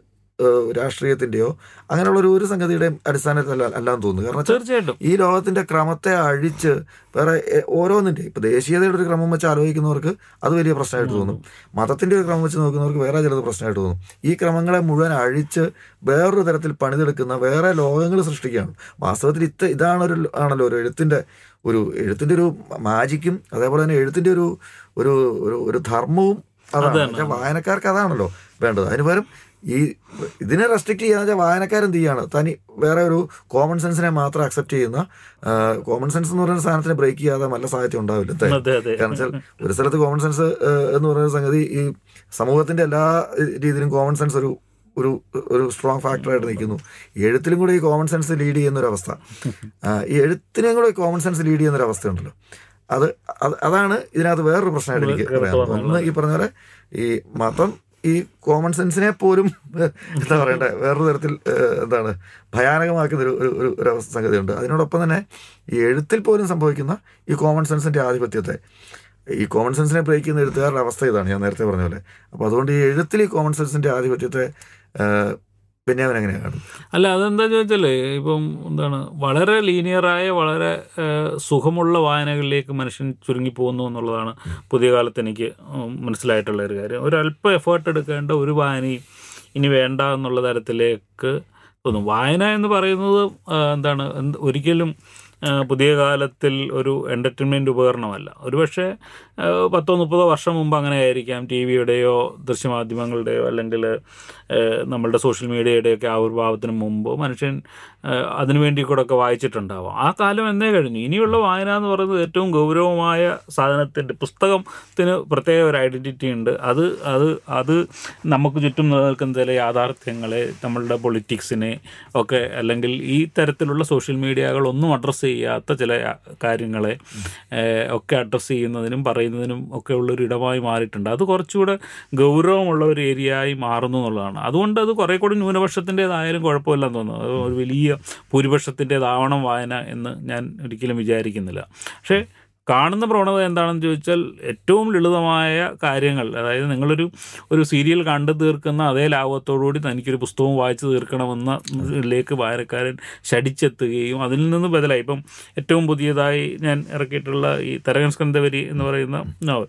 രാഷ്ട്രീയത്തിന്റെയോ അങ്ങനെയുള്ള ഒരു സംഗതിയുടെയും അടിസ്ഥാനത്തിലല്ല അല്ലാന്ന് തോന്നുന്നു. കാരണം തീർച്ചയായിട്ടും. ഈ ലോകത്തിന്റെ ക്രമത്തെ അഴിച്ച് വേറെ ഓരോന്നിന്റെ ഇപ്പൊ ദേശീയതയുടെ ഒരു ക്രമം വെച്ച് ആലോചിക്കുന്നവർക്ക് അത് വലിയ പ്രശ്നമായിട്ട് തോന്നും. മതത്തിന്റെ ഒരു ക്രമം വെച്ച് നോക്കുന്നവർക്ക് വേറെ ചിലത് പ്രശ്നമായിട്ട് തോന്നും. ഈ ക്രമങ്ങളെ മുഴുവൻ അഴിച്ച് വേറൊരു തരത്തിൽ പണിതെടുക്കുന്ന വേറെ ലോകങ്ങൾ സൃഷ്ടിക്കുകയാണ്. വാസ്തവത്തിൽ ഇത്ത ഇതാണ് ഒരു ആണല്ലോ ഒരു എഴുത്തിന്റെ ഒരു എഴുത്തിന്റെ ഒരു മാജിക്കും അതേപോലെ തന്നെ എഴുത്തിന്റെ ഒരു ഒരു ഒരു ഒരു ധർമ്മവും അതാണ്. വായനക്കാർക്ക് അതാണല്ലോ വേണ്ടത്. അതിന് പകരം ഈ ഇതിനെ റെസ്ട്രിക്ട് ചെയ്യാന്ന് വെച്ചാൽ വായനക്കാരെന്ത് ചെയ്യാണ്? തനി വേറെ ഒരു കോമൺ സെൻസിനെ മാത്രം അക്സെപ്റ്റ് ചെയ്യുന്ന കോമൺ സെൻസ് എന്ന് പറയുന്ന സാധനത്തിന് ബ്രേക്ക് ചെയ്യാതെ നല്ല സാഹിത്യം ഉണ്ടാവില്ല. കാരണം വെച്ചാൽ ഒരു സ്ഥലത്ത് കോമൺ സെൻസ് എന്ന് പറയുന്ന സംഗതി ഈ സമൂഹത്തിന്റെ എല്ലാ രീതിയിലും കോമൺ സെൻസ് ഒരു ഒരു ഒരു സ്ട്രോങ് ഫാക്ടറായിട്ട് നിൽക്കുന്നു. എഴുത്തിലും കൂടെ ഈ കോമൺ സെൻസ് ലീഡ് ചെയ്യുന്ന ഒരു അവസ്ഥ. ആ, ഈ എഴുത്തിനെയും കൂടെ കോമൺ സെൻസ് ലീഡ് ചെയ്യുന്ന ഒരു അവസ്ഥയുണ്ടല്ലോ അത് അത് അതാണ് ഇതിനകത്ത് വേറൊരു പ്രശ്നമായിട്ട് എനിക്ക് പറയാം ഒന്ന് ഈ പറഞ്ഞ പോലെ ഈ മതം ഈ കോമൺ സെൻസിനെ പോലും എന്താ പറയണ്ടേ വേറൊരു തരത്തിൽ എന്താണ് ഭയാനകമാക്കുന്ന ഒരു ഒരു ഒരു- സംഗതിയുണ്ട്. അതിനോടൊപ്പം തന്നെ ഈ എഴുത്തിൽ പോലും സംഭവിക്കുന്ന ഈ കോമൺ സെൻസിന്റെ ആധിപത്യത്തെ. ഈ കോമൺ സെൻസിനെ ബ്രേക്ക് ചെയ്യുന്ന എഴുത്തുകാരുടെ അവസ്ഥ ഇതാണ് ഞാൻ നേരത്തെ പറഞ്ഞ പോലെ. അപ്പോൾ അതുകൊണ്ട് ഈ എഴുത്തിൽ ഈ കോമൺ സെൻസിന്റെ ആധിപത്യത്തെ ഏഹ്, അവൻ അങ്ങനെ കാണും? അല്ല അതെന്താന്ന് ചോദിച്ചാലേ ഇപ്പം എന്താണ് വളരെ ലീനിയറായ വളരെ സുഖമുള്ള വായനകളിലേക്ക് മനുഷ്യൻ ചുരുങ്ങി പോകുന്നു എന്നുള്ളതാണ് പുതിയ കാലത്ത് എനിക്ക് മനസ്സിലായിട്ടുള്ള ഒരു കാര്യം. ഒരല്പം എഫേർട്ട് എടുക്കേണ്ട ഒരു വായനയും ഇനി വേണ്ട എന്നുള്ള തരത്തിലേക്ക് തോന്നും. വായന എന്ന് പറയുന്നത് എന്താണ് എന്ത് ഒരിക്കലും പുതിയ കാലത്തിൽ ഒരു എന്റർടൈൻമെന്റ് ഉപകരണമല്ല. ഒരുപക്ഷെ പത്തോ മുപ്പതോ വർഷം മുമ്പ് അങ്ങനെ ആയിരിക്കാം ടി വിയുടെയോ ദൃശ്യമാധ്യമങ്ങളുടെയോ അല്ലെങ്കിൽ നമ്മളുടെ സോഷ്യൽ മീഡിയയുടെയൊക്കെ ആവിർഭാവത്തിന് മുമ്പ് മനുഷ്യൻ അതിനുവേണ്ടി കൂടെ ഒക്കെ വായിച്ചിട്ടുണ്ടാവാം. ആ കാലം എന്നേ കഴിഞ്ഞു. ഇനിയുള്ള വായന എന്ന് പറയുന്നത് ഏറ്റവും ഗൗരവമായ സാധനത്തിന്റെ പുസ്തകത്തിന് പ്രത്യേക ഒരു ഐഡന്റിറ്റി ഉണ്ട്. അത് അത് അത് നമുക്ക് ചുറ്റും നിലനിൽക്കുന്ന ചില യാഥാർത്ഥ്യങ്ങളെ നമ്മളുടെ പൊളിറ്റിക്സിനെ ഒക്കെ അല്ലെങ്കിൽ ഈ തരത്തിലുള്ള സോഷ്യൽ മീഡിയകളൊന്നും അഡ്രസ്സ് ചെയ്യാത്ത ചില കാര്യങ്ങളെ ഒക്കെ അഡ്രസ്സ് ചെയ്യുന്നതിനും പറയുന്നതിനും ഒക്കെ ഉള്ളൊരു ഇടമായി മാറിയിട്ടുണ്ട്. അത് കുറച്ചുകൂടെ ഗൗരവമുള്ള ഒരു ഏരിയ ആയി മാറുന്നു എന്നുള്ളതാണ്. അതുകൊണ്ട് അത് കുറേ കൂടി ന്യൂനപക്ഷത്തിന്റെതായാലും കുഴപ്പമില്ലെന്ന് തോന്നുന്നു. അത് ഒരു വലിയ ഭൂരിപക്ഷത്തിന്റെതാവണം വായന എന്ന് ഞാൻ ഒരിക്കലും വിചാരിക്കുന്നില്ല. പക്ഷേ കാണുന്ന പ്രവണത എന്താണെന്ന് ചോദിച്ചാൽ ഏറ്റവും ലളിതമായ കാര്യങ്ങൾ അതായത് നിങ്ങളൊരു ഒരു സീരിയൽ കണ്ടു തീർക്കുന്ന അതേ ലാഭത്തോടുകൂടി തനിക്കൊരു പുസ്തകം വായിച്ചു തീർക്കണമെന്ന ഇതിലേക്ക് വായനക്കാരൻ ശടിച്ചെത്തുകയും അതിൽ നിന്ന് ബദലായി. ഇപ്പം ഏറ്റവും പുതിയതായി ഞാൻ ഇറക്കിയിട്ടുള്ള ഈ തരകൻ സ്കന്ധവരി എന്ന് പറയുന്ന നോവൽ.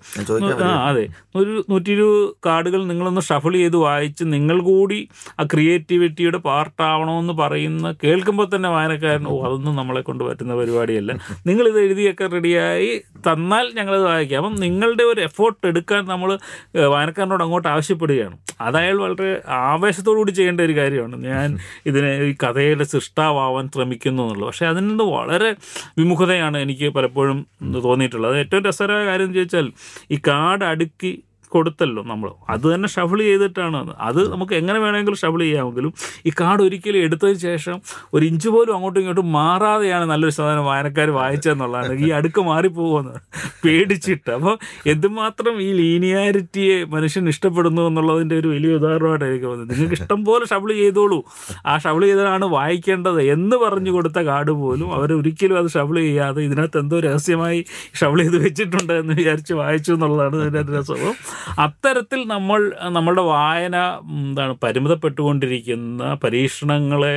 ആ അതെ. ഒരു നൂറ്റി ഇരുപത് കാർഡുകൾ നിങ്ങളൊന്ന് ഷഫിൾ ചെയ്ത് വായിച്ച് നിങ്ങൾ കൂടി ആ ക്രിയേറ്റിവിറ്റിയുടെ പാർട്ടാവണമെന്ന് പറയുന്ന കേൾക്കുമ്പോൾ തന്നെ വായനക്കാരൻ ഓ അതൊന്നും നമ്മളെ കൊണ്ട് പറ്റുന്ന പരിപാടിയല്ല. നിങ്ങളിത് എഴുതിയൊക്കെ റെഡിയായി തന്നാൽ ഞങ്ങളത് വായിക്കാം. അപ്പം നിങ്ങളുടെ ഒരു എഫേർട്ട് എടുക്കാൻ നമ്മൾ വായനക്കാരനോട് അങ്ങോട്ട് ആവശ്യപ്പെടുകയാണ്. അതയാൾ വളരെ ആവേശത്തോടു കൂടി ചെയ്യേണ്ട ഒരു കാര്യമാണ്. ഞാൻ ഇതിനെ ഈ കഥയുടെ സൃഷ്ടാവാൻ ശ്രമിക്കുന്നു എന്നുള്ളത്. പക്ഷേ അതിൽ നിന്ന് വളരെ വിമുഖതയാണ് എനിക്ക് പലപ്പോഴും തോന്നിയിട്ടുള്ളത്. അത് ഏറ്റവും രസകരമായ കാര്യം എന്ന് ചോദിച്ചാൽ ഈ കാട് അടുക്കി കൊടുത്തല്ലോ നമ്മൾ. അത് തന്നെ ഷഫിൾ ചെയ്തിട്ടാണ് അത്. നമുക്ക് എങ്ങനെ വേണമെങ്കിലും ഷഫിൾ ചെയ്യാമെങ്കിലും ഈ കാർഡ് ഒരിക്കലും എടുത്തതിന് ശേഷം ഒരു ഇഞ്ച് പോലും അങ്ങോട്ടും ഇങ്ങോട്ടും മാറാതെയാണ് നല്ലൊരു ശതമാനം വായനക്കാർ വായിച്ചതെന്നുള്ളതാണ്. ഈ അടുക്ക് മാറിപ്പോകുമെന്ന് പേടിച്ചിട്ട്. അപ്പോൾ എന്തുമാത്രം ഈ ലീനിയാരിറ്റിയെ മനുഷ്യൻ ഇഷ്ടപ്പെടുന്നു എന്നുള്ളതിന്റെ ഒരു വലിയ ഉദാഹരണമായിട്ട് എനിക്ക് തോന്നുന്നത് നിങ്ങൾക്ക് ഇഷ്ടം പോലെ ഷഫിൾ ചെയ്തോളൂ. ആ ഷഫിൾ ചെയ്തതാണ് വായിക്കേണ്ടത് എന്ന് പറഞ്ഞു കൊടുത്ത കാർഡ് പോലും അവർ ഒരിക്കലും അത് ഷഫിൾ ചെയ്യാതെ ഇതിനകത്ത് എന്തോ രഹസ്യമായി ഷഫിൾ ചെയ്ത് വെച്ചിട്ടുണ്ട് എന്ന് വിചാരിച്ച് വായിച്ചു എന്നുള്ളതാണ് ഇതിന്റെ ഒരു രസം അപ്പോൾ അത്തരത്തിൽ നമ്മൾ നമ്മളുടെ വായന എന്താണ് പരിമിതപ്പെട്ടുകൊണ്ടിരിക്കുന്ന പരീക്ഷണങ്ങളെ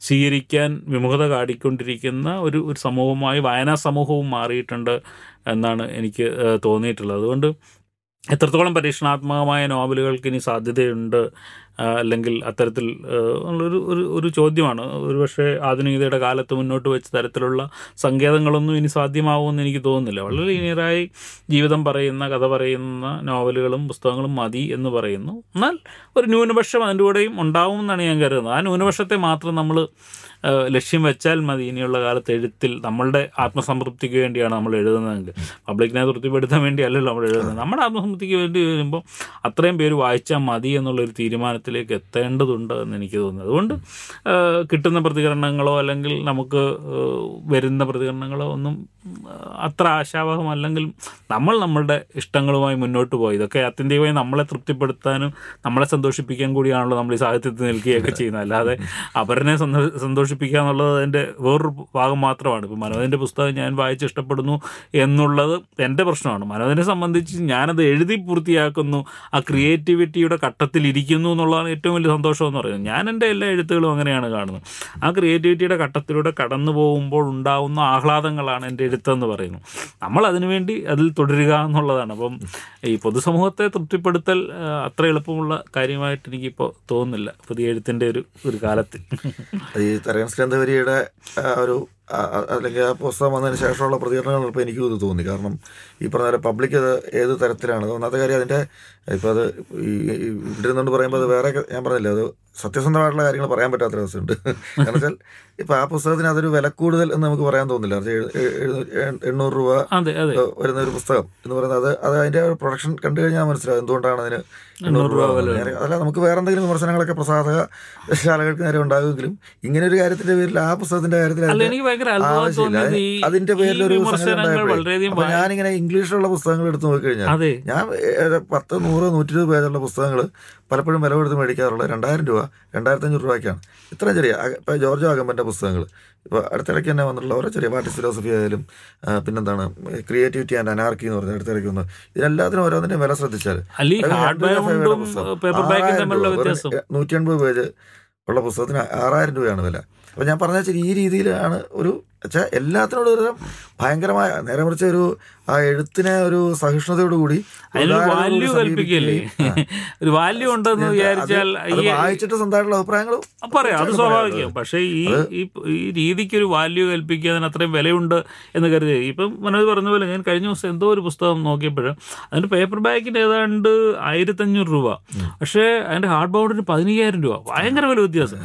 സ്വീകരിക്കാൻ വിമുഖത കാട്ടിക്കൊണ്ടിരിക്കുന്ന ഒരു ഒരു സമൂഹമായി വായനാ സമൂഹവും മാറിയിട്ടുണ്ട് എന്നാണ് എനിക്ക് തോന്നിയിട്ടുള്ളത്. അതുകൊണ്ട് എത്രത്തോളം പരീക്ഷണാത്മകമായ നോവലുകൾക്ക് ഇനി സാധ്യതയുണ്ട് അല്ലെങ്കിൽ അത്തരത്തിൽ ഉള്ളൊരു ഒരു ഒരു ചോദ്യമാണ്. ഒരുപക്ഷെ ആധുനികതയുടെ കാലത്ത് മുന്നോട്ട് വെച്ച തരത്തിലുള്ള സങ്കേതങ്ങളൊന്നും ഇനി സാധ്യമാവുമെന്ന് എനിക്ക് തോന്നുന്നില്ല. വളരെ ലീനിയറായി ജീവിതം പറയുന്ന കഥ പറയുന്ന നോവലുകളും പുസ്തകങ്ങളും മതി എന്ന് പറയുന്നു. എന്നാൽ ഒരു ന്യൂനപക്ഷം അതിന്റെ കൂടെയും ഉണ്ടാവും എന്നാണ് ഞാൻ കരുതുന്നത്. ആ ന്യൂനപക്ഷത്തെ മാത്രം നമ്മൾ ലക്ഷ്യം വെച്ചാൽ മതി ഇനിയുള്ള കാലത്ത് എഴുത്തിൽ നമ്മളുടെ ആത്മസംതൃപ്തിക്ക് വേണ്ടിയാണ് നമ്മൾ എഴുതുന്നതെങ്കിൽ. പബ്ലിക്കിനെ തൃപ്തിപ്പെടുത്താൻ വേണ്ടിയല്ലല്ലോ നമ്മൾ എഴുതുന്നത്. നമ്മുടെ ആത്മസംതൃപ്തിക്ക് വേണ്ടി വരുമ്പോൾ അത്രയും പേര് വായിച്ചാൽ മതി എന്നുള്ളൊരു തീരുമാനത്തിൽ തലത്തിലേക്ക് എത്തേണ്ടതുണ്ട് എന്ന് എനിക്ക് തോന്നുന്നു. അതുകൊണ്ട് കിട്ടുന്ന പ്രതികരണങ്ങളോ അല്ലെങ്കിൽ നമുക്ക് വരുന്ന പ്രതികരണങ്ങളോ ഒന്നും അത്ര ആശാവഹമല്ലെങ്കിലും നമ്മൾ നമ്മളുടെ ഇഷ്ടങ്ങളുമായി മുന്നോട്ട് പോയി. ഇതൊക്കെ ആത്യന്തികമായി നമ്മളെ തൃപ്തിപ്പെടുത്താനും നമ്മളെ സന്തോഷിപ്പിക്കാൻ കൂടിയാണല്ലോ നമ്മൾ ഈ സാഹിത്യത്തിൽ നിൽക്കുകയൊക്കെ ചെയ്യുന്നത്. അല്ലാതെ അവരനെ സന്തോ- സന്തോഷിപ്പിക്കുക എന്നുള്ളത് അതിന്റെ വേറൊരു ഭാഗം മാത്രമാണ്. ഇപ്പം മനോജിന്റെ പുസ്തകം ഞാൻ വായിച്ച് ഇഷ്ടപ്പെടുന്നു എന്നുള്ളത് എന്റെ പ്രശ്നമാണ്. മനോജിനെ സംബന്ധിച്ച് ഞാനത് എഴുതി പൂർത്തിയാക്കുന്നു. ആ ക്രിയേറ്റിവിറ്റിയുടെ ഘട്ടത്തിൽ ഇരിക്കുന്നു എന്നുള്ളതാണ് ഏറ്റവും വലിയ സന്തോഷം എന്ന് പറയുന്നത്. ഞാൻ എന്റെ എല്ലാ എഴുത്തുകളും അങ്ങനെയാണ് കാണുന്നത്. ആ ക്രിയേറ്റിവിറ്റിയുടെ ഘട്ടത്തിലൂടെ കടന്നു പോകുമ്പോൾ ഉണ്ടാകുന്ന ആഹ്ലാദങ്ങളാണ് എന്റെ എഴുത്തെന്ന് പറയുന്നത്. നമ്മൾ അതിനുവേണ്ടി അതിൽ തുടരുക എന്നുള്ളതാണ്. അപ്പം ഈ പൊതുസമൂഹത്തെ തൃപ്തിപ്പെടുത്തൽ അത്ര എളുപ്പമുള്ള കാര്യമായിട്ട് എനിക്കിപ്പോൾ തോന്നുന്നില്ല. പുതിയ എഴുത്തിന്റെ ഒരു ഒരു കാലത്ത്. ഈ തരകൻ സ്കന്ധവരിയുടെ ഒരു അല്ലെങ്കിൽ ആ പുസ്തകം വന്നതിന് ശേഷമുള്ള പ്രതികരണങ്ങൾ ഇപ്പോൾ എനിക്കും ഇത് തോന്നി. കാരണം ഈ പറഞ്ഞ പബ്ലിക് അത് ഏത് തരത്തിലാണ്? ഒന്നാമത്തെ കാര്യം അതിന്റെ ഇപ്പോൾ അത് ഇവിടെ നിന്നുകൊണ്ട് പറയുമ്പോൾ അത് വേറെ ഞാൻ പറഞ്ഞില്ല അത് സത്യസന്ധമായിട്ടുള്ള കാര്യങ്ങൾ പറയാൻ പറ്റാത്ത അവസ്ഥയുണ്ട് കാരണം വെച്ചാൽ ഇപ്പൊ ആ പുസ്തകത്തിന് അതൊരു വില കൂടുതൽ എന്ന് നമുക്ക് പറയാൻ തോന്നില്ല എണ്ണൂറ് രൂപ വരുന്ന ഒരു പുസ്തകം എന്ന് പറയുന്നത് അത് അത് അതിന്റെ ഒരു പ്രൊഡക്ഷൻ കണ്ടു കഴിഞ്ഞാൽ മനസ്സിലാവും എന്തുകൊണ്ടാണ് അതിന് എണ്ണൂറ് രൂപ. അതല്ല നമുക്ക് വേറെ എന്തെങ്കിലും വിമർശനങ്ങളൊക്കെ പ്രസാധക ശാലകൾക്ക് നേരെ ഉണ്ടാകുമെങ്കിലും ഇങ്ങനെ ഒരു കാര്യത്തിന്റെ പേരിൽ ആ പുസ്തകത്തിന്റെ കാര്യത്തിൽ ആവശ്യമില്ല. അതിന്റെ പേരിൽ ഒരു വായി- ഞാനിങ്ങനെ ഇംഗ്ലീഷിലുള്ള പുസ്തകങ്ങൾ എടുത്ത് നോക്കി കഴിഞ്ഞാൽ ഞാൻ പത്ത് നൂറ് നൂറ്റി ഇരുപത് പേജുള്ള പുസ്തകങ്ങൾ പലപ്പോഴും വില കൊടുത്ത് മേടിക്കാറുള്ളത് രണ്ടായിരം രൂപ രണ്ടായിരത്തി അഞ്ഞൂറ് രൂപയ്ക്കാണ്. ഇത്രയും ചെറിയ ഇപ്പോൾ ജോർജോ ആഗമ്പന്റെ പുസ്തകങ്ങൾ ഇപ്പോൾ അടുത്തിടയ്ക്ക് തന്നെ വന്നിട്ടുള്ള ഓരോ ചെറിയ പാർട്ടി ഫിലോസഫി ആയാലും പിന്നെന്താണ് ക്രിയേറ്റിവിറ്റി ആൻഡ് അനാർക്കി എന്ന് പറഞ്ഞ അടുത്തിടയ്ക്ക് വന്ന് ഇതിനെല്ലാത്തിനും ഓരോന്നിന്റെ വില ശ്രദ്ധിച്ചാൽ നൂറ്റി എൺപത് പേജ് ഉള്ള പുസ്തകത്തിന് ആറായിരം രൂപയാണ് വില. അപ്പോൾ ഞാൻ പറഞ്ഞ വെച്ചാൽ ഈ രീതിയിലാണ് ഒരു വെച്ചാൽ എല്ലാത്തിനോടും ഒരു ഭയങ്കരമായ നേരെ മറിച്ച് ഒരു ആ എഴുത്തിനെ ഒരു സഹിഷ്ണുതയോടുകൂടി വാല്യൂ കൽപ്പിക്കല്ലേ? ഒരു വാല്യൂ ഉണ്ടെന്ന് വിചാരിച്ചാൽ വായിച്ചിട്ട് സ്വന്തമായിട്ടുള്ള അഭിപ്രായങ്ങൾ പറയാം അത് സ്വാഭാവികം. പക്ഷേ ഈ ഈ രീതിക്ക് ഒരു വാല്യൂ കൽപ്പിക്കുക അതിന് അത്രയും വിലയുണ്ട് എന്ന് കരുതി. ഇപ്പം മനോജ് പറഞ്ഞ പോലെ ഞാൻ കഴിഞ്ഞ ദിവസം എന്തോ ഒരു പുസ്തകം നോക്കിയപ്പോൾ അതിന്റെ പേപ്പർ ബാക്കിന് ഏതാണ്ട് ആയിരത്തഞ്ഞൂറ് രൂപ. പക്ഷേ അതിന്റെ ഹാർഡ് ബൗണ്ടിന് പതിനയ്യായിരം രൂപ. ഭയങ്കര വില വ്യത്യാസം.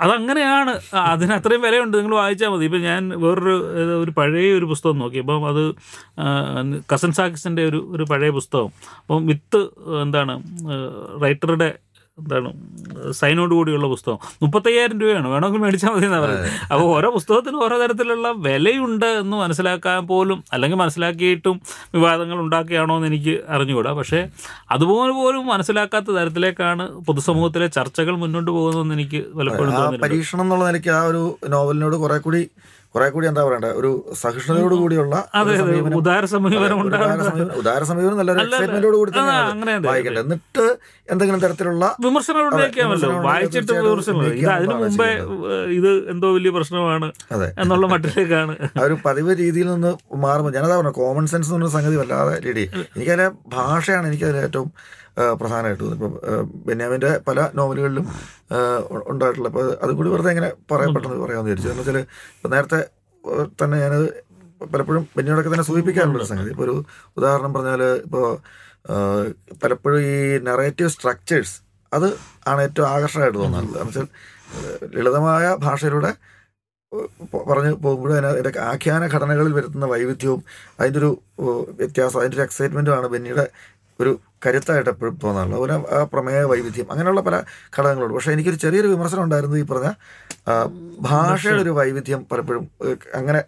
അതങ്ങനെയാണ്. അതിന് അത്രയും വിലയുണ്ട്. നിങ്ങൾ വായിച്ചാൽ മതി. ഇപ്പം ഞാൻ വേറൊരു ഒരു പഴയ ഒരു പുസ്തകം നോക്കി. അപ്പം അത് കസൻ സാക്കിസിന്റെ ഒരു ഒരു പഴയ പുസ്തകം. അപ്പം വിത്ത് എന്താണ് റൈറ്ററുടെ എന്താണ് സൈനോട് കൂടിയുള്ള പുസ്തകം. മുപ്പത്തയ്യായിരം രൂപയാണ്. വേണമെങ്കിൽ മേടിച്ചാൽ മതി എന്നാണ് പറയുന്നത്. അപ്പോൾ ഓരോ പുസ്തകത്തിനും ഓരോ തരത്തിലുള്ള വിലയുണ്ട് എന്ന് മനസ്സിലാക്കാൻ പോലും അല്ലെങ്കിൽ മനസ്സിലാക്കിയിട്ടും വിവാദങ്ങൾ ഉണ്ടാക്കിയാണോ എന്ന് എനിക്ക് അറിഞ്ഞുകൂടാ. പക്ഷേ അതുപോലെ പോലും മനസ്സിലാക്കാത്ത തരത്തിലേക്കാണ് പൊതുസമൂഹത്തിലെ ചർച്ചകൾ മുന്നോട്ട് പോകുന്നതെന്ന് എനിക്ക് പലപ്പോഴും പരീക്ഷണം എന്നുള്ള നിലയ്ക്ക് ആ ഒരു നോവലിനോട് കുറെ കൂടി കുറെ കൂടി എന്താ പറയണ്ടേ? ഒരു സഹിഷ്ണുതയോട് കൂടിയുള്ള. ഉദാര സമീപനം ഉദാര സമീപനം- ഉദാര നല്ല അല്ല, എക്സൈറ്റ്മെന്റോട് കൂടി അങ്ങനെ എന്നിട്ട് എന്തെങ്കിലും തരത്തിലുള്ള വിമർശനങ്ങൾ വിമർശനങ്ങൾ വായിച്ചിട്ട് തീർച്ചയായിട്ടും വിമർശനം ഇത് അതിനു മുമ്പേ ഇത് എന്തോ വലിയ പ്രശ്നമാണ് എന്നുള്ള മട്ടിലേക്കാണ്. ആ ഒരു പതിവ് രീതിയിൽ നിന്ന് മാറുമ്പോൾ ഞാനതാ പറഞ്ഞു കോമൺ സെൻസ് എന്ന് പറഞ്ഞ സംഗതി വല്ലാതെ രീതി എനിക്കതിലെ ഭാഷയാണ് എനിക്കതിൽ ഏറ്റവും പ്രധാനമായിട്ട് ഇപ്പം ബെന്യാമിന്റെ പല നോവലുകളിലും ഉണ്ടായിട്ടുള്ള അപ്പോൾ അതും കൂടി വെറുതെ ഇങ്ങനെ പറയാൻ പെട്ടെന്ന് പറയാമെന്ന് വിചാരിച്ചു. എന്ന് വെച്ചാൽ ഇപ്പം നേരത്തെ തന്നെ ഞാനത് പലപ്പോഴും ബെന്യാമിനൊക്കെ തന്നെ സൂചിപ്പിക്കാറുള്ള സംഗതി. ഇപ്പോൾ ഒരു ഉദാഹരണം പറഞ്ഞാൽ ഇപ്പോൾ പലപ്പോഴും ഈ നെറേറ്റീവ് സ്ട്രക്ചേഴ്സ് അത് ആണ് ഏറ്റവും ആകർഷകമായിട്ട് തോന്നുന്നത് എന്ന് വെച്ചാൽ ലളിതമായ ഭാഷയിലൂടെ പറഞ്ഞു പോകുമ്പോഴും അതിന്റെ ആഖ്യാന ഘടനകളിൽ വരുത്തുന്ന വൈവിധ്യവും അതിന്റെ ഒരു വ്യത്യാസം അതിന്റെ ഒരു എക്സൈറ്റ്മെന്റുമാണ് ബെന്നിയുടെ ഒരു കരുത്തായിട്ട് എപ്പോഴും തോന്നാറുള്ളത് അതുപോലെ ആ പ്രമേയ വൈവിധ്യം അങ്ങനെയുള്ള പല ഘടകങ്ങളുണ്ട്. പക്ഷേ എനിക്കൊരു ചെറിയൊരു വിമർശനം ഉണ്ടായിരുന്നു ഈ പറഞ്ഞ ഭാഷയുടെ ഒരു വൈവിധ്യം പലപ്പോഴും അങ്ങനെ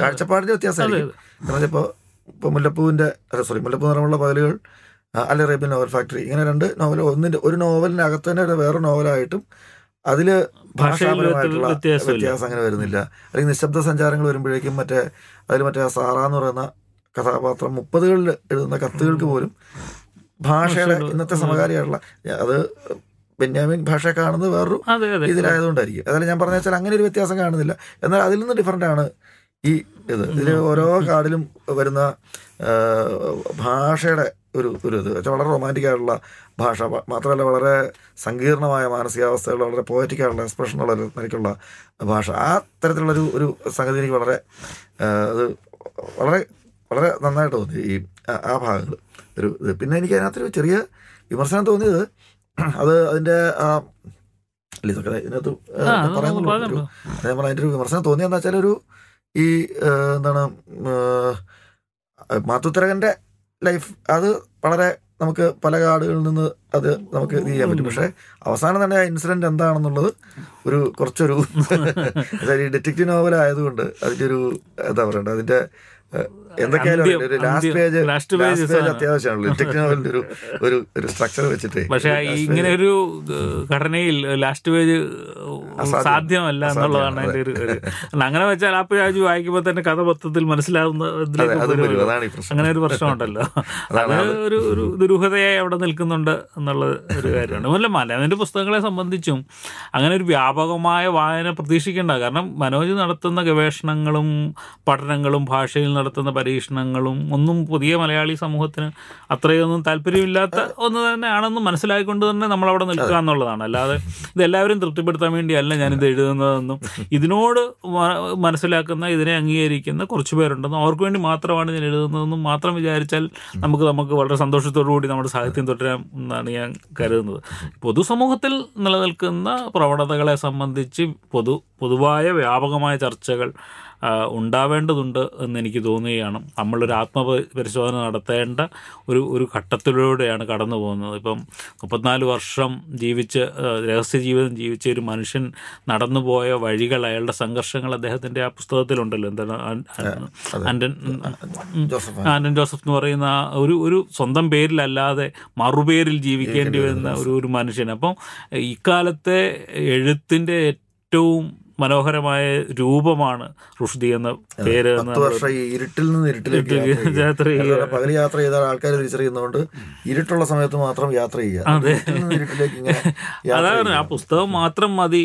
കാഴ്ചപ്പാടിന്റെ വ്യത്യാസമായിരിക്കും. കാരണം ഇപ്പോൾ ഇപ്പോൾ മുല്ലപ്പൂവിന്റെ സോറി മുല്ലപ്പൂ നിറമുള്ള പകലുകൾ അല്ലെ അൽ അറേബ്യൻ നോവൽ ഫാക്ടറി ഇങ്ങനെ രണ്ട് നോവൽ ഒന്നിന്റെ ഒരു നോവലിന്റെ അകത്ത് തന്നെ ഒരു വേറെ നോവലായിട്ടും അതിൽ ഭാഷാപരമായിട്ടുള്ള. വ്യത്യാസം അങ്ങനെ വരുന്നില്ല. അല്ലെങ്കിൽ നിശബ്ദ സഞ്ചാരങ്ങൾ വരുമ്പോഴേക്കും മറ്റേ അതിൽ മറ്റേ സാറ എന്ന് പറയുന്ന കഥാപാത്രം മുപ്പതുകളിൽ എഴുതുന്ന കത്തുകൾക്ക് പോലും ഭാഷയുടെ ഇന്നത്തെ സമകാലിയായിട്ടുള്ള അത് ബെന്യാമിൻ ഭാഷ കാണുന്നത് വേറൊരു ഇതിലായതുകൊണ്ടായിരിക്കും അതായത് ഞാൻ പറഞ്ഞ വെച്ചാൽ അങ്ങനെ ഒരു വ്യത്യാസം കാണുന്നില്ല. എന്നാൽ അതിൽ നിന്ന് ഡിഫറെന്റ് ആണ് ഈ ഇത്. ഇതിൽ ഓരോ കാർഡിലും വരുന്ന ഭാഷയുടെ ഒരു ഒരു ഇത്. വെച്ചാൽ വളരെ റൊമാന്റിക് ആയിട്ടുള്ള ഭാഷ. മാത്രമല്ല വളരെ സങ്കീർണമായ മാനസികാവസ്ഥകൾ വളരെ പോയറ്റിക് ആയിട്ടുള്ള എക്സ്പ്രഷനുള്ള നിലയ്ക്കുള്ള ഭാഷ. ആ തരത്തിലുള്ളൊരു ഒരു സംഗതി എനിക്ക് വളരെ അത് വളരെ വളരെ നന്നായിട്ട് തോന്നി ഈ ആ- ഭാഗങ്ങൾ ഒരു ഇത്. പിന്നെ എനിക്ക് അതിനകത്തൊരു ചെറിയ വിമർശനം തോന്നിയത് അത് അതിന്റെ ആ ഇതിനകത്ത് പറയുന്നുള്ളൂ പറഞ്ഞ അതിന്റെ ഒരു വിമർശനം തോന്നിയെന്ന് വെച്ചാൽ ഒരു ഈ എന്താണ് മാത്തുത്തരകന്റെ ലൈഫ് അത് വളരെ നമുക്ക് പല കാർഡുകളിൽ നിന്ന് അത് നമുക്ക് ഇത് ചെയ്യാൻ പറ്റും. പക്ഷേ അവസാനം തന്നെ ആ ഇൻസിഡന്റ് എന്താണെന്നുള്ളത് ഒരു കുറച്ചൊരു ഈ ഡിറ്റക്റ്റീവ് നോവൽ ആയതുകൊണ്ട് അതിന്റെ ഒരു എന്താ പറയണ്ടത് അതിന്റെ ഏഹ്, എന്തൊക്കെയായാലും ലാസ്റ്റ് പേജ് ലാസ്റ്റ് പേജ്. അത്യാവശ്യമാണല്ലോ. ഒരു ഒരു ഒരു സ്ട്രക്ചർ വെച്ചിട്ട്. പക്ഷെ ഇങ്ങനെ ഒരു ഘടനയിൽ ലാസ്റ്റ് പേജ് സാധ്യമല്ല എന്നുള്ളതാണ് എന്റെ ഒരു അങ്ങനെ വെച്ചാൽ ആ പേജ് വായിക്കുമ്പോൾ തന്നെ കഥ മൊത്തത്തിൽ മനസ്സിലാവുന്ന അങ്ങനെ ഒരു പ്രശ്നമുണ്ടല്ലോ. അതാണ് അത്. ഒരു ഒരു ദുരൂഹതയായി അവിടെ നിൽക്കുന്നുണ്ട് എന്നുള്ള ഒരു കാര്യമാണ്. അതുപോലെ മലയാളത്തിന്റെ പുസ്തകങ്ങളെ സംബന്ധിച്ചും അങ്ങനെ ഒരു വ്യാപകമായ വായന പ്രതീക്ഷിക്കേണ്ട. കാരണം മനോജ് നടത്തുന്ന ഗവേഷണങ്ങളും പഠനങ്ങളും ഭാഷയിൽ നടത്തുന്ന പരീക്ഷണങ്ങളും ഒന്നും പുതിയ മലയാളി സമൂഹത്തിന് അത്രയൊന്നും താല്പര്യമില്ലാത്ത ഒന്ന് തന്നെയാണെന്ന് മനസ്സിലായിക്കൊണ്ട് തന്നെ നമ്മൾ അവിടെ നിൽക്കുക എന്നുള്ളതാണ്. അല്ലാതെ ഇത് എല്ലാവരും തൃപ്തിപ്പെടുത്താൻ വേണ്ടിയല്ല ഞാനിത് എഴുതുന്നതെന്നും ഇതിനോട് മനസ്സിലാക്കുന്ന ഇതിനെ അംഗീകരിക്കുന്ന കുറച്ച് പേരുണ്ടെന്നും അവർക്ക് വേണ്ടി മാത്രമാണ് ഞാൻ എഴുതുന്നതെന്നും മാത്രം വിചാരിച്ചാൽ നമുക്ക് നമുക്ക് വളരെ സന്തോഷത്തോടു കൂടി നമ്മുടെ സാഹിത്യം തുടരാം എന്നാണ് ഞാൻ കരുതുന്നത്. പൊതുസമൂഹത്തിൽ നിലനിൽക്കുന്ന പ്രവണതകളെ സംബന്ധിച്ച് പൊതു പൊതുവായ വ്യാപകമായ ചർച്ചകൾ ഉണ്ടാവേണ്ടതുണ്ട് എന്ന് എനിക്ക് തോന്നുകയാണ്. നമ്മളൊരു ആത്മപരിശോധന നടത്തേണ്ട ഒരു ഒരു ഘട്ടത്തിലൂടെയാണ് കടന്നു പോകുന്നത്. ഇപ്പം മുപ്പത്തിനാല് വർഷം ജീവിച്ച് രഹസ്യ ജീവിതം ജീവിച്ച ഒരു മനുഷ്യൻ നടന്നുപോയ വഴികൾ അയാളുടെ സംഘർഷങ്ങൾ അദ്ദേഹത്തിന്റെ ആ പുസ്തകത്തിലുണ്ടല്ലോ. എന്താണ്? ആൻ- ആൻഡൻ ആൻഡൻ ജോസഫ്. എന്ന് പറയുന്ന ആ ഒരു ഒരു സ്വന്തം പേരിലല്ലാതെ മറുപേരിൽ ജീവിക്കേണ്ടി വരുന്ന ഒരു ഒരു മനുഷ്യൻ. അപ്പം ഇക്കാലത്തെ എഴുത്തിന്റെ ഏറ്റവും മനോഹരമായ രൂപമാണ് റുഷ്ദി എന്ന പേര് ഇരുട്ടിൽ നിന്ന് ഇരുട്ടിലേക്ക് യാത്ര ചെയ്യുക. പകൽ യാത്ര ചെയ്താൽ ആൾക്കാർ തിരിച്ചറിയുന്നതുകൊണ്ട് ഇരുട്ടുള്ള സമയത്ത് മാത്രം യാത്ര ചെയ്യുക. അതാണ് ആ പുസ്തകം മാത്രം മതി.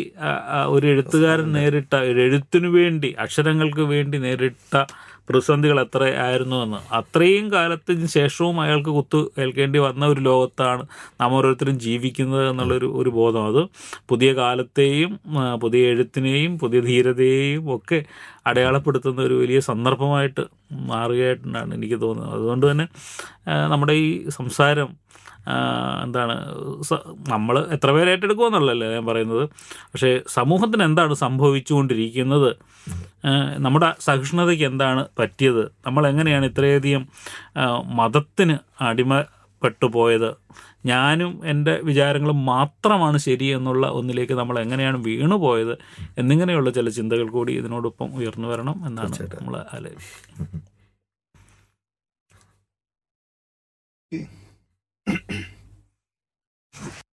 ഒരു എഴുത്തുകാരൻ നേരിട്ട ഒരു എഴുത്തിനു വേണ്ടി അക്ഷരങ്ങൾക്ക് വേണ്ടി നേരിട്ട പ്രതിസന്ധികൾ എത്ര ആയിരുന്നു എന്ന്. അത്രയും കാലത്തിന് ശേഷവും അയാൾക്ക് കുത്തു ഏൽക്കേണ്ടി വന്ന ഒരു ലോകത്താണ് നാം ഓരോരുത്തരും ജീവിക്കുന്നത് എന്നുള്ളൊരു ഒരു ബോധം. അത് പുതിയ കാലത്തെയും പുതിയ എഴുത്തിനെയും പുതിയ ധീരതയെയും ഒക്കെ അടയാളപ്പെടുത്തുന്ന ഒരു വലിയ സന്ദർഭമായിട്ട് മാറുകയായിട്ടാണ് എനിക്ക് തോന്നുന്നത്. അതുകൊണ്ട് തന്നെ നമ്മുടെ ഈ സംസാരം എന്താണ് നമ്മൾ എത്ര പേര് ഏറ്റെടുക്കുമെന്നുള്ളല്ലേ ഞാൻ പറയുന്നത്. പക്ഷേ സമൂഹത്തിന് എന്താണ് സംഭവിച്ചുകൊണ്ടിരിക്കുന്നത്? നമ്മുടെ സഹിഷ്ണുതയ്ക്ക് എന്താണ് പറ്റിയത്? നമ്മൾ എങ്ങനെയാണ് ഇത്രയധികം മതത്തിന് അടിമപ്പെട്ടു പോയത്? ഞാനും എന്റെ വിചാരങ്ങളും മാത്രമാണ് ശരി എന്നുള്ള ഒന്നിലേക്ക് നമ്മൾ എങ്ങനെയാണ് വീണു പോയത്? എന്നിങ്ങനെയുള്ള ചില ചിന്തകൾ കൂടി ഇതിനോടൊപ്പം ഉയർന്നു വരണം എന്നാണ് നമ്മൾ ആലോചിക്കുന്നത്. フッ。